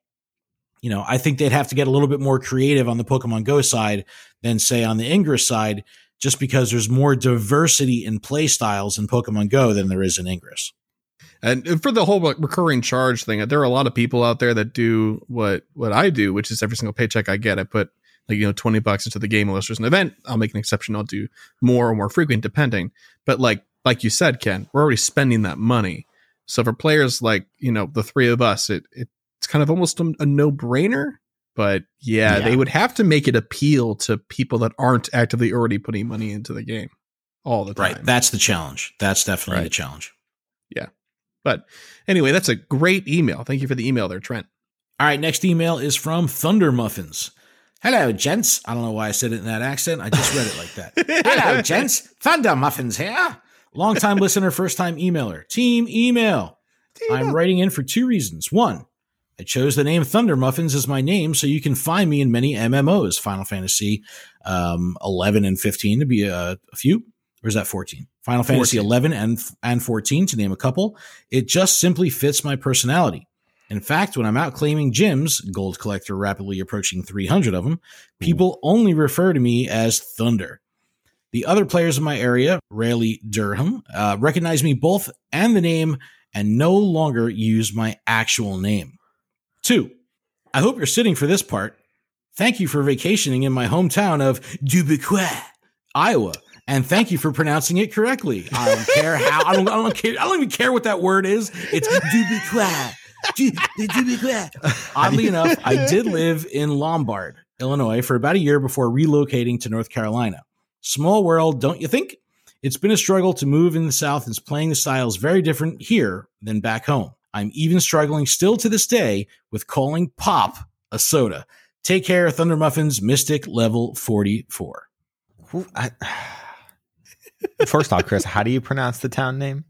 you know, I think they'd have to get a little bit more creative on the Pokemon Go side than say on the Ingress side, just because there's more diversity in play styles in Pokemon Go than there is in Ingress. And for the whole recurring charge thing, there are a lot of people out there that do what what I do, which is every single paycheck I get, I put like you know twenty bucks into the game unless there's an event. I'll make an exception. I'll do more or more frequent depending. But like like you said, Ken, we're already spending that money. So for players like you know the three of us, it, it it's kind of almost a, a no brainer. But yeah, Yeah. they would have to make it appeal to people that aren't actively already putting money into the game all the time. Right. That's the challenge. That's definitely Right. the challenge. Yeah, but anyway, that's a great email. Thank you for the email there, Trent. All right, next email is from Thunder Muffins. Hello, gents. I don't know why I said it in that accent. I just read it like that. <laughs> Hello, gents. Thunder Muffins here. Longtime listener, first time emailer. Team email. I'm writing in for two reasons. One, I chose the name Thunder Muffins as my name so you can find me in many MMOs, Final Fantasy um, 11 and 15 to be a, a few. Or is that 14? Final Fantasy 11 and, and 14 to name a couple. It just simply fits my personality. In fact, when I'm out claiming gyms, gold collector rapidly approaching 300 of them, people only refer to me as Thunder. The other players in my area, Raleigh Durham, uh, recognize me both and the name and no longer use my actual name. Two, I hope you're sitting for this part. Thank you for vacationing in my hometown of Dubuque, Iowa. And thank you for pronouncing it correctly. I don't care how. I don't. I don't care. I don't even care what that word is. It's Dubuque. Oddly enough, I did live in Lombard, Illinois, for about a year before relocating to North Carolina. Small world, don't you think? It's been a struggle to move in the South, and playing the style is very different here than back home. I'm even struggling still to this day with calling pop a soda. Take care, Thunder Muffins, Mystic level 44. Who- I- <sighs> First off, Chris, how do you pronounce the town name?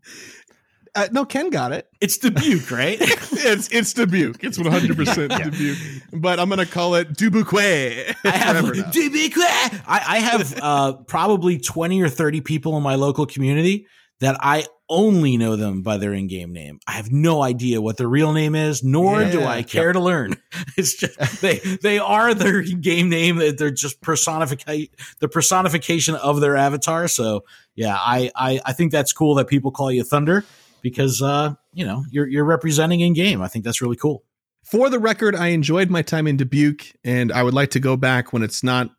Uh, no, Ken got it. It's Dubuque, right? <laughs> it's it's Dubuque. It's one hundred percent Dubuque. But I'm gonna call it Dubuque. I have Dubuque. I, I have uh, probably 20 or 30 people in my local community that I only know them by their in-game name. I have no idea what their real name is, nor do I care to learn. <laughs> It's just they they are their game name. that They're just personificate the personification of their avatar. So yeah, I, I I think that's cool that people call you Thunder because uh you know you're you're representing in game. I think that's really cool. For the record, I enjoyed my time in Dubuque, and I would like to go back when it's not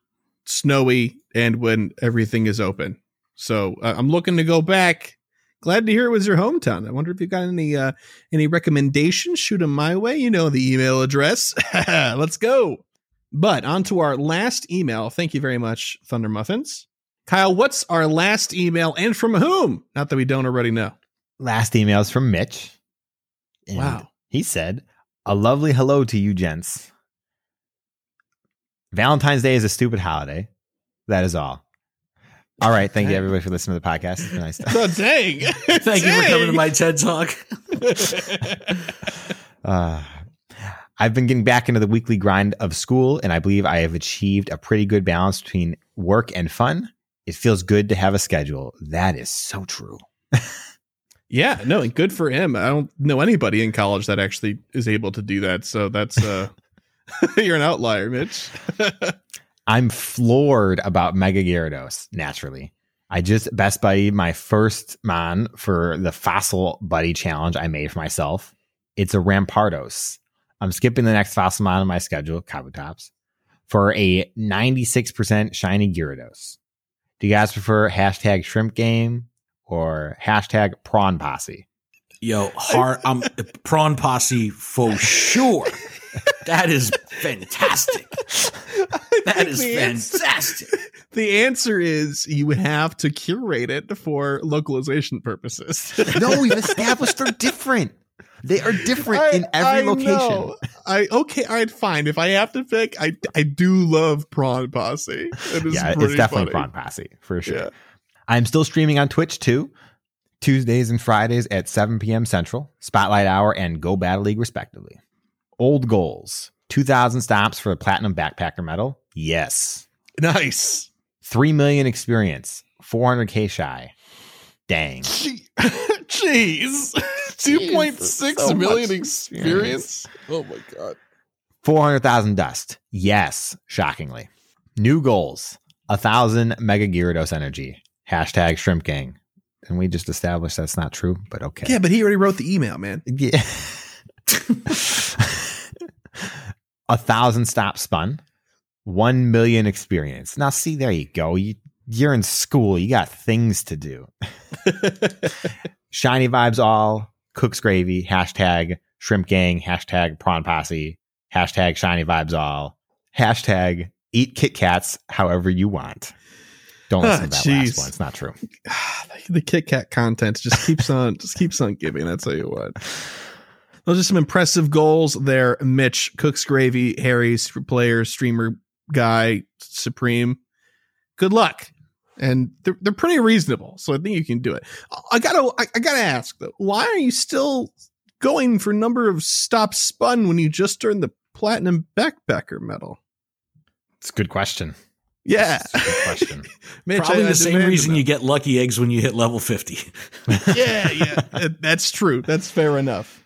snowy and when everything is open. So uh, I'm looking to go back. Glad to hear it was your hometown. I wonder if you got any uh, any recommendations. Shoot them my way. You know the email address. <laughs> Let's go. But on to our last email. Thank you very much, Thunder Muffins. Kyle, what's our last email and from whom? Not that we don't already know. Last email is from Mitch. And Wow. He said, A lovely hello to you, gents. Valentine's Day is a stupid holiday. That is all. All right. Thank you, everybody, for listening to the podcast. It's been nice. <laughs> Oh, dang. <laughs> Thank you for coming to my TED talk. <laughs> Uh, I've been getting back into the weekly grind of school, and I believe I have achieved a pretty good balance between work and fun. It feels good to have a schedule. That is so true. Yeah, no, and good for him. I don't know anybody in college that actually is able to do that. So that's uh <laughs> you're an outlier, Mitch. <laughs> I'm floored about Mega Gyarados, naturally. I just Best Buddy my first mon for the Fossil Buddy challenge I made for myself. It's a Rampardos. I'm skipping the next Fossil mon on my schedule, Kabutops, for a 96% shiny Gyarados. Do you guys prefer hashtag shrimp game or hashtag prawn posse? Yo, hard, um, prawn posse for sure. That is fantastic. <laughs> That is the answer- fantastic. the answer is you have to curate it for localization purposes. <laughs> No, we've <laughs> established they're different. They are different in every I location. know. I okay, all right, fine. If I have to pick, I I do love Prawn Posse. It is yeah, it's definitely funny. prawn posse for sure. Yeah. I'm still streaming on Twitch too, Tuesdays and Fridays at 7 p.m. Central, Spotlight Hour, and Go Battle League, respectively. Old goals 2,000 stops for a Platinum Backpacker medal. Yes. Nice. 3 million experience, 400k shy. Dang. Gee, <laughs> Jeez. Two point six so million much experience. Oh my god. 400,000 dust. Yes, shockingly. New goals. A thousand mega Gyarados energy. Hashtag shrimp gang. And we just established that's not true, but okay. Yeah, but he already wrote the email, man. <laughs> Yeah. a thousand stop spun. One million experience. Now, see, there you go. You, you're in school. You got things to do. <laughs> Shiny vibes all. Cook's gravy. Hashtag shrimp gang. Hashtag prawn posse. Hashtag shiny vibes all. Hashtag eat Kit Kats however you want. Don't listen to that Ah, last one. It's not true. <sighs> the Kit Kat content just keeps on just keeps on giving. I tell you what. Those are some impressive goals there, Mitch. Cook's Gravy, Harry's player, streamer guy, Supreme. Good luck. And they're, they're pretty reasonable, so I think you can do it. I gotta I, I gotta ask though, why are you still going for number of stops spun when you just earned the platinum backpacker medal? It's a good question. Yeah, It's a good question. <laughs> Mitch, Probably I- I the same reason that. you get lucky eggs when you hit level 50. <laughs> yeah, yeah, that's true. That's fair enough.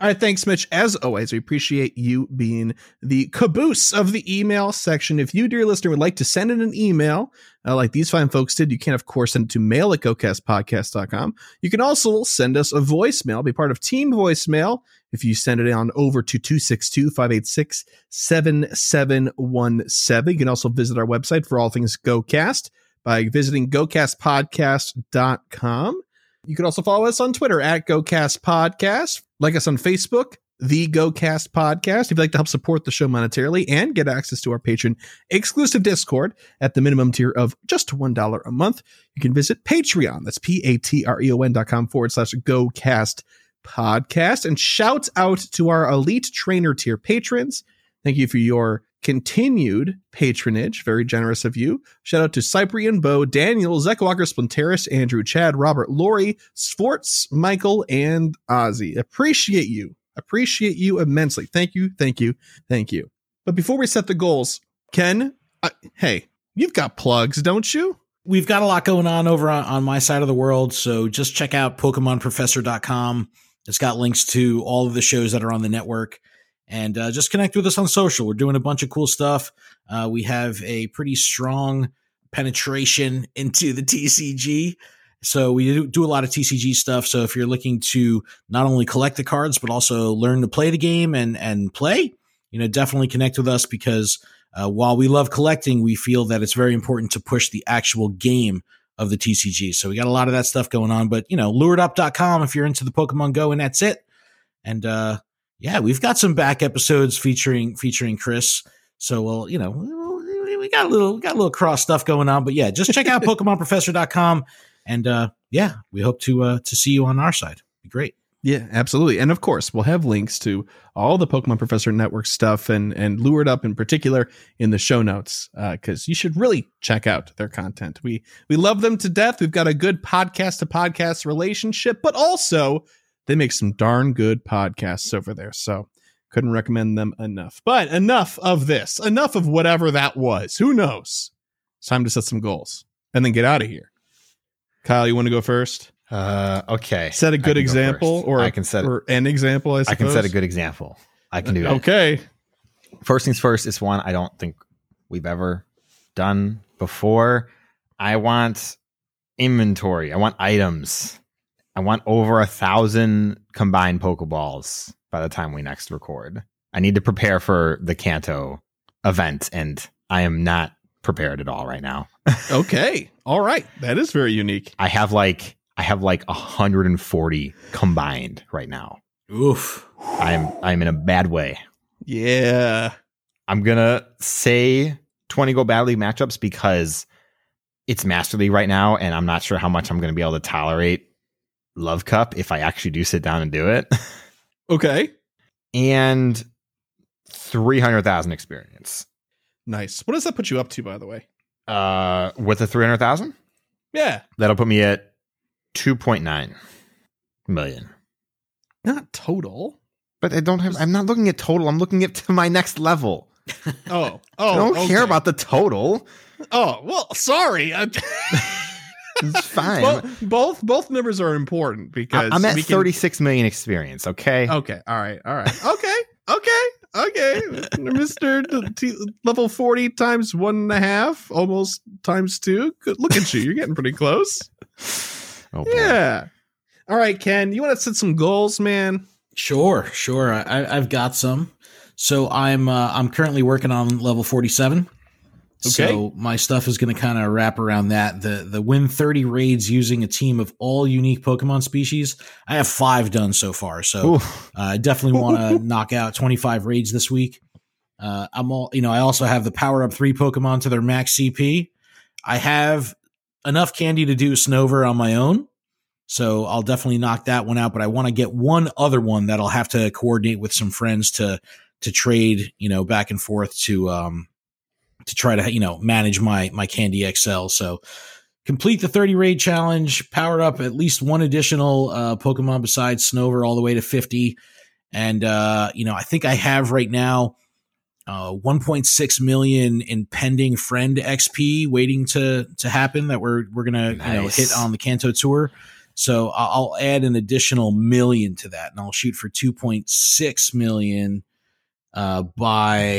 All right, thanks, Mitch. As always, we appreciate you being the caboose of the email section. If you, dear listener, would like to send in an email uh, like these fine folks did, you can, of course, send it to mail at gocastpodcast.com. You can also send us a voicemail, be part of Team Voicemail. If you send it on over to 262 586 7717. You can also visit our website for all things GoCast by visiting gocastpodcast.com. You can also follow us on Twitter at GoCast Podcast. Like us on Facebook, The GoCast Podcast. If you'd like to help support the show monetarily and get access to our patron exclusive Discord at the minimum tier of just $1 a month, you can visit Patreon. That's P A T R E O N dot com forward slash GoCast Podcast. And shout out to our elite trainer tier patrons. Thank you for your continued patronage. Very generous of you. Shout out to Cyprian, Bo, Daniel, Zach Walker, Splinteris, Andrew, Chad, Robert, Lori, Swartz, Michael, and Ozzy. Appreciate you. Appreciate you immensely. Thank you, thank you, thank you. But before we set the goals, Ken, I, hey, you've got plugs, don't you? We've got a lot going on over on, on my side of the world. So just check out PokemonProfessor.com. It's got links to all of the shows that are on the network. And uh, just connect with us on social. We're doing a bunch of cool stuff. Uh, we have a pretty strong penetration into the TCG. So we do, do a lot of TCG stuff. So if you're looking to not only collect the cards, but also learn to play the game and, and play, you know, definitely connect with us because uh, while we love collecting, we feel that it's very important to push the actual game of the TCG. So we got a lot of that stuff going on, but you know, luredup.com if you're into the Pokemon Go and that's it. And, uh, yeah, we've got some back episodes featuring, featuring Chris. So, well, you know, we- got a little, we got a little cross stuff going on, but yeah, just check out <laughs> PokemonProfessor.com. And, uh, yeah, we hope to, uh, to see you on our side. Be great. Yeah, absolutely. And of course, we'll have links to all the Pokemon Professor Network stuff and and Lured Up in particular in the show notes uh, because you should really check out their content. We we love them to death. We've got a good podcast to podcast relationship, but also they make some darn good podcasts over there. So couldn't recommend them enough. But enough of this. Enough of whatever that was. Who knows? It's time to set some goals and then get out of here. Kyle, you want to go first? Uh, okay. Set a good can go example, or I can set. or an example. I, I can set a good example. I can do that. Okay. First things first. It's one I don't think we've ever done before. I want inventory. I want items. I want over a thousand combined Pokeballs by the time we next record. I need to prepare for the Kanto event, and I am not prepared at all right now. <laughs> Okay. All right. That is very unique. I have like I have like 140 combined right now. Oof. I'm I'm in a bad way. Yeah. I'm gonna say 20 go badly matchups because it's Master League right now, and I'm not sure how much I'm gonna be able to tolerate Love Cup if I actually do sit down and do it. <laughs> Okay. and 300,000 experience. Nice. What does that put you up to, by the way? Uh, with the 300,000, Yeah. that'll put me at 2.9 million. Not total. But I don't have. I'm not looking at total. I'm looking at to my next level. <laughs> Oh, oh. I Oh. don't care about the total. Oh, well, sorry. <laughs> It's fine. Well, both both numbers are important because I'm at we can- 36 million experience. Okay. Okay, all right, all right, okay, okay, okay, <laughs> Mister T- level forty times one and a half, almost times two. Good, look at you, you're getting pretty close. Oh, boy. Yeah. All right, Ken, you want to set some goals, man? Sure, sure. I, I- I've got some. So I'm uh, I'm currently working on level 47. Okay. So my stuff is going to kind of wrap around that. The the win 30 raids using a team of all unique Pokemon species. I have five done so far. So Ooh. uh, I definitely want to <laughs> knock out 25 raids this week. Uh, I'm all you know. I also have the power up three Pokemon to their max CP. I have enough candy to do Snover on my own. So I'll definitely knock that one out, but I want to get one other one that I'll have to coordinate with some friends to to trade, you know, back and forth to um to try to you know manage my my Candy XL. So complete the 30 raid challenge, power up at least one additional uh Pokemon besides Snover all the way to 50. And uh, you know, I think I have right now uh 1.6 million in pending friend XP waiting to to happen that we're we're gonna you know hit on the Kanto tour. So I'll add an additional million to that, and I'll shoot for 2.6 million uh, by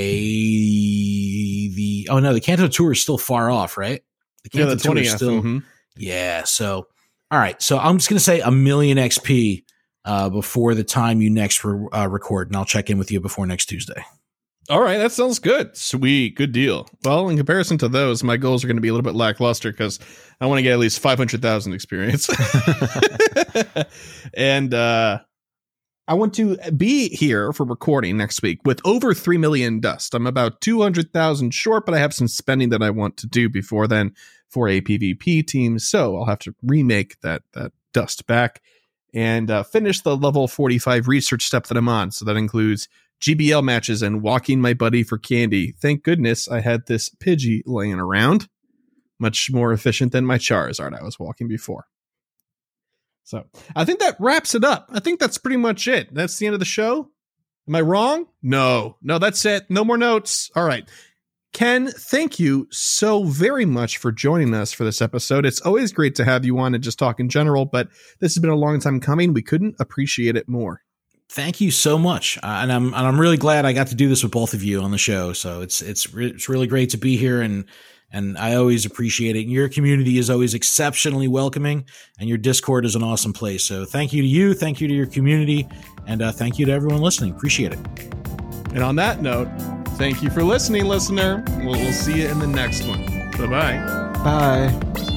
the. Oh no, the Kanto tour is still far off, right? The Yeah, the Tour is twentieth. still. mhm. Yeah. So all right. So I'm just gonna say a million XP uh, before the time you next re- uh, record, and I'll check in with you before next Tuesday. All right, that sounds good. Sweet, good deal. Well, in comparison to those, my goals are going to be a little bit lackluster because I want to get at least five hundred thousand experience, <laughs> and uh, I want to be here for recording next week with over three million dust. I'm about two hundred thousand short, but I have some spending that I want to do before then for a PvP team, so I'll have to remake that that dust back and uh, finish the level forty five research step that I'm on. So that includes GBL matches and walking my buddy for candy. Thank goodness I had this Pidgey laying around. Much more efficient than my Charizard I was walking before. So I think that wraps it up. I think that's pretty much it. That's the end of the show. Am I wrong? No, no, that's it. No more notes. All right. Ken, thank you so very much for joining us for this episode. It's always great to have you on and just talk in general, but this has been a long time coming. We couldn't appreciate it more. Thank you so much, uh, and I'm and I'm really glad I got to do this with both of you on the show. So it's it's re- it's really great to be here, and and I always appreciate it. And your community is always exceptionally welcoming, and your Discord is an awesome place. So thank you to you, thank you to your community, and uh, thank you to everyone listening. Appreciate it. And on that note, thank you for listening, listener. We'll, we'll see you in the next one. Bye bye. Bye.